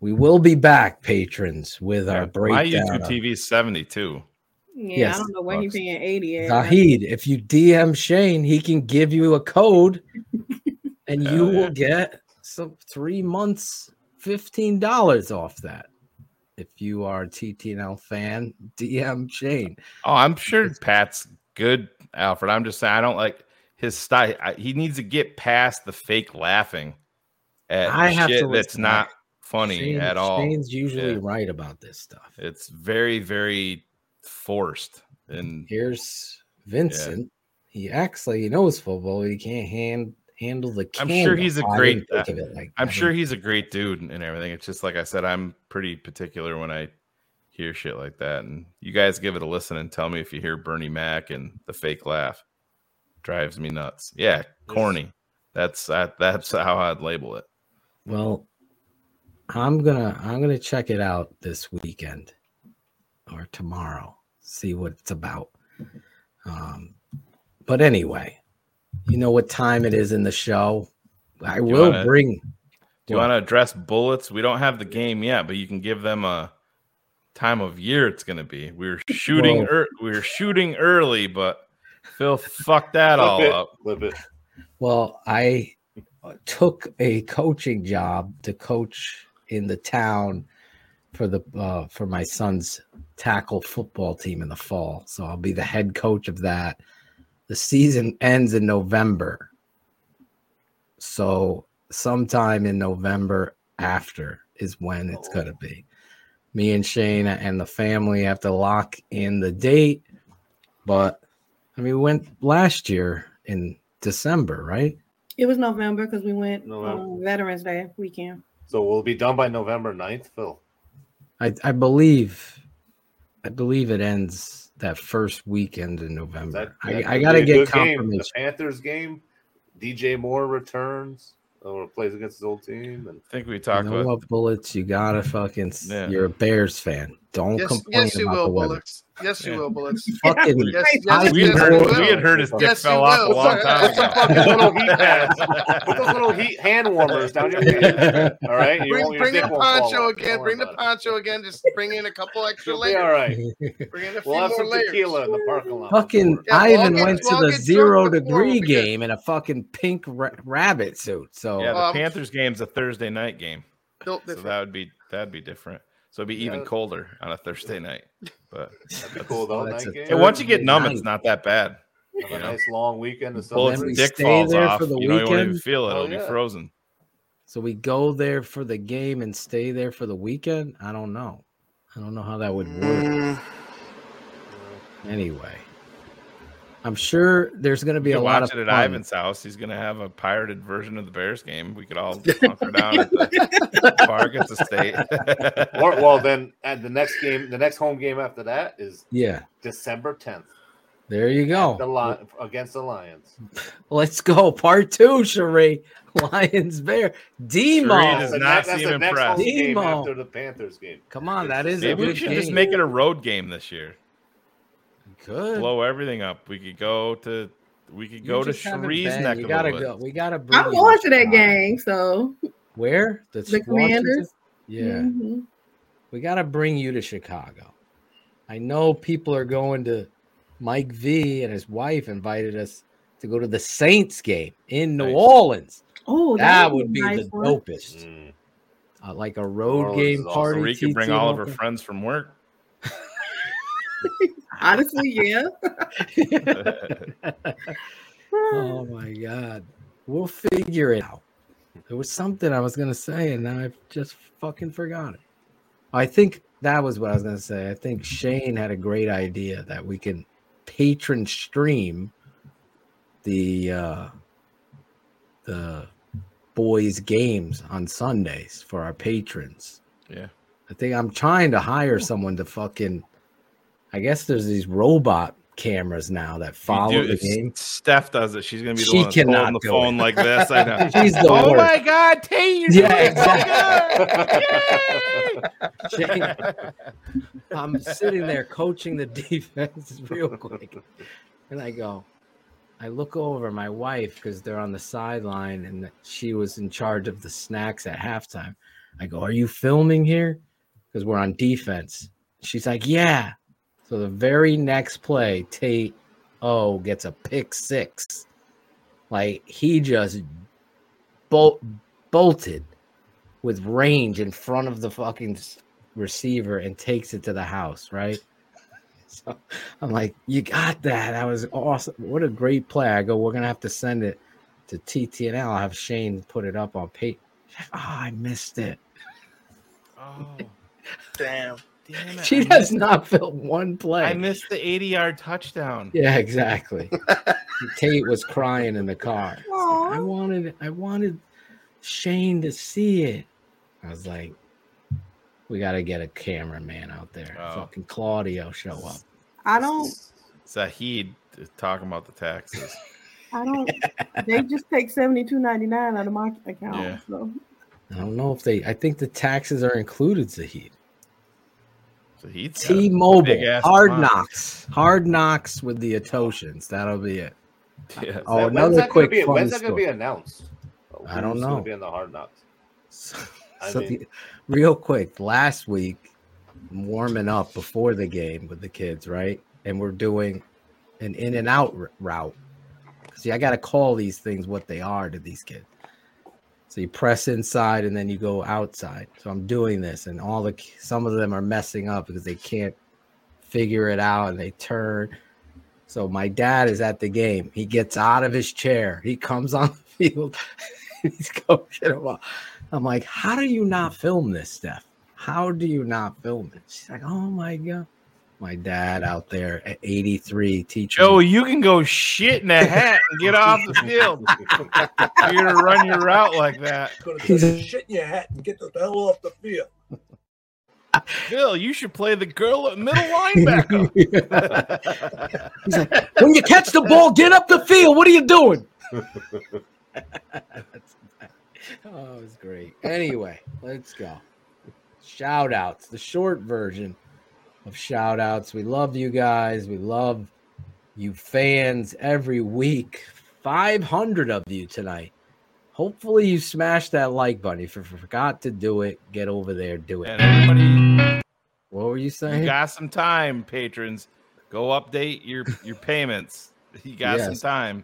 We will be back, patrons, with our breakdown. My breakdown. YouTube of- TV is 72. Yeah, Yes. I don't know when he's paying 80 at. Zahid, if you DM Shane, he can give you a code [LAUGHS] and you yeah. will get some three months, $15 off that. If you are a TTNL fan, DM Shane. Oh, I'm sure Pat's good, Alfred. I'm just saying I don't like his style. I, he needs to get past the fake laughing at I have shit to that's listen. not funny Shane- at all. Shane's usually Yeah. right about this stuff. It's very, very forced. And Here's Vincent. He acts like he knows football. He can't hand, handle the I'm sure he's a I great. didn't think of it like I'm sure he's a great dude and everything. It's just like I said, I'm pretty particular when I hear shit like that. And you guys give it a listen and tell me if you hear Bernie Mac and the fake laugh. Drives me nuts. Yeah, corny. That's that. That's how I'd label it. Well, I'm gonna I'm gonna check it out this weekend or tomorrow. See what it's about. Um, but anyway, you know what time it is in the show. I you will wanna- bring. Do you want to address bullets? We don't have the game yet, but you can give them a time of year it's going to be. We are [LAUGHS] shooting. Well- ear we were shooting early, but Phil fucked that all it, up. Flip it. Well, I took a coaching job to coach in the town for the uh, for my son's tackle football team in the fall. So I'll be the head coach of that. The season ends in November. So sometime in November after is when it's going to be. Me and Shane and the family have to lock in the date, but I mean, we went last year in December, right? It was November because we went November. on Veterans Day weekend. So we'll be done by November 9th, Phil. I, I believe, I believe it ends that first weekend in November. That, I, that I could got to be a get good game. confirmation. The Panthers game. DJ Moore returns or plays against his old team. And I think we You talked know about what, bullets? You gotta fucking. Yeah. You're a Bears fan. Don't Yes, complain yes, you about will, the weather. Bullets. Yes, you Yeah. will, Bullets. [LAUGHS] Fucking. Yes, I yes, we, had yes, heard, you we will. had heard his dick Yes, fell off a will. long Put time some ago. fucking little heat [LAUGHS] pads. Put those little heat hand warmers down your [LAUGHS] pants. All right. You Bring, won't- bring the poncho again. Bring the about it. poncho again. Just bring in a couple extra You'll layers. all right. Bring in a few We'll have more some layers. tequila in the parking lot. Fucking before. Yeah, Ivan get- went to the zero before, degree we'll be good. game in a fucking pink rabbit suit. So Yeah, the Um, Panthers game's a Thursday night game, so that would be that'd be different. So it'd be even colder on a Thursday night. But [LAUGHS] That'd be cool though. that's Night a game. once you get numb, night. it's not that bad. Have you a know. nice long weekend of Bullets we dick stay falls there off. for the you know you won't even feel it. Oh, It'll yeah. be frozen. So we go there for the game and stay there for the weekend. I don't know. I don't know how that would work. Mm, Anyway, I'm sure there's going to be You a lot watch of it at fun. Ivan's house. He's gonna have a pirated version of the Bears game. We could all [LAUGHS] hunker down at the park at the state. [LAUGHS] Or, well, then at the next game, the next home game after that is Yeah, December 10th. there you go. The Lion against the Lions. [LAUGHS] Let's go. Part two, Sheree. Lions Bear. Demo. Sheree does The not next- that's seem the next home impressed. game Demo. after the Panthers game. Come on, that is a Maybe we should game. just make it a road game this year. Good. Blow everything up. We could go to we could You go to just haven't Shree's been. neck You of gotta the woods. go. We gotta. bring I'm you going to that Chicago. game, so Where the, the Commanders. Yeah, Mhm. we gotta bring you to Chicago. I know people are going to. Mike V and his wife invited us to go to the Saints game in New Nice. Orleans. Oh, That would would be nice the one. dopest. Mm. Uh, like a road game is awesome. party. Marie can bring all of her friends from work. [LAUGHS] [LAUGHS] Honestly, yeah. oh my god. We'll figure it out. There was something I was gonna say, and now I've just fucking forgot it. I think that was what I was gonna say. I think Shane had a great idea that we can patron stream the uh the boys games on Sundays for our patrons. Yeah. I think I'm trying to hire someone to fucking I guess there's these robot cameras now that follow do- the game. Steph does it. She's gonna be the She one that's holding the phone it. like this. I know. [LAUGHS] She's the oh worst. my god, Tate, you're Yeah, doing so oh exactly. good. I'm sitting there coaching the [LAUGHS] defense real quick, and I go, I look over my wife because they're on the sideline, and she was in charge of the snacks at halftime. I go, "Are you filming here?" Because we're on defense. She's like, "Yeah." So the very next play, Tate O gets a pick six. Like he just bolt bolted with range in front of the fucking receiver and takes it to the house, right? [LAUGHS] So I'm like, you got that. That was awesome. What a great play. I go, we're gonna have to send it to TTNL. I'll have Shane put it up on page. Oh, ah, I missed it. Oh, Damn. Damn it. She I does missed- not film one play. I missed the 80 yard touchdown. Yeah, exactly. [LAUGHS] Tate was crying in the car. Like, I wanted I wanted Shane to see it. I was like, we got to get a cameraman out there. Oh. Fucking Claudio show up. I don't. Zahid is talking about the taxes. I don't. they just take seventy two ninety nine out of my account. Yeah. So I don't know if they. I think the taxes are included. Zahid. Zahid's got a T-Mobile, big-ass Hard amount. Knocks, Hard Knocks with the Ottochians. That'll be it. Yeah. Oh, When's another that gonna quick be- fun When's that going to be story. announced? I don't know. Going be in the hard knocks. So, [LAUGHS] I so mean- the- real quick, last week, warming up before the game with the kids, right? And we're doing an in and out r- route. See, I got to call these things what they are to these kids. So you press inside and then you go outside. So I'm doing this, and all the some of them are messing up because they can't figure it out and they turn. So my dad is at the game. He gets out of his chair. He comes [LAUGHS] on the field. [LAUGHS] He's coaching him up. I'm like, how do you not film this, Steph? How do you not film it? She's like, oh my god. My dad out there at 83 teaching. Oh, you can go shit in a hat and get off the field. [LAUGHS] You're gonna run your route like that. He's a- shit in your hat and get the hell off the field. Phil, you should play the girl at middle linebacker. [LAUGHS] He's like, when you catch the ball, get up the field. What are you doing? [LAUGHS] oh, it's great. Anyway, let's go. Shout outs, the short version of shout outs. We love you guys. We love you fans every week. 500 of you tonight. Hopefully, you smashed that like button. If you forgot to do it, get over there, do it. And everybody, What were you saying? you got some time, patrons. Go update your your payments. You got some time.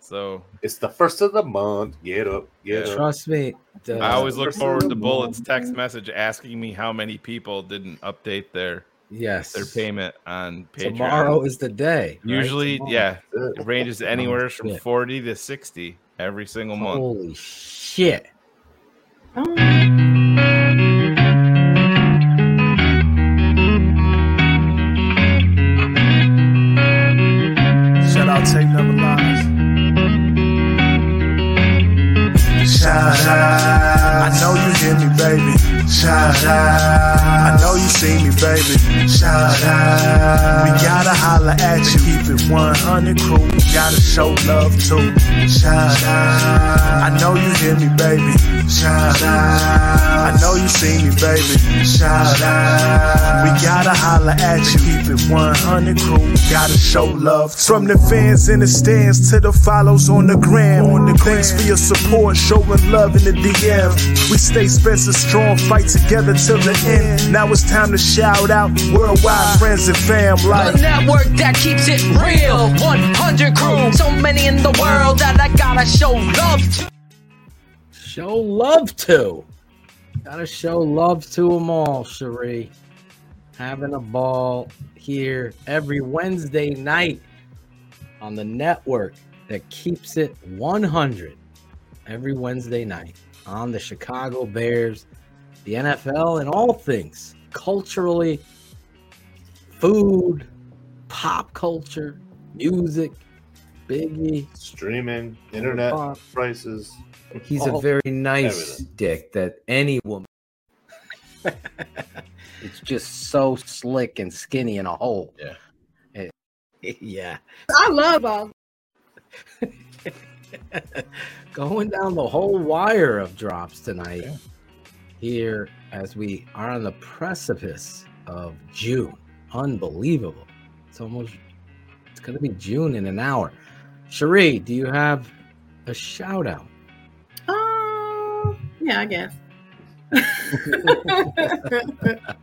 So It's the first of the month. Get up. Get up. Trust me. the- I always look forward to Bullet's month. text message asking me how many people didn't update their yes. their payment on Patreon. Tomorrow is the day. right? Usually, Tomorrow. yeah, it ranges anywhere from 40 to 60 every single month. Holy shit. Shout out Tape Never Lies. Shout out. I know you hear me, baby. Shout out. I know you see me, baby. Shout out. We gotta holla at you. Keep it 100 crew. We gotta show love too. Shout out. I know you hear me, baby. Shout out. I know you see me, baby. Shout out. We gotta holla at you. Keep it 100 crew. We gotta show love too. From the fans in the stands to the follows on the gram. On the Thanks for your support, showing love in the DM. We stay Spencer strong, fight together till the end. Now it's time to shout out worldwide friends and fam like. The network that keeps it real. 100 crew. So many in the world that I gotta show love to. Show love to. Gotta show love to them all, Cherie. Having a ball here every Wednesday night on the network that keeps it 100 every Wednesday night on the Chicago Bears, the NFL, and all things culturally, food, pop culture, music, Biggie. Streaming, internet Fuck. prices. He's a very nice everything. dick that any woman. [LAUGHS] it's just so slick and skinny in a hole. Yeah. It- [LAUGHS] yeah. I love all. [LAUGHS] Going down the whole wire of drops tonight. Here as we are on the precipice of June. Unbelievable. It's almost it's gonna be June in an hour. Cherie, do you have a shout out? Uh, yeah, I guess. [LAUGHS]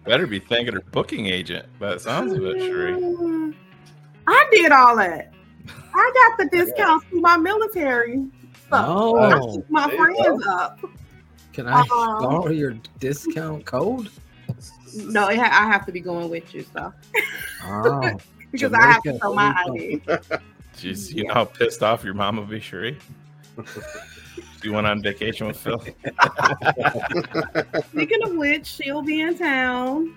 Better be thanking her booking agent. By the sounds of it, Sheree. [LAUGHS] I did all that. I got the [LAUGHS] discounts through my military. stuff. Oh. I keep my There you friends up. Can I Um, borrow your discount code? No, it ha- I have to be going with you, so Oh, [LAUGHS] because I have to Jamaica, show my there ID. [LAUGHS] Jeez, you know how pissed off your mom would be, [LAUGHS] Sheree? you went on vacation with Phil. Speaking of which, she'll be in town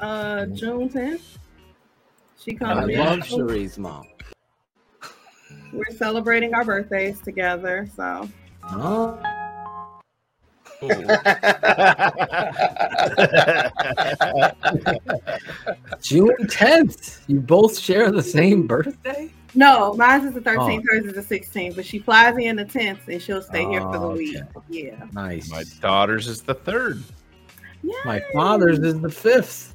uh June 10th. She comes. I comes. love in. Cherie's mom. We're celebrating our birthdays together, so Oh. [LAUGHS] June 10th. You both share the same birthday? no, mine is the 13th, Oh. hers is the 16th, but she flies in the 10th and she'll stay here for the Oh, week. Yeah. Nice. My daughter's is the third. My father's is the fifth.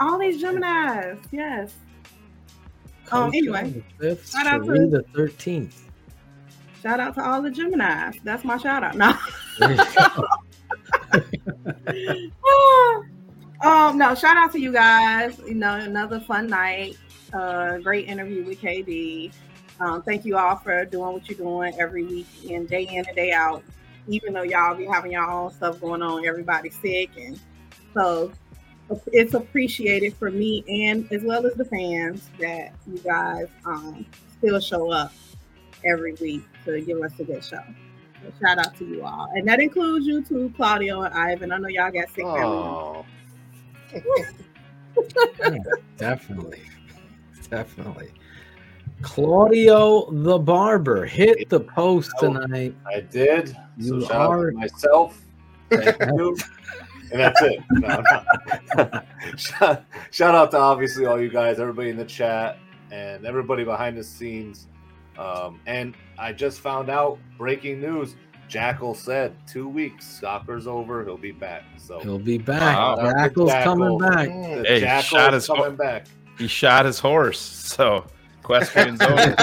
All these Geminis, yes. Um, anyway, on the fifth, shout out Cherie to the thirteenth. Shout out to all the Geminis. That's my shout out. No. [LAUGHS] [LAUGHS] um, no, shout out to you guys. You know, another fun night. Uh, great interview with KD. Um, thank you all for doing what you're doing every week and day in and day out. Even though y'all be having your own stuff going on, everybody's sick, and so it's appreciated for me and as well as the fans that you guys um, still show up every week to give us a good show. So shout out to you all, and that includes you too, Claudio and Ivan. I know y'all got sick. Oh. Yeah, definitely. Definitely. Claudio the barber hit the post oh, tonight. I did. You so shout are out to myself. Thank you. and that's it. No, no. [LAUGHS] shout, shout out to obviously all you guys, everybody in the chat, and everybody behind the scenes. Um, and I just found out breaking news. Jackal said two weeks. Soccer's over. He'll be back. So He'll be back. Shout out to Jackal's coming back. The Hey, Jackal shot his coming ho- back. He shot his horse, so equestrian's [LAUGHS] over.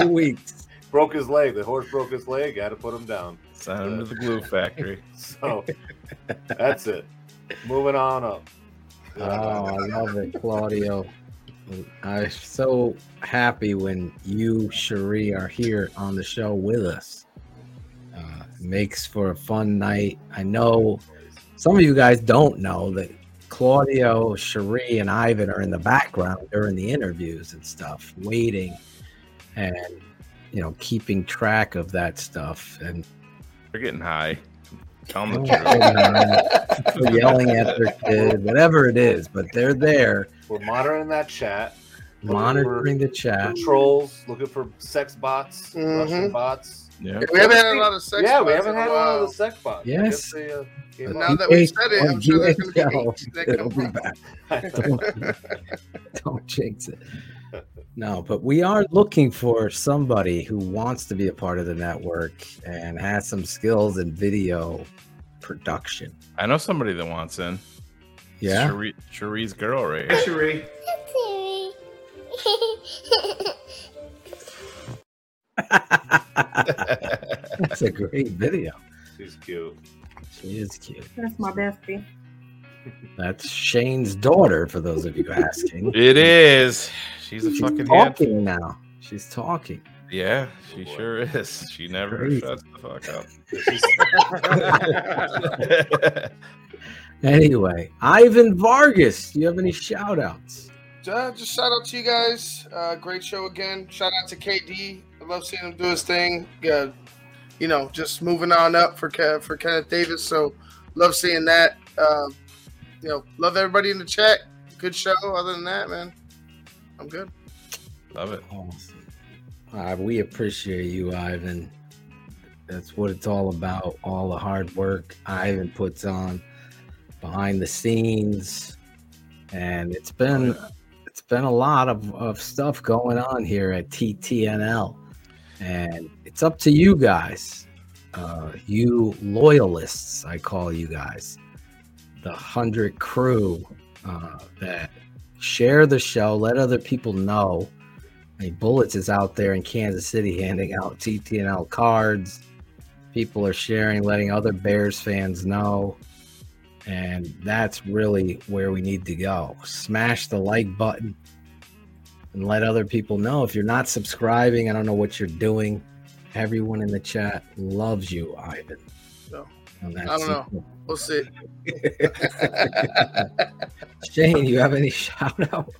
Two weeks. Broke his leg. The horse broke his leg. Got to put him down. Send him to the glue factory. [LAUGHS] So that's it. Moving on up. Oh, I love it, Claudio. I'm so happy when you, Cherie, are here on the show with us. Uh, makes for a fun night. I know some of you guys don't know that Claudio, Cherie, and Ivan are in the background during the interviews and stuff, waiting and you know keeping track of that stuff and They're getting high. Tell them the truth. yelling at their kid, whatever it is, but they're there We're monitoring that chat. monitoring the chat. trolls, looking for sex bots, Mhm. Russian bots. Yeah. We haven't had a lot of sex. yeah, we bots haven't had a a lot of the sex bots. Yes. they, uh, came But up. now that we said it, I'm sure there's going to be eight it'll [LAUGHS] be back. [LAUGHS] Don't, don't jinx it. No, but we are looking for somebody who wants to be a part of the network and has some skills in video production. I know somebody that wants in. Yeah? Cherie, Cherie's girl right here. Cherie. [LAUGHS] That's a great video. She's cute. She is cute. That's my bestie. That's Shane's daughter, for those of you asking. It is. She's a She's fucking hand. talking now. She's talking. Yeah, she sure is. She never Crazy. shuts the fuck up. [LAUGHS] [LAUGHS] Anyway, Ivan Vargas, do you have any shout outs? Uh, just shout out to you guys. Uh, great show again. Shout out to KD. I love seeing him do his thing. Yeah, you know, just moving on up for Ke- for Kenneth Davis. So love seeing that. Uh, you know, love everybody in the chat. Good show. Other than that, man, I'm good. Love it. Awesome. Uh, we appreciate you, Ivan. That's what it's all about. All the hard work Ivan puts on behind the scenes, and it's been it's been a lot of, of stuff going on here at TTNL. And it's up to you guys, uh, you loyalists, I call you guys, the hundred crew uh, that share the show, let other people know. I mean, Bullets is out there in Kansas City handing out TTNL cards. People are sharing, letting other Bears fans know. And that's really where we need to go. Smash the like button and let other people know. If you're not subscribing, I don't know what you're doing. Everyone in the chat loves you, Ivan. So, I don't know. We'll see. [LAUGHS] Shane, you have any shout out?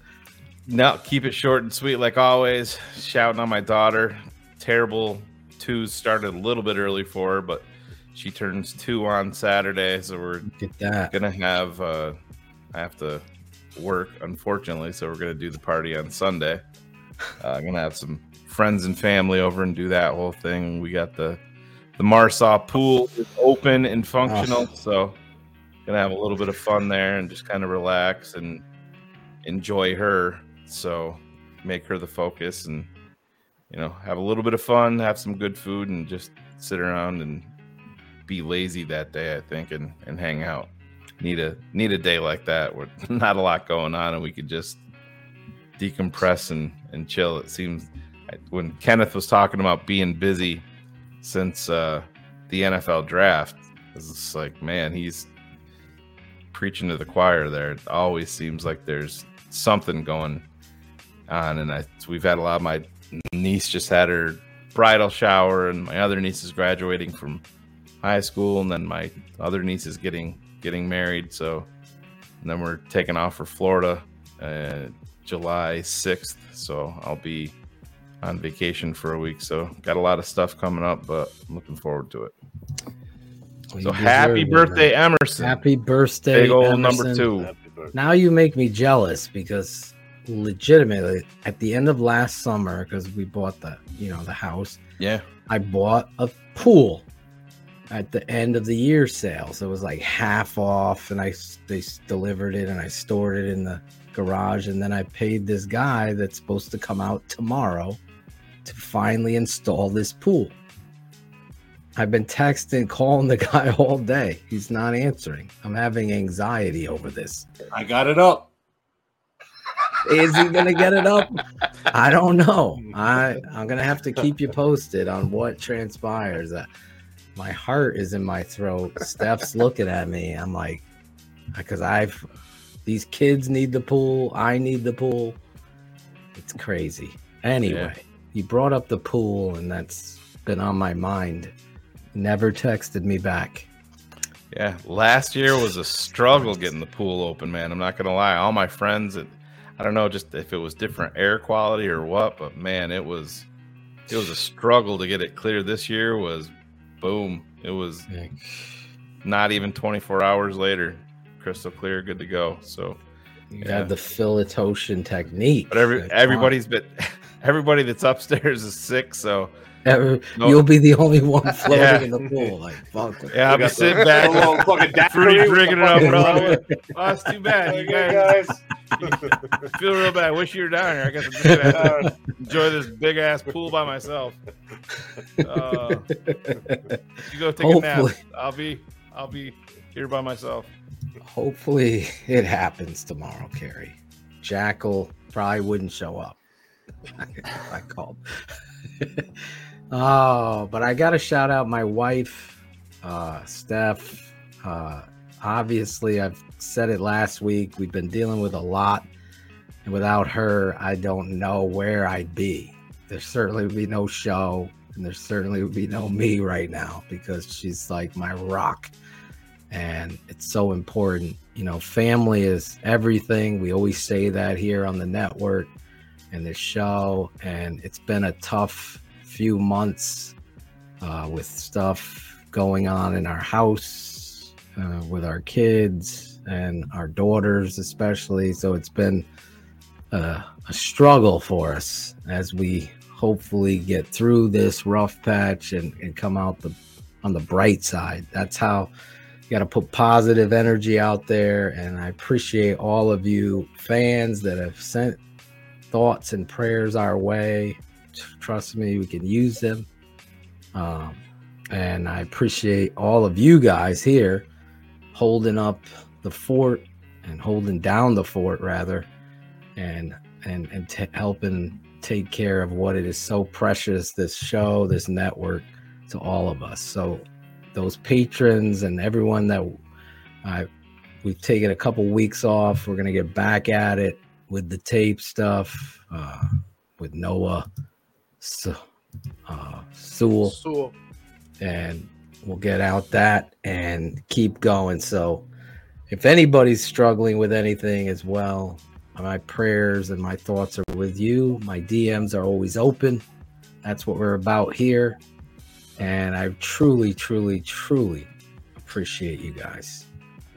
No, keep it short and sweet like always. Shouting on my daughter. Terrible twos started a little bit early for her, but she turns two on Saturday, so we're Get that. gonna have. uh I have to work, unfortunately, so we're gonna do the party on Sunday. Uh, I'm gonna have some friends and family over and do that whole thing. We got the the Marsaw pool is open and functional, ah. so gonna have a little bit of fun there and just kind of relax and enjoy her. So make her the focus and you know have a little bit of fun, have some good food, and just sit around and be lazy that day. I think and and hang out. Need a need a day like that where [LAUGHS] not a lot going on and we could just decompress and and chill. It seems when Kenneth was talking about being busy since uh, the NFL draft, it's like man, he's preaching to the choir there. It always seems like there's something going on, and I we've had a lot. Of my niece just had her bridal shower, and my other niece is graduating from high school, and then my other niece is getting getting married. So, and then we're taking off for Florida, uh, July sixth. So I'll be on vacation for a week. So got a lot of stuff coming up, but I'm looking forward to it. Well, So happy birthday, man. Emerson. Happy birthday, Big old number two. Now you make me jealous because legitimately at the end of last summer, because we bought the you know the house, Yeah. I bought a pool at the end of the year sale. So it was like half off, and I they delivered it and I stored it in the garage, and then I paid this guy that's supposed to come out tomorrow to finally install this pool. I've been texting, calling the [LAUGHS] guy all day. He's not answering. I'm having anxiety over this. I got it up. Is he gonna get it up? [LAUGHS] I don't know. I I'm gonna have to keep you posted on what transpires. Uh, my heart is in my throat. Steph's [LAUGHS] looking at me. I'm like, because I've these kids need the pool. I need the pool. It's crazy. Anyway, you brought up the pool, and that's been on my mind. Never texted me back. Yeah, last year was a struggle getting the pool open, man. I'm not gonna lie. All my friends, it, I don't know, just if it was different air quality or what, but man, it was it was a struggle to get it clear. This year was boom. It was not even 24 hours later, crystal clear, good to go. So You had the Phil Ottochian technique. but every everybody's been everybody that's upstairs is sick, so Every- No- You'll be the only one [LAUGHS] floating Yeah. in the pool. Like fuck. Yeah, I'll be sitting back, [LAUGHS] fruity drinking it up, bro. [LAUGHS] Oh, that's too bad. You guys, feel real bad. Wish you were down here. I guess I'm just gonna enjoy this big ass pool by myself. Uh, you go take a nap. I'll be, I'll be here by myself. Hopefully it happens tomorrow, Carrie. Jackal probably wouldn't show up. I called. oh, but I gotta shout out my wife, uh, Steph. Uh, obviously, I've said it last week. We've been dealing with a lot, and without her, I don't know where I'd be. There certainly would be no show, and there certainly would be no me right now because she's like my rock and it's so important. You know, family is everything. We always say that here on the network and this show, and it's been a tough few months uh, with stuff going on in our house, uh, with our kids and our daughters, especially. So it's been uh, a struggle for us as we hopefully get through this rough patch and, and come out the on the bright side. That's how you got to put positive energy out there. And I appreciate all of you fans that have sent thoughts and prayers our way. Trust me, we can use them. Um, and I appreciate all of you guys here holding up the fort and holding down the fort rather and and and t- helping take care of what it is so precious this show this network to all of us so those patrons and everyone that I we've taken a couple weeks off we're to get back at it with the tape stuff uh, with Noah so, uh, Sewell Sewell. and we'll get out that and keep going. So, if anybody's struggling with anything as well, my prayers and my thoughts are with you. My DMs are always open. That's what we're about here. And I truly, truly, truly appreciate you guys.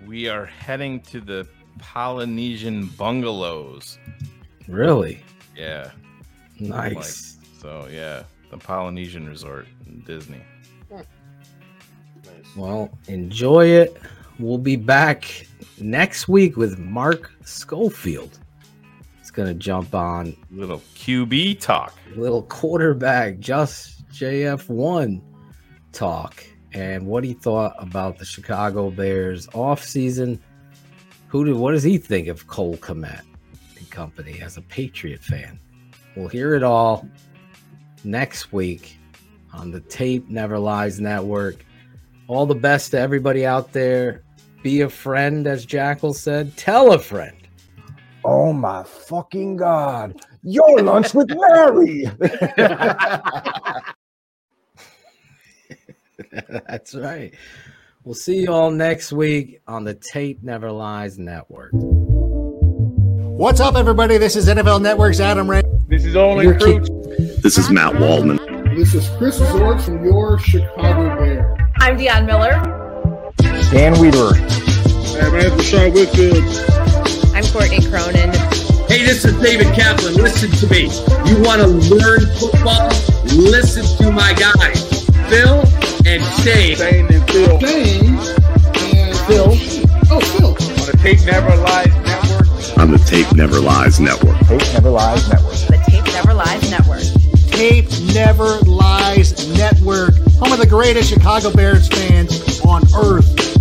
We are heading to the Polynesian bungalows. Really? Yeah. Nice. Like, so yeah, the Polynesian resort in Disney. Well, enjoy it. We'll be back next week with Mark Schofield. It's going to jump on little QB talk, little quarterback, just JF1 talk, and what he thought about the Chicago Bears offseason. Who did what does he think of Cole Kmet and company as a Patriot fan? We'll hear it all next week on the Tape Never Lies Network. All the best to everybody out there. Be a friend, as Jackal said. Tell a friend. Oh my fucking god! Your lunch with Mary. [LAUGHS] [LAUGHS] That's right. We'll see you all next week on the Tape Never Lies Network. What's up, everybody? This is NFL Network's Adam Rank. This is Olin Kreutz. This is Matt Waldman. This is Chris Zorg from your Chicago Bear. I'm Deion Miller. Dan Wiederer. Hey, man, it's Rashad Whitfield. I'm Courtney Cronin. Hey, this is David Kaplan. Listen to me. You want to learn football? Listen to my guys, Phil and Shane. Shane and Phil. Shane and Phil. Oh, Phil. On the Tape Never Lies Network. On the Tape Never Lies Network. Tape Never Lies Network. The Tape Never Lies Network. Tape Never Lies Network, home of the greatest Chicago Bears fans on earth.